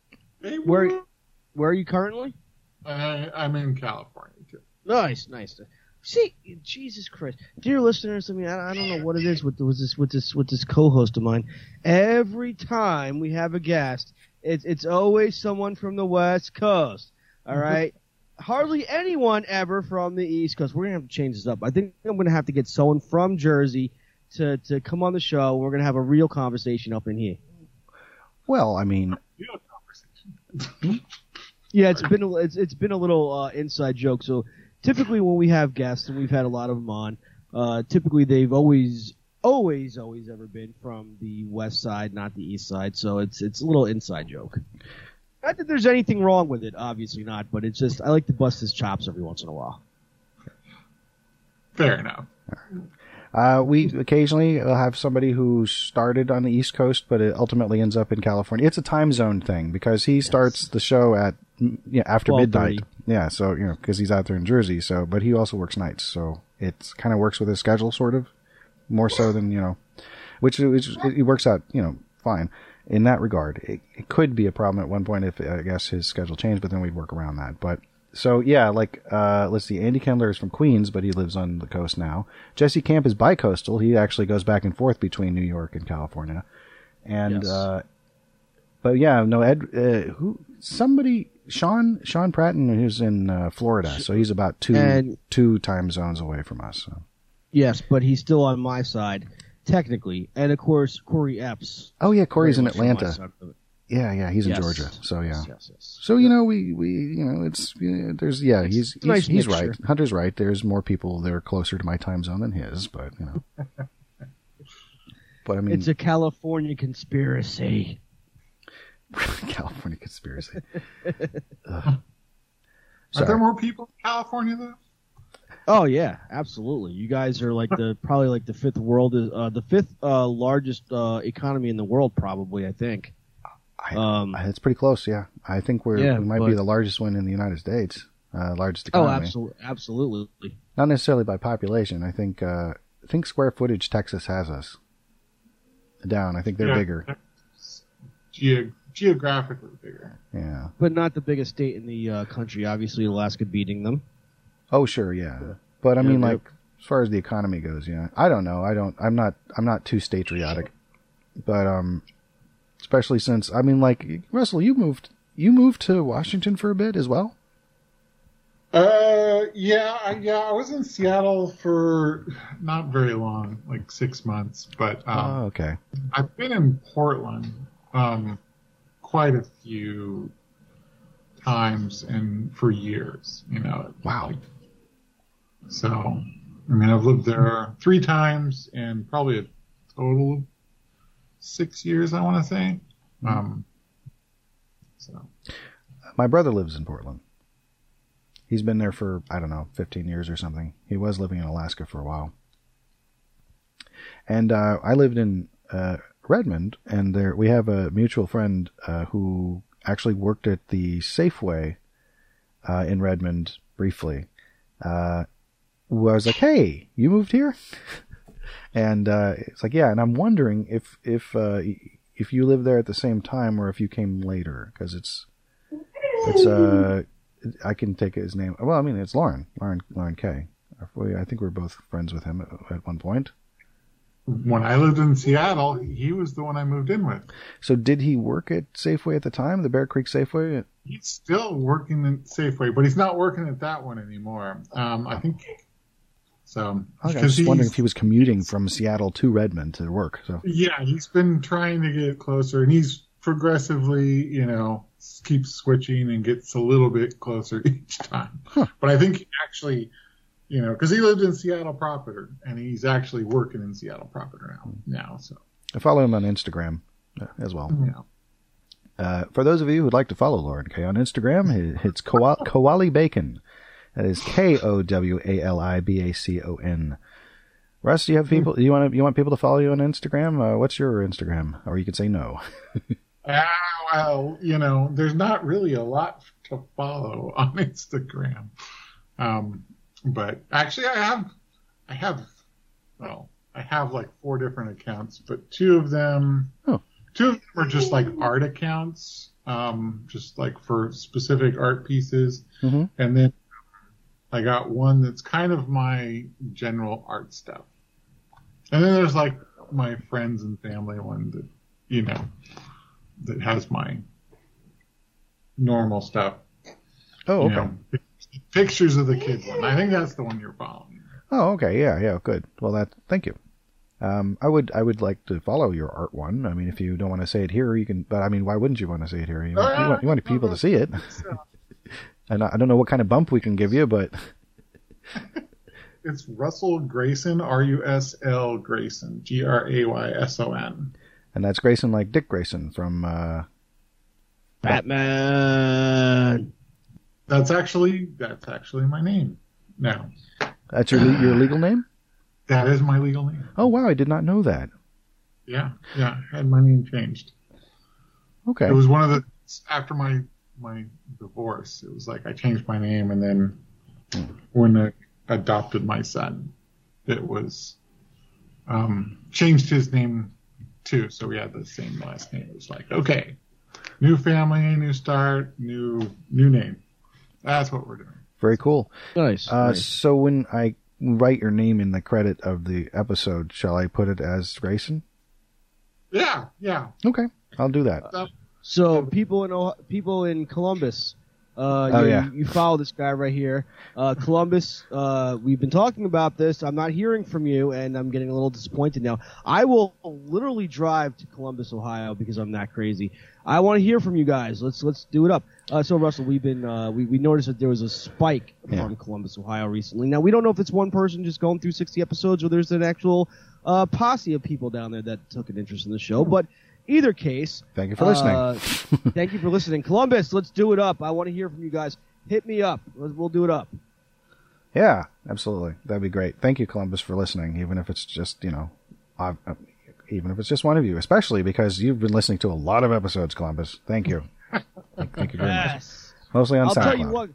Where Where are you currently? I, I'm in California too. Nice, nice. See, Jesus Christ, dear listeners. I mean, I, I don't know what it is with, with this with this with this co-host of mine. Every time we have a guest, it's it's always someone from the West Coast. All mm-hmm. right. Hardly anyone ever from the East Coast. We're gonna have to change this up. I think I'm gonna have to get someone from Jersey to to come on the show. We're gonna have a real conversation up in here. well, I mean, [LAUGHS] Yeah, it's been a, it's it's been a little uh, inside joke. So typically when we have guests and we've had a lot of them on, uh, typically they've always always always ever been from the west side, not the east side. So it's it's a little inside joke. Not that there's anything wrong with it, obviously not, but it's just I like to bust his chops every once in a while. Fair enough. Uh, we occasionally will have somebody who started on the East Coast, but it ultimately ends up in California. It's a time zone thing because he starts the show at yeah, after 12:30. midnight. Yeah, so you know because he's out there in Jersey. So, but he also works nights, so it kind of works with his schedule, sort of more so than you know, which which it works out you know fine in that regard. It, it could be a problem at one point if I guess his schedule changed, but then we'd work around that. But so yeah, like uh, let's see, Andy Kendler is from Queens, but he lives on the coast now. Jesse Camp is bicoastal. He actually goes back and forth between New York and California. And Yes. uh, but yeah, no Ed, uh, who somebody Sean Sean Pratton who's in uh, Florida, so he's about two And- two time zones away from us. So. Yes, but he's still on my side technically, and of course Corey Epps. Oh yeah, Corey's in very much on my Atlanta. side of it. Yeah, yeah, he's in Yes. Georgia. So yeah. Yes, yes, yes. So you know, we we you know, it's yeah, there's yeah, he's a nice he's, he's right. Hunter's right. There's more people that are closer to my time zone than his, but you know. [LAUGHS] but I mean, It's a California conspiracy. [LAUGHS] California conspiracy. [LAUGHS] Are there more people in California though? Oh yeah, absolutely. You guys are like the [LAUGHS] probably like the fifth world uh, the fifth uh, largest uh, economy in the world, probably. I think. I, Um, it's pretty close. Yeah, I think we're Yeah, we might but- be the largest one in the United States, uh, largest Oh, economy. absolutely, absolutely. Not necessarily by population. I think uh, I think square footage Texas has us down. I think they're Yeah. bigger. Geo- geographically bigger. Yeah. But not the biggest state in the uh, country. Obviously, Alaska beating them. Oh, sure, yeah. But I Yeah, mean, yeah. like, as far as the economy goes, yeah. I don't know. I don't. I'm not. I'm not too patriotic. But um, especially since I mean, like Russell, you moved. You moved to Washington for a bit as well. Uh, Uh, yeah, I- yeah. I was in Seattle for not very long, like six months, but um, oh, okay. I've been in Portland um, quite a few times and for years. You know. Wow. Like, so, I mean, I've lived there three times and probably a total of six years. I want to say. Um, so. My brother lives in Portland. He's been there for I don't know, 15 years or something. He was living in Alaska for a while. And uh, I lived in uh, Redmond, and there we have a mutual friend uh, who actually worked at the Safeway uh, in Redmond briefly. Uh, who I was like, "Hey, you moved here?" [LAUGHS] and uh, it's like, "Yeah." And I'm wondering if if uh, if you lived there at the same time or if you came later, because it's it's uh I can take his name. Well, I mean, it's Lauren, Lauren, Lauren K. I think we are both friends with him at, at one point. When I lived in Seattle, he was the one I moved in with. So, did he work at Safeway at the time, the Bear Creek Safeway? He's still working at Safeway, but he's not working at that one anymore. Um, I think so. I was just wondering if he was commuting from Seattle to Redmond to work. So, Yeah, he's been trying to get closer, and he's progressively, you know, keeps switching and gets a little bit closer [LAUGHS] each time. But I think actually, you know, because he lived in Seattle proper, and he's actually working in Seattle proper now. Now, so I follow him on Instagram uh, as well. yeah. Uh, for those of you who'd like to follow Lauren K on Instagram, it's Koa- Kowali Bacon. That is K O W A L I B A C O N. Russ, do you have people? You want to, you want people to follow you on Instagram? Uh, what's your Instagram? Or you could say no. [LAUGHS] Ah, well, you know, there's not really a lot to follow on Instagram. Um, but actually, I have, I have, well, I have like four different accounts, but two of them, Oh. two of them are just like art accounts, um, just like for specific art pieces, Mhm. and then I got one that's kind of my general art stuff, and then there's like my friends and family one that, you know that has my normal stuff. Oh, you okay. know, pictures of the kid one. I think that's the one you're following. Oh, okay. Yeah, yeah. Good. Well, that. Thank you. Um, I would, I would like to follow your art one. I mean, if you don't want to say it here, you can. But I mean, why wouldn't you want to say it here? You want, you want, you want people to see it. [LAUGHS] and I, I don't know what kind of bump we can give you, but [LAUGHS] It's Russell Grayson, R U S L Grayson, G R A Y S O N. and that's Grayson like Dick Grayson from. uh Batman. That's actually that's actually my name. Now That's your le- your legal name. that is my legal name. Oh wow, I did not know that. Yeah, yeah. Had my name changed. Okay. It was one of the after my my divorce. It was like I changed my name, and then when I adopted my son, it was um, changed his name too. So we had the same last name. It was like okay, new family, new start, new new name. That's what we're doing. Very cool. Nice. Uh, nice. So when I write your name in the credit of the episode, shall I put it as Grayson? Yeah, yeah. Okay, I'll do that. So people in Ohio, people in Columbus, uh, Oh, you, yeah. you follow this guy right here, uh, Columbus. Uh, we've been talking about this. I'm not hearing from you, and I'm getting a little disappointed now. I will literally drive to Columbus, Ohio, because I'm that crazy. I want to hear from you guys. Let's let's do it up. Uh, so Russell, we've been uh, we we noticed that there was a spike Yeah. from Columbus, Ohio recently. Now we don't know if it's one person just going through 60 episodes or there's an actual uh, posse of people down there that took an interest in the show. But either case, Thank you for listening. uh, [LAUGHS] thank you for listening. Columbus, let's do it up. I want to hear from you guys. Hit me up. We'll do it up. Yeah, absolutely. That'd be great. Thank you, Columbus, for listening, even if it's just, you know, uh, uh, even if it's just one of you, especially because you've been listening to a lot of episodes, Columbus. Thank you. Thank, you very much. Yes. Mostly on I'll SoundCloud. tell you what,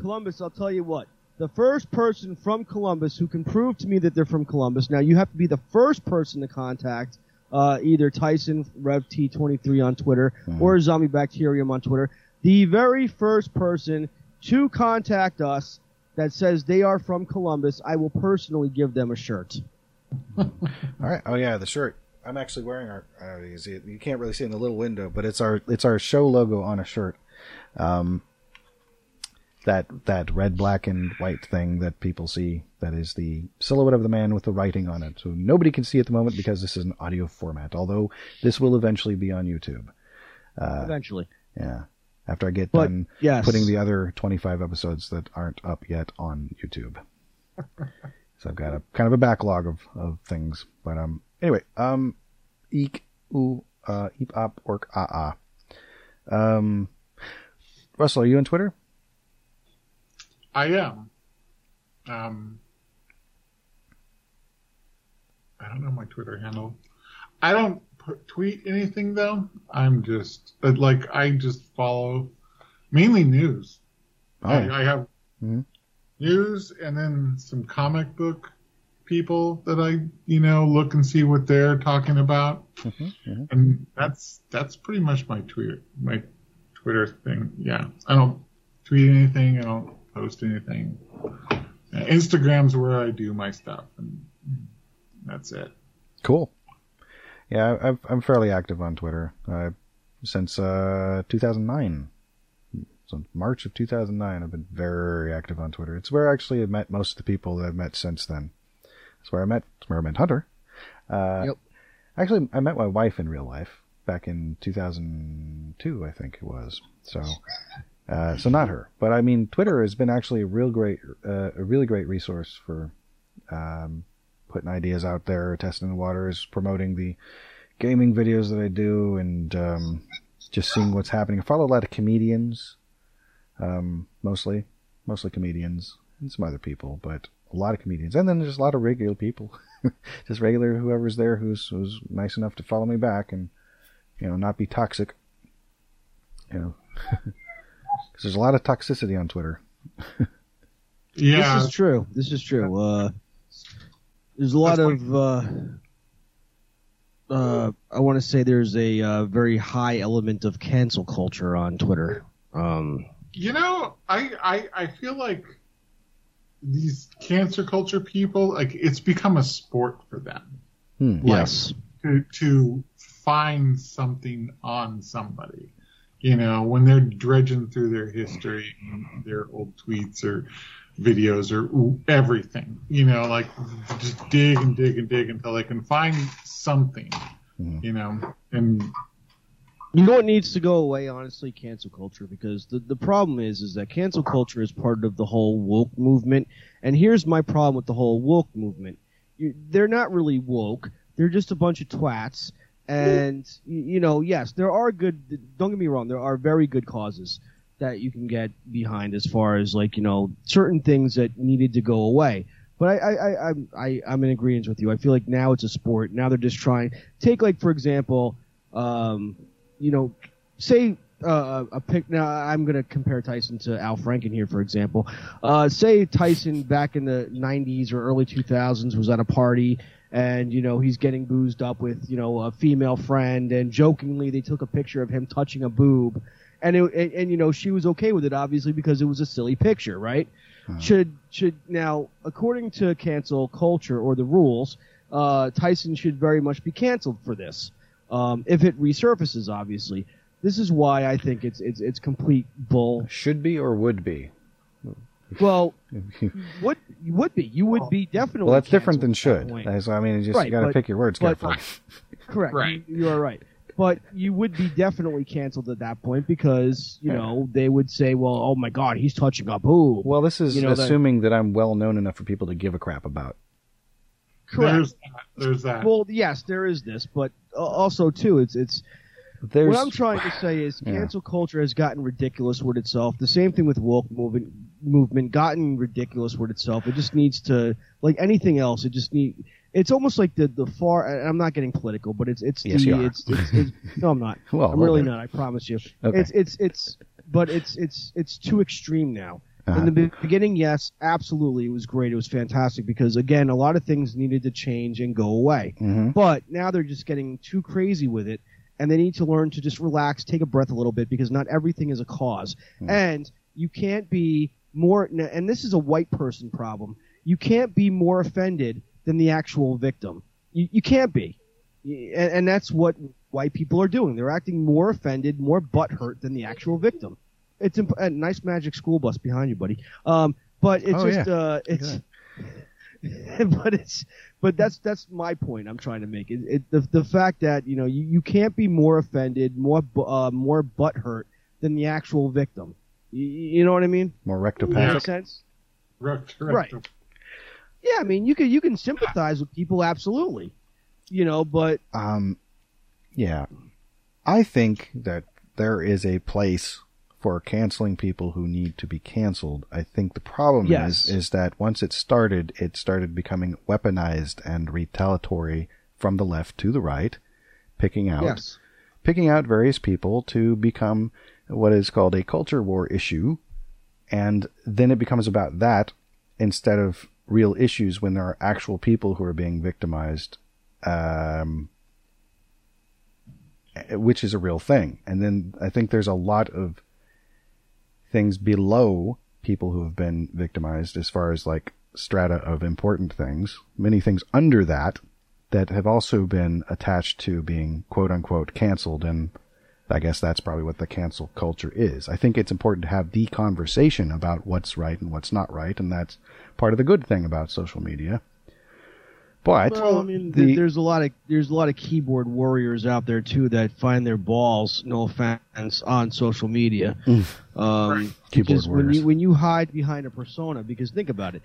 Columbus. I'll tell you what. The first person from Columbus who can prove to me that they're from Columbus. Now you have to be the first person to contact uh, either Tyson Rev T twenty three on Twitter or Zombie Bacterium on Twitter. The very first person to contact us that says they are from Columbus, I will personally give them a shirt. [LAUGHS] All right. Oh yeah, the shirt. I'm actually wearing our. Uh, you, see it, you can't really see in the little window, but it's our it's our show logo on a shirt. Um, that that red, black, and white thing that people see. That is the silhouette of the man with the writing on it. So nobody can see at the moment because this is an audio format. Although this will eventually be on YouTube. Eventually. Yeah. After I get But, done yes. putting the other 25 episodes that aren't up yet on YouTube. [LAUGHS] so I've got a kind of a backlog of, of things. But um anyway, um eek oo uh eep op ork ah ah. Um Russell, are you on Twitter? I am. Um, I don't know my Twitter handle. I don't put, tweet anything though. I'm just but, like I just follow mainly news. Oh. I, I have Mhm. news and then some comic book people that I you know look and see what they're talking about, mhm. and that's that's pretty much my Twitter my Twitter thing. Yeah, I don't tweet anything. I don't post anything. Uh, Instagram's where I do my stuff, and that's it. Cool. Yeah, I- I've, I'm fairly active on Twitter uh, since uh, 2009. So March of 2009, I've been very active on Twitter. It's where I actually have met most of the people that I've met since then. It's where I met, it's where I met Hunter. Uh, Yep. Actually, I met my wife in real life back in 2002, I think it was. So, uh, so not her, but I mean, Twitter has been actually a real great, uh, a really great resource for, um, putting ideas out there, testing the waters, promoting the gaming videos that I do, and um, just seeing what's happening. I follow a lot of comedians, um, mostly, mostly comedians, and some other people, but a lot of comedians, and then there's a lot of regular people, [LAUGHS] just regular whoever's there who's who's nice enough to follow me back and you know not be toxic, you know, [LAUGHS] because there's a lot of toxicity on Twitter. [LAUGHS] Yeah, This is true. This is true. Uh, there's a lot That's of. Uh, uh, I want to say there's a uh, very high element of cancel culture on Twitter. Um, You know, I, I I feel like these cancer culture people, like it's become a sport for them Hmm. yes. to to find something on somebody. You know, when they're dredging through their history, their old tweets or videos or everything. You know, like just dig and dig and dig until they can find something. Mhm. You know, and You know what needs to go away, honestly, cancel culture, because the, the problem is is that cancel culture is part of the whole woke movement. And here's my problem with the whole woke movement. You, they're not really woke. They're just a bunch of twats. And you, know, yes, there are good. Don't get me wrong. There are very good causes that you can get behind, as far as like you know certain things that needed to go away. But I, I, I, I, I'm in agreement with you. I feel like now it's a sport. Now they're just trying. Take like for example, um, you know, say uh, a pick. Now I'm going to compare Tyson to Al Franken here, for example. Uh, say Tyson back in the '90s or early 2000s was at a party, and you know he's getting boozed up with you know a female friend, and jokingly they took a picture of him touching a boob, and it, and, and you know she was okay with it, obviously because it was a silly picture, right? Should should now, according to cancel culture or the rules, uh, Tyson should very much be canceled for this um, if it resurfaces. Obviously, this is why I think it's it's it's complete bull. Should be or would be. Well, [LAUGHS] would would be you would be definitely. Well, that's different than that should. point. I mean, it's just Right, you got to pick your words but- carefully. Correct. Right. You, you are right. But you would be definitely canceled at that point because you Yeah. know they would say, "Well, oh my God, he's touching a boob." Well, this is You know, that- assuming that I'm well known enough for people to give a crap about. Correct. there's that. There's that. Well, yes, there is this, but uh, also too, it's it's There's what I'm trying to say is Yeah. cancel culture has gotten ridiculous with itself. The same thing with woke movement movement gotten ridiculous with itself. It just needs to like anything else. It just need. It's almost like the the far. and I'm not getting political, but it's it's Yes, the you are. it's, it's, it's [LAUGHS] no, I'm not. Well, a I'm really bit. not. I promise you. Okay. It's it's it's but it's it's it's too extreme now. Uh-huh. In the beginning, yes, absolutely, it was great. It was fantastic because again, a lot of things needed to change and go away. Mhm. But now they're just getting too crazy with it, and they need to learn to just relax, take a breath a little bit, because not everything is a cause. And you can't be more, and this is a white person problem. You can't be more offended than the actual victim. You, you can't be, and, and that's what white people are doing. They're acting more offended, more butthurt than the actual victim. It's imp- a nice magic school bus behind you, buddy. Um, but it's Oh, just yeah. uh, it's. [LAUGHS] but it's but that's that's my point I'm trying to make. It, it the the fact that you know you, you can't be more offended, more bu- uh, more butthurt than the actual victim. You, you know what I mean? More Does that rectopathic. make sense? Rect- Right. Yeah, I mean you can you can sympathize with people absolutely, you know, but Um, yeah, I think that there is a place for canceling people who need to be canceled. I think the problem Yes. is is that once it started, it started becoming weaponized and retaliatory from the left to the right, picking out yes, picking out various people to become what is called a culture war issue, and then it becomes about that instead of real issues when there are actual people who are being victimized, um, which is a real thing. And then I think there's a lot of things below people who have been victimized as far as like strata of important things, many things under that that have also been attached to being quote unquote canceled and I guess that's probably what the cancel culture is. I think it's important to have the conversation about what's right and what's not right, and that's part of the good thing about social media. But Well, I mean, the- there's a lot of there's a lot of keyboard warriors out there too that find their balls, no offense, on social media. Um, Keyboard because when warriors. you when you hide behind a persona, because think about it,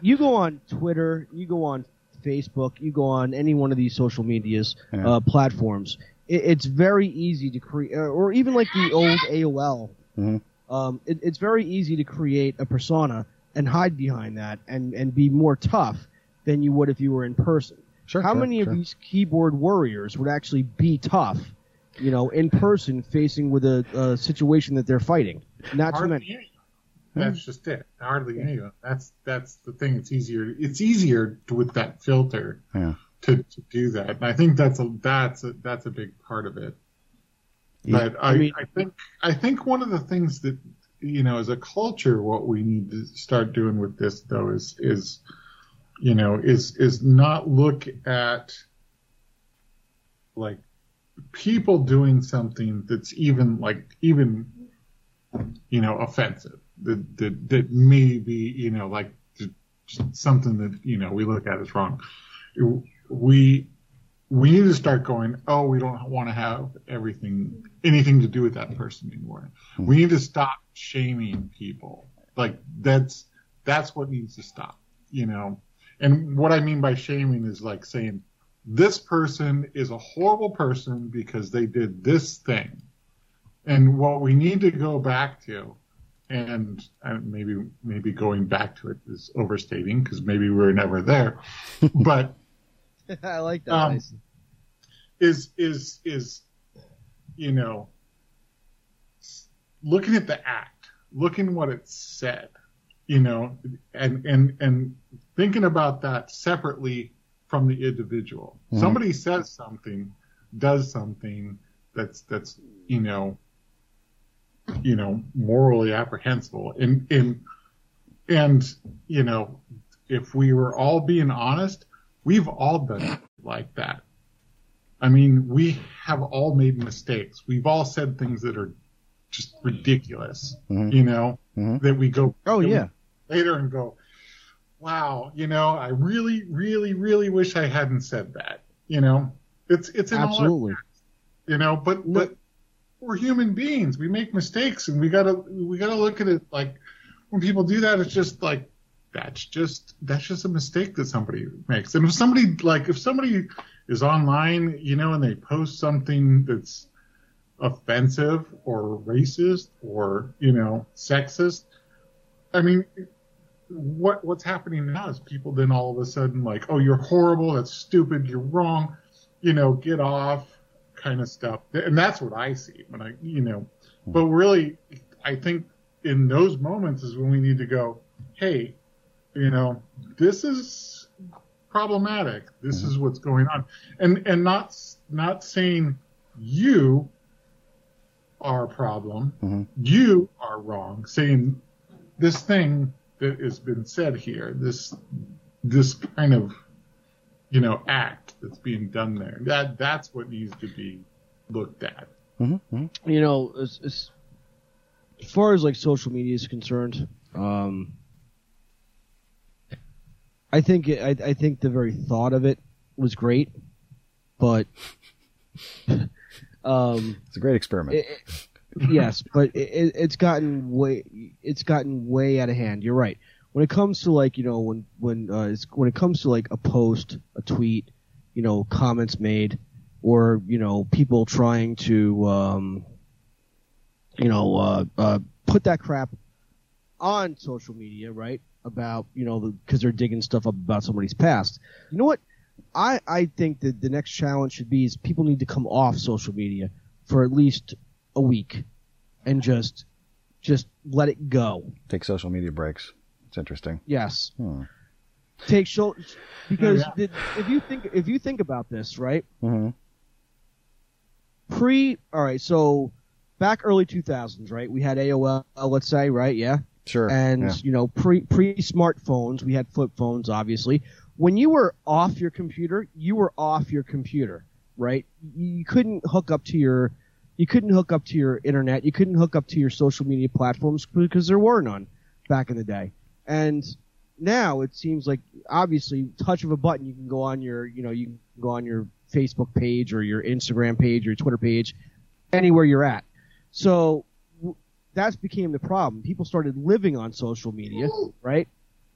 you go on Twitter, you go on Facebook, you go on any one of these social medias Yeah. uh, platforms. It, it's very easy to create, or even like the old AOL. Mhm. Um, it, it's very easy to create a persona and hide behind that and and be more tough than you would if you were in person. Sure, How sure, many sure. of these keyboard warriors would actually be tough, you know, in person, facing with a, a situation that they're fighting? Not too many. any. That's just it. Hardly any. That's that's the thing. It's easier. It's easier to, with that filter Yeah. to, to do that. And I think that's a that's a that's a big part of it. Yeah, But I, I I, think I think one of the things that you know as a culture, what we need to start doing with this though is is you know is is not look at like people doing something that's even like even you know offensive that that, that may be you know like something that you know we look at as wrong. We we need to start going oh we don't want to have everything anything to do with that person anymore. We need to stop shaming people. Like that's that's what needs to stop you know and what i mean by shaming is like saying this person is a horrible person because they did this thing and what we need to go back to and maybe maybe going back to it is overstating because maybe we were never there [LAUGHS] but [LAUGHS] I like that. Um, is is is you know looking at the act looking what it said you know and and and thinking about that separately from the individual Mhm. somebody says something does something that's that's you know you know morally apprehensible and and and you know if we were all being honest we've all been like that I mean, we have all made mistakes. We've all said things that are just ridiculous, Mhm. you know, Mhm. that we go Oh yeah, later and go, wow, you know, I really, really, really wish I hadn't said that. You know, it's it's in all our absolutely. you know but but we're human beings we make mistakes and we gotta we gotta look at it like when people do that it's just like that's just that's just a mistake that somebody makes and if somebody like if somebody is online you know and they post something that's offensive or racist or you know sexist i mean what what's happening now is people then all of a sudden like oh you're horrible that's stupid you're wrong you know get off kind of stuff. And that's what i see when i you know but really i think in those moments is when we need to go hey you know this is problematic. This is what's going on. And and not not saying you are a problem. Mhm. you are wrong. Saying this thing that has been said here this this kind of you know act that's being done there that that's what needs to be looked at Mhm. Mhm. You know, it's, it's, as far as like social media is concerned, um, I think it, I, I think the very thought of it was great, but [LAUGHS] um, It's a great experiment. it- it- yes, but it, it, it's gotten way it's gotten way out of hand. You're right. When it comes to like you know when when uh, it's, when it comes to like a post, a tweet, you know, comments made, or you know people trying to um, you know uh, uh, put that crap on social media, right? About you know because they're digging stuff up about somebody's past. You know what? I I think that the next challenge should be is people need to come off social media for at least a week and just just let it go. Take social media breaks. It's interesting. Yes. Hmm. Take show because Oh, the- if you think if you think about this, right? hmm Pre all right, so back early 2000s, right? We had AOL, let's say, right? Yeah. Sure. and yeah. you know pre pre smartphones we had flip phones obviously when you were off your computer you were off your computer right you, you couldn't hook up to your you couldn't hook up to your internet you couldn't hook up to your social media platforms because there were none back in the day and now it seems like obviously touch of a button you can go on your you know you can go on your facebook page or your instagram page or your twitter page anywhere you're at so that's became the problem. People started living on social media, right?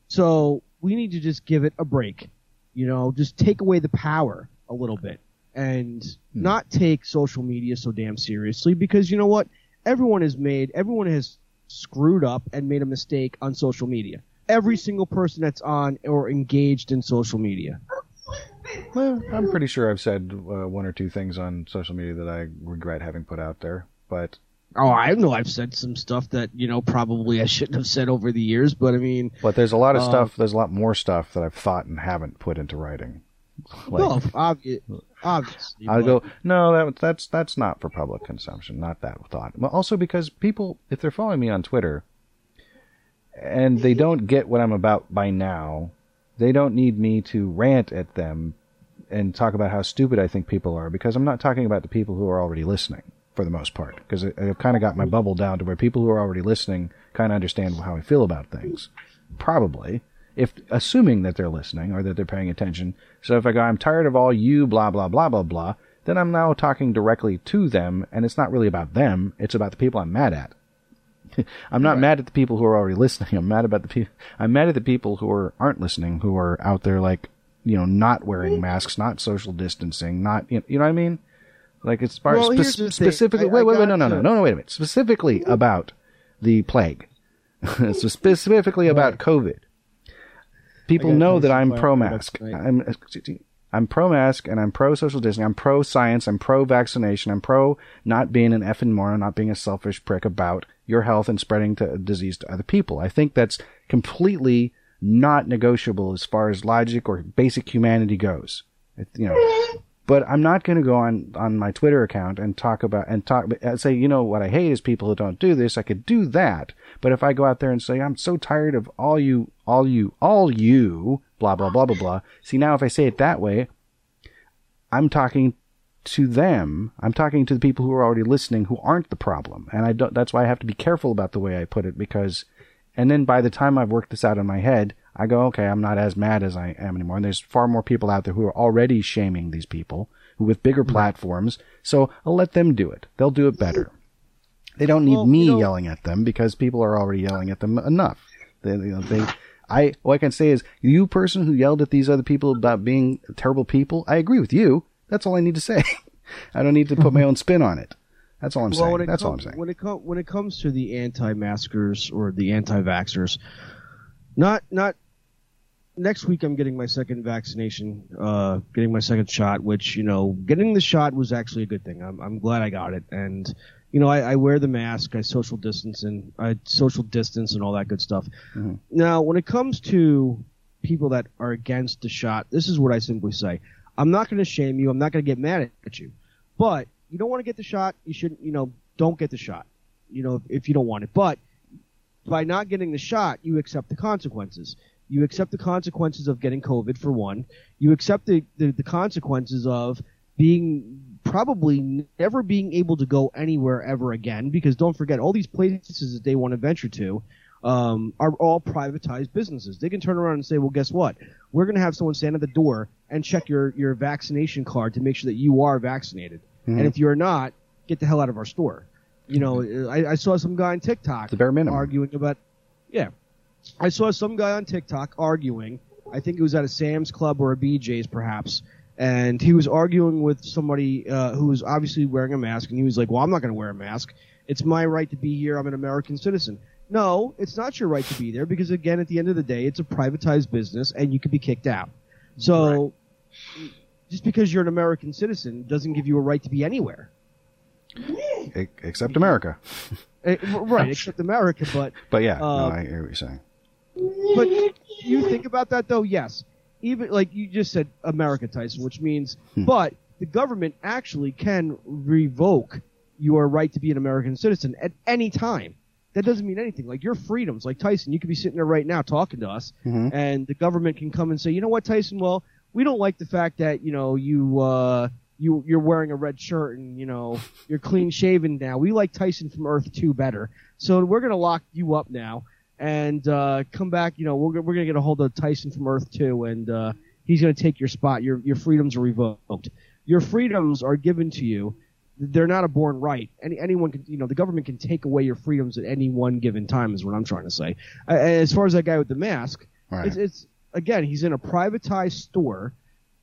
So we need to just give it a break. You know, just take away the power a little bit and not take social media so damn seriously because you know what? Everyone has made, everyone has screwed up and made a mistake on social media. Every single person that's on or engaged in social media. Well, I'm pretty sure I've said uh, one or two things on social media that I regret having put out there, but Oh, I know I've said some stuff that, you know, probably I shouldn't have said over the years, but I mean, but there's a lot of Um, stuff. There's a lot more stuff that I've thought and haven't put into writing. Like, well, obvi- obviously. I but- go, no, that, that's that's not for public consumption, not that thought. Well, also because people, if they're following me on Twitter, and they don't get what I'm about by now, they don't need me to rant at them and talk about how stupid I think people are because I'm not talking about the people who are already listening for the most part because I've kind of got my bubble down to where people who are already listening kind of understand how I feel about things. Probably. If assuming that they're listening or that they're paying attention. So if I go, I'm tired of all you blah blah blah blah blah, then I'm now talking directly to them and it's not really about them, it's about the people I'm mad at. [LAUGHS] I'm not mad at the people who are already listening. I'm mad about the people. I'm mad at the people who are aren't listening, who are out there like, you know, not wearing mm-hmm. masks, not social distancing, not you know, you know what I mean? Like it's part Well, spe- here's the thing. specifically. I- wait, I wait, wait, no, no, no, no, no, wait a minute. Specifically about the plague. so [LAUGHS] specifically about COVID. People know that I'm pro mask. I'm uh, I'm pro mask and I'm pro social distancing. I'm pro science. I'm pro vaccination. I'm pro not being an effing moron, not being a selfish prick about your health and spreading to disease to other people. I think that's completely not negotiable as far as logic or basic humanity goes. It, you know, but I'm not going to go on on my Twitter account and talk about and talk and say, you know, what I hate is people who don't do this. I could do that, but if I go out there and say, I'm so tired of all you, all you, all you, blah blah blah blah blah. See now, if I say it that way, I'm talking to them. I'm talking to the people who are already listening who aren't the problem, and I don't. That's why I have to be careful about the way I put it because, and then by the time I've worked this out in my head, I go, okay, I'm not as mad as I am anymore. And there's far more people out there who are already shaming these people who with bigger mm-hmm. platforms. So I'll let them do it. They'll do it better. They don't need Well, me you know- yelling at them because people are already yelling at them enough. They, you know, they, I, what I can say is, you person who yelled at these other people about being terrible people, I agree with you. That's all I need to say. [LAUGHS] I don't need to put my [LAUGHS] own spin on it. That's all I'm saying. when it That's all I'm saying. When it com- when it comes to the anti-maskers or the anti-vaxxers, not not next week I'm getting my second vaccination, uh, getting my second shot, which you know, getting the shot was actually a good thing. I'm I'm glad I got it, and you know, I, I wear the mask, I social distance and I social distance and all that good stuff. Mm-hmm. Now, when it comes to people that are against the shot, this is what I simply say. I'm not going to shame you. I'm not going to get mad at you. But you don't want to get the shot. You shouldn't, you know, don't get the shot. You know, if, if you don't want it. But by not getting the shot, you accept the consequences. You accept the consequences of getting COVID for one. You accept the, the, the consequences of being probably never being able to go anywhere ever again because don't forget all these places that they want to venture to um, are all privatized businesses. They can turn around and say, well, guess what? We're going to have someone stand at the door and check your, your vaccination card to make sure that you are vaccinated. Mhm. And if you're not, get the hell out of our store. You know, I, I saw some guy on TikTok The bare minimum. arguing about, yeah, I saw some guy on TikTok arguing. I think it was at a Sam's Club or a BJ's perhaps, and he was arguing with somebody uh, who was obviously wearing a mask, and he was like, "Well, I'm not going to wear a mask. It's my right to be here. I'm an American citizen." No, it's not your right to be there because again, at the end of the day, it's a privatized business, and you could be kicked out. So, just because you're an American citizen doesn't give you a right to be anywhere. E- Except America. [LAUGHS] Eh, right, except America, but [LAUGHS] But yeah, no, Uh, I hear what you're saying. But you think about that though, yes. Even like you just said America Tyson, which means Hmm. but the government actually can revoke your right to be an American citizen at any time. That doesn't mean anything. Like your freedoms, like Tyson, you could be sitting there right now talking to us Mhm. and the government can come and say, "You know what, Tyson? Well, we don't like the fact that, you know, you uh you you're wearing a red shirt and, you know, you're clean shaven now. We like Tyson from Earth 2 better. So we're going to lock you up now." and uh, come back. You know, we're, we're gonna get a hold of Tyson from Earth Two, and uh, he's gonna take your spot. Your your freedoms are revoked. Your freedoms are given to you. They're not a born right. Any anyone can, you know, the government can take away your freedoms at any one given time. Is what I'm trying to say. Uh, as far as that guy with the mask, Right. it's, it's again, he's in a privatized store,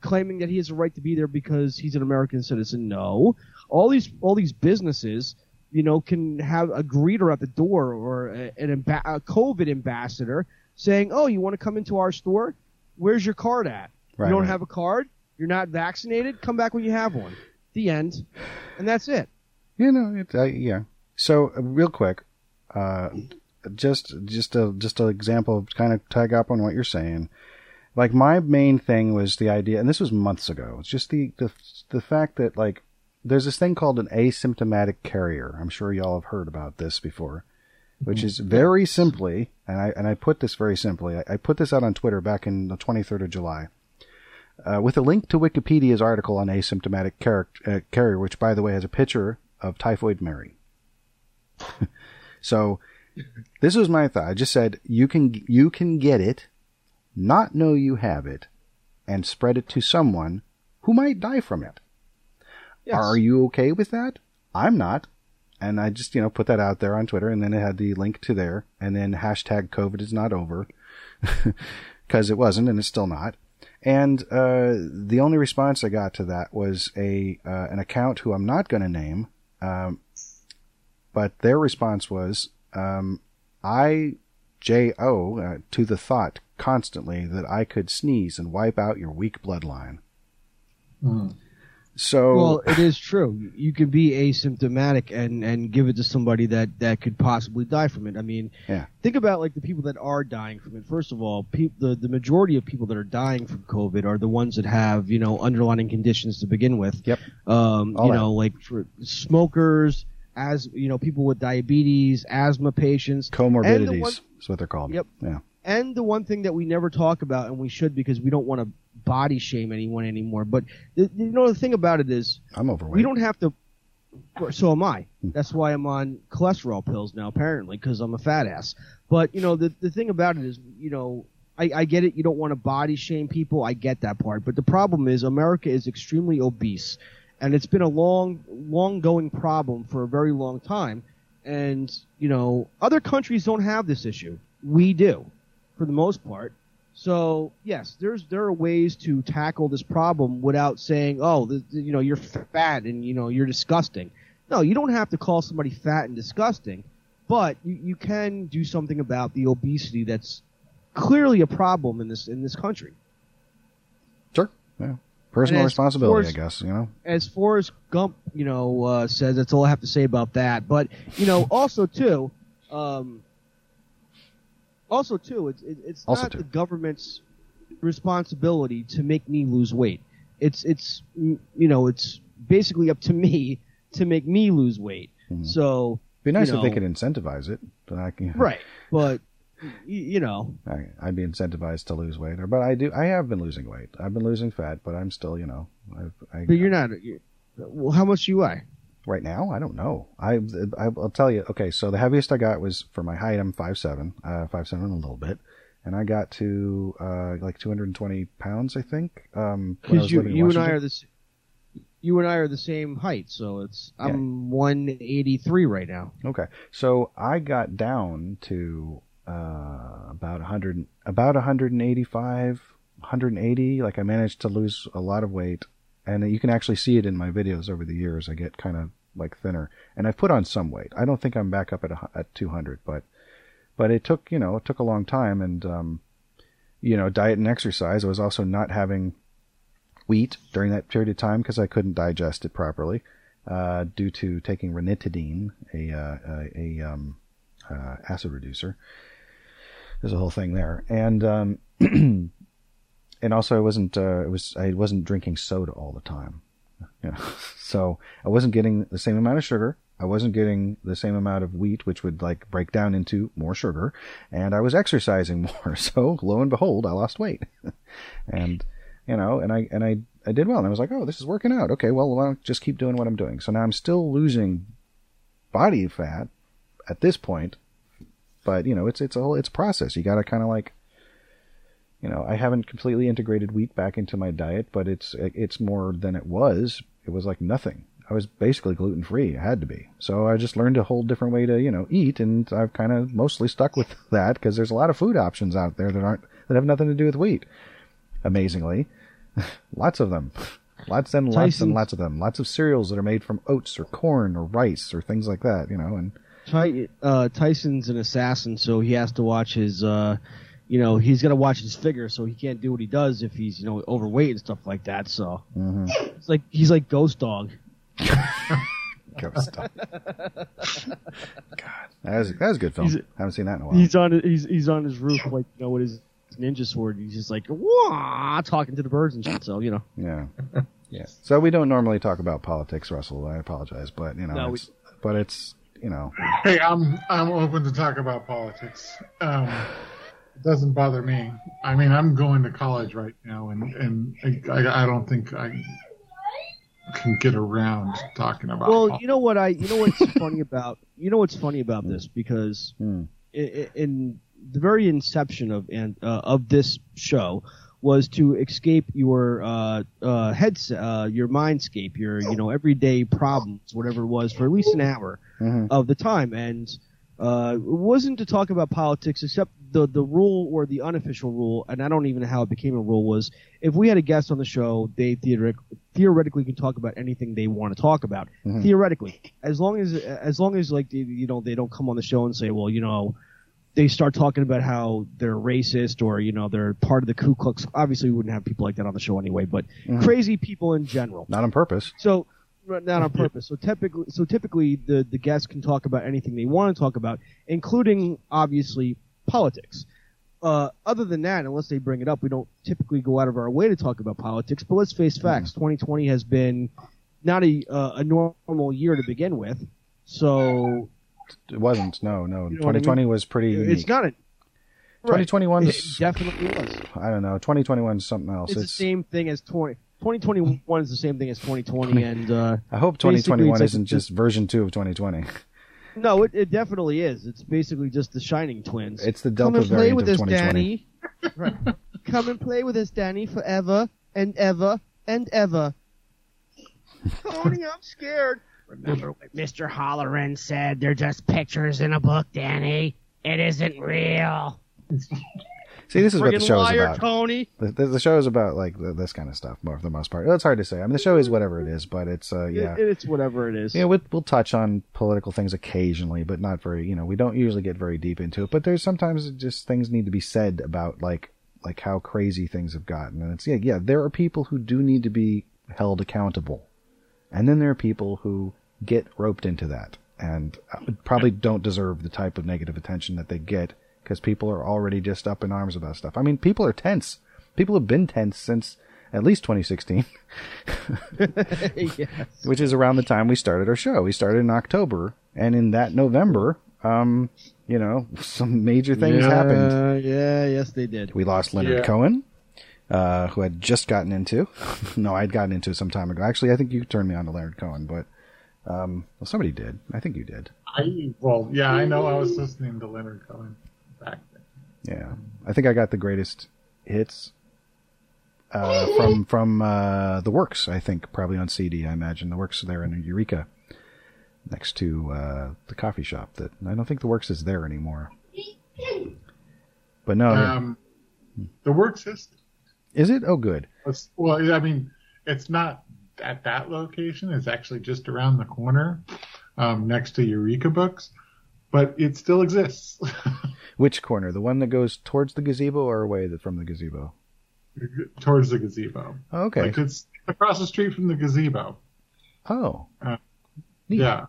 claiming that he has a right to be there because he's an American citizen. No, all these all these businesses you know, can have a greeter at the door or a, an amba- a COVID ambassador saying, "Oh, you want to come into our store? Where's your card at? Right, you don't right. have a card? You're not vaccinated? Come back when you have one." The end, and that's it. You know, it, uh, yeah. So uh, real quick, uh, just just a just an example of kind of tag up on what you're saying. Like my main thing was the idea, and this was months ago. It's just the the the fact that like there's this thing called an asymptomatic carrier. I'm sure y'all have heard about this before, which is very simply, and I and I put this very simply. I, I put this out on Twitter back in the 23rd of July. Uh, with a link to Wikipedia's article on asymptomatic car- uh, carrier, which, by the way, has a picture of Typhoid Mary. [LAUGHS] so, this was my thought. I just said you can you can get it, not know you have it, and spread it to someone who might die from it. Yes. Are you okay with that? I'm not. And I just, you know, put that out there on Twitter and then it had the link to there and then hashtag COVID is not over [LAUGHS] because it wasn't and it's still not. And, uh, the only response I got to that was a, uh, an account who I'm not going to name. Um, but their response was, um, I, J-O, uh, to the thought constantly that I could sneeze and wipe out your weak bloodline. So, Well, it is true. You could be asymptomatic and and give it to somebody that that could possibly die from it. I mean, Yeah. think about like the people that are dying from it. First of all, pe- the the majority of people that are dying from COVID are the ones that have you know underlying conditions to begin with. Yep. Um, All you know, like for smokers, as you know, people with diabetes, asthma patients, comorbidities is what they're called. Yep. Yeah. and the one thing that we never talk about, and we should because we don't want to body shame anyone anymore. But the, you know, the thing about it is, I'm overweight. we don't have to. So am I. Hmm. That's why I'm on cholesterol pills now, apparently, because I'm a fat ass. But you know, the the thing about it is, you know, I, I get it. You don't want to body shame people. I get that part. But the problem is, America is extremely obese, and it's been a long, long going problem for a very long time. And you know, other countries don't have this issue. We do, for the most part. So yes, there's there are ways to tackle this problem without saying, oh, the, the- you know, you're fat and you know you're disgusting. No, you don't have to call somebody fat and disgusting, but you, you can do something about the obesity that's clearly a problem in this in this country. Sure. Yeah. Personal And as responsibility, I guess. You know. As Forrest Gump, you know, uh, says that's all I have to say about that. But you know, [LAUGHS] also too, um, also too, it's it, it's Also not too. the government's responsibility to make me lose weight. It's it's you know, it's basically up to me to make me lose weight. So Be nice you if they could incentivize it. Can. right, but you know, I, I'd be incentivized to lose weight, or but I do. I have been losing weight. I've been losing fat, but I'm still, you know, I've, I, but you're not. You're, Well, how much do you weigh? Right now, I don't know. I, I will tell you. Okay, so the heaviest I got was for my height. I'm five seven, uh, five seven a little bit, and I got to uh, like 220 pounds, I think. Um, Because you, you and I are the you and I are the same height, so it's I'm 183 right now. Okay, so I got down to uh, about 100, about 185, 180. Like I managed to lose a lot of weight, and you can actually see it in my videos over the years. I get kind of like thinner, and I've put on some weight. I don't think I'm back up at a, at 200, but but it took you know it took a long time, and um, you know diet and exercise. I was also not having wheat during that period of time because I couldn't digest it properly uh, due to taking ranitidine, a uh, a, a um, uh, acid reducer. There's a whole thing there, and um, [CLEARS THROAT] and also I wasn't uh, it was I wasn't drinking soda all the time, [LAUGHS] you know? so I wasn't getting the same amount of sugar. I wasn't getting the same amount of wheat, which would like break down into more sugar, and I was exercising [LAUGHS] more. So lo and behold, I lost weight, [LAUGHS] and you know, and I and I I did well, and I was like, oh, this is working out. Okay, well, why don't just keep doing what I'm doing? So now I'm still losing body fat at this point, but you know, it's it's a whole it's a process. You got to kind of like, you know, I haven't completely integrated wheat back into my diet, but it's it's more than it was. It was like nothing. I was basically gluten free. I had to be. So I just learned a whole different way to, you know, eat, and I've kind of mostly stuck with [LAUGHS] that because there's a lot of food options out there that aren't that have nothing to do with wheat. Amazingly, [LAUGHS] lots of them, [LAUGHS] lots and lots Tyson's- and lots of them. Lots of cereals that are made from oats or corn or rice or things like that. You know, and Ty, uh, Tyson's an assassin, so he has to watch his, uh, you know, he's got to watch his figure, so he can't do what he does if he's, you know, overweight and stuff like that. So Mm-hmm. it's like he's like Ghost Dog. [LAUGHS] Ghost Dog. God, that was that was a good film. He's- Haven't seen that in a while. He's on he's he's on his roof, like you know, with his ninja sword. He's just like wah, talking to the birds and shit. So you know, Yeah. [LAUGHS] Yeah. So we don't normally talk about politics, Russell. I apologize, but you know, No, we- but it's you know, Hey, I'm I'm open to talk about politics. Um, it doesn't bother me. I mean, I'm going to college right now, and and I, I don't think I can get around talking about. well, politics. you know what I, you know what's funny [LAUGHS] about, you know what's funny about this because Hmm. i- i- in the very inception of and uh, of this show was to escape your uh, uh, headset, uh, your mindscape, your you know everyday problems, whatever it was, for at least an hour Mhm. of the time, and uh, it wasn't to talk about politics, except the the rule or the unofficial rule, and I don't even know how it became a rule was if we had a guest on the show, they theoretic, theoretically can talk about anything they want to talk about. Mhm. Theoretically, as long as as long as like you know they don't come on the show and say, well, you know, they start talking about how they're racist or you know they're part of the Ku Klux. Obviously, we wouldn't have people like that on the show anyway, but Mhm. crazy people in general. not on purpose. So not on purpose. So typically, so typically the the guests can talk about anything they want to talk about, including obviously politics. Uh, other than that, unless they bring it up, we don't typically go out of our way to talk about politics. But let's face facts: 2020 has been not a uh, a normal year to begin with. So It wasn't. No, no. You know what I 2020 was pretty unique. it's not a 2021 It is- definitely was. I don't know. 2021 is something else. It's, It's, the same thing as 20. 2021 is the same thing as 2020, [LAUGHS] and uh, I hope 2021 isn't just version two of 2020. No, it, it definitely is. It's basically just the Shining Twins. It's the Come and play with us, Danny. [LAUGHS] right. Come and play with us, Danny, forever and ever and ever. [LAUGHS] Tony, I'm scared. Remember what Mr. Hallorann said? They're just pictures in a book, Danny. It isn't real. [LAUGHS] See, this is what the show is about. Tony. The, the, the show is about like th this kind of stuff, more for the most part. It's hard to say. I mean, the show is whatever it is, but it's uh, yeah. It- it's whatever it is. Yeah, we'll, we'll touch on political things occasionally, but not very. You know, we don't usually get very deep into it. But there's sometimes just things need to be said about like like how crazy things have gotten, and it's yeah, yeah. There are people who do need to be held accountable, and then there are people who get roped into that and uh, probably don't deserve the type of negative attention that they get because people are already just up in arms about stuff. I mean, people are tense. People have been tense since at least 2016. [LAUGHS] yes. which is around the time we started our show. We started in October, and in that November, um, you know, some major things yeah, happened. Yeah, yes, they did. We lost Leonard Yeah. Cohen. Uh, who I'd just gotten into. [LAUGHS] no, I'd gotten into it some time ago. Actually, I think you turned me on to Leonard Cohen, but um, well, somebody did. I think you did. I well, yeah, I know. I was listening to Leonard Cohen back then. Yeah, I think I got the greatest hits uh, from [LAUGHS] from uh, the Works. I think probably on CD. I imagine the Works there in Eureka, next to uh, the coffee shop. That I don't think the Works is there anymore. [LAUGHS] But no, Um, the works is is it? Oh, good. Well, I mean, it's not at that location. It's actually just around the corner, um, next to Eureka Books, but it still exists. [LAUGHS] Which corner? The one that goes towards the gazebo or away from the gazebo? towards the gazebo. Oh, okay. Like it's across the street from the gazebo. Oh, Uh, Neat. yeah.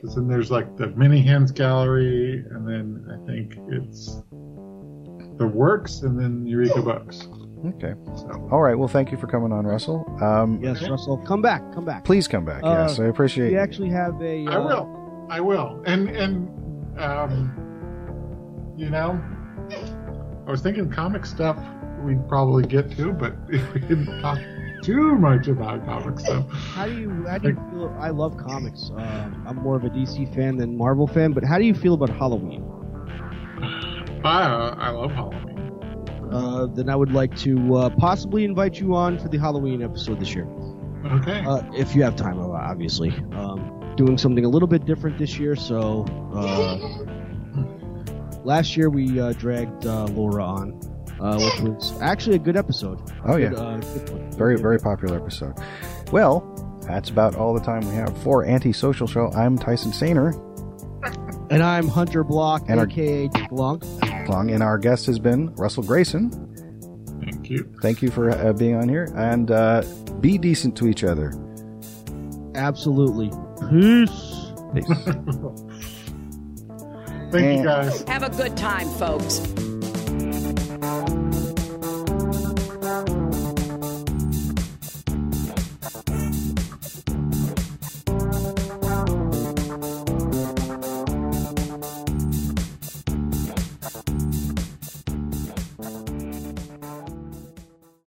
'Cause then there's like the Many Hands Gallery, and then I think it's the works, and then Eureka Books. Okay. So All right. Well, thank you for coming on, Russell. Um, Yes, Russell, come back, come back. Please come back. Uh, yes, I appreciate. We actually have a. I uh, will. I will. And and um, you know, I was thinking comic stuff we'd probably get to, but [LAUGHS] if we didn't talk too much about comic stuff. How do you how do you feel? I love comics. Um, I'm more of a DC fan than Marvel fan, but how do you feel about Halloween? I uh, I love Halloween. Uh, then I would like to uh, possibly invite you on for the Halloween episode this year, Okay. uh, if you have time, uh, obviously. Um, doing something a little bit different this year. So uh, [LAUGHS] last year we uh, dragged uh, Laura on, uh, which was actually a good episode. Oh yeah. Good, uh, good one. Very, very popular episode. Well, that's about all the time we have for Antisocial Show. I'm Tyson Sainer, And I'm Hunter Block, And our- aka Blanc. Long, and our guest has been Russell Grayson. Thank you. Thank you for uh, being on here, and uh, be decent to each other. Absolutely. Peace. Peace. [LAUGHS] Thank And- you guys. Have a good time, folks.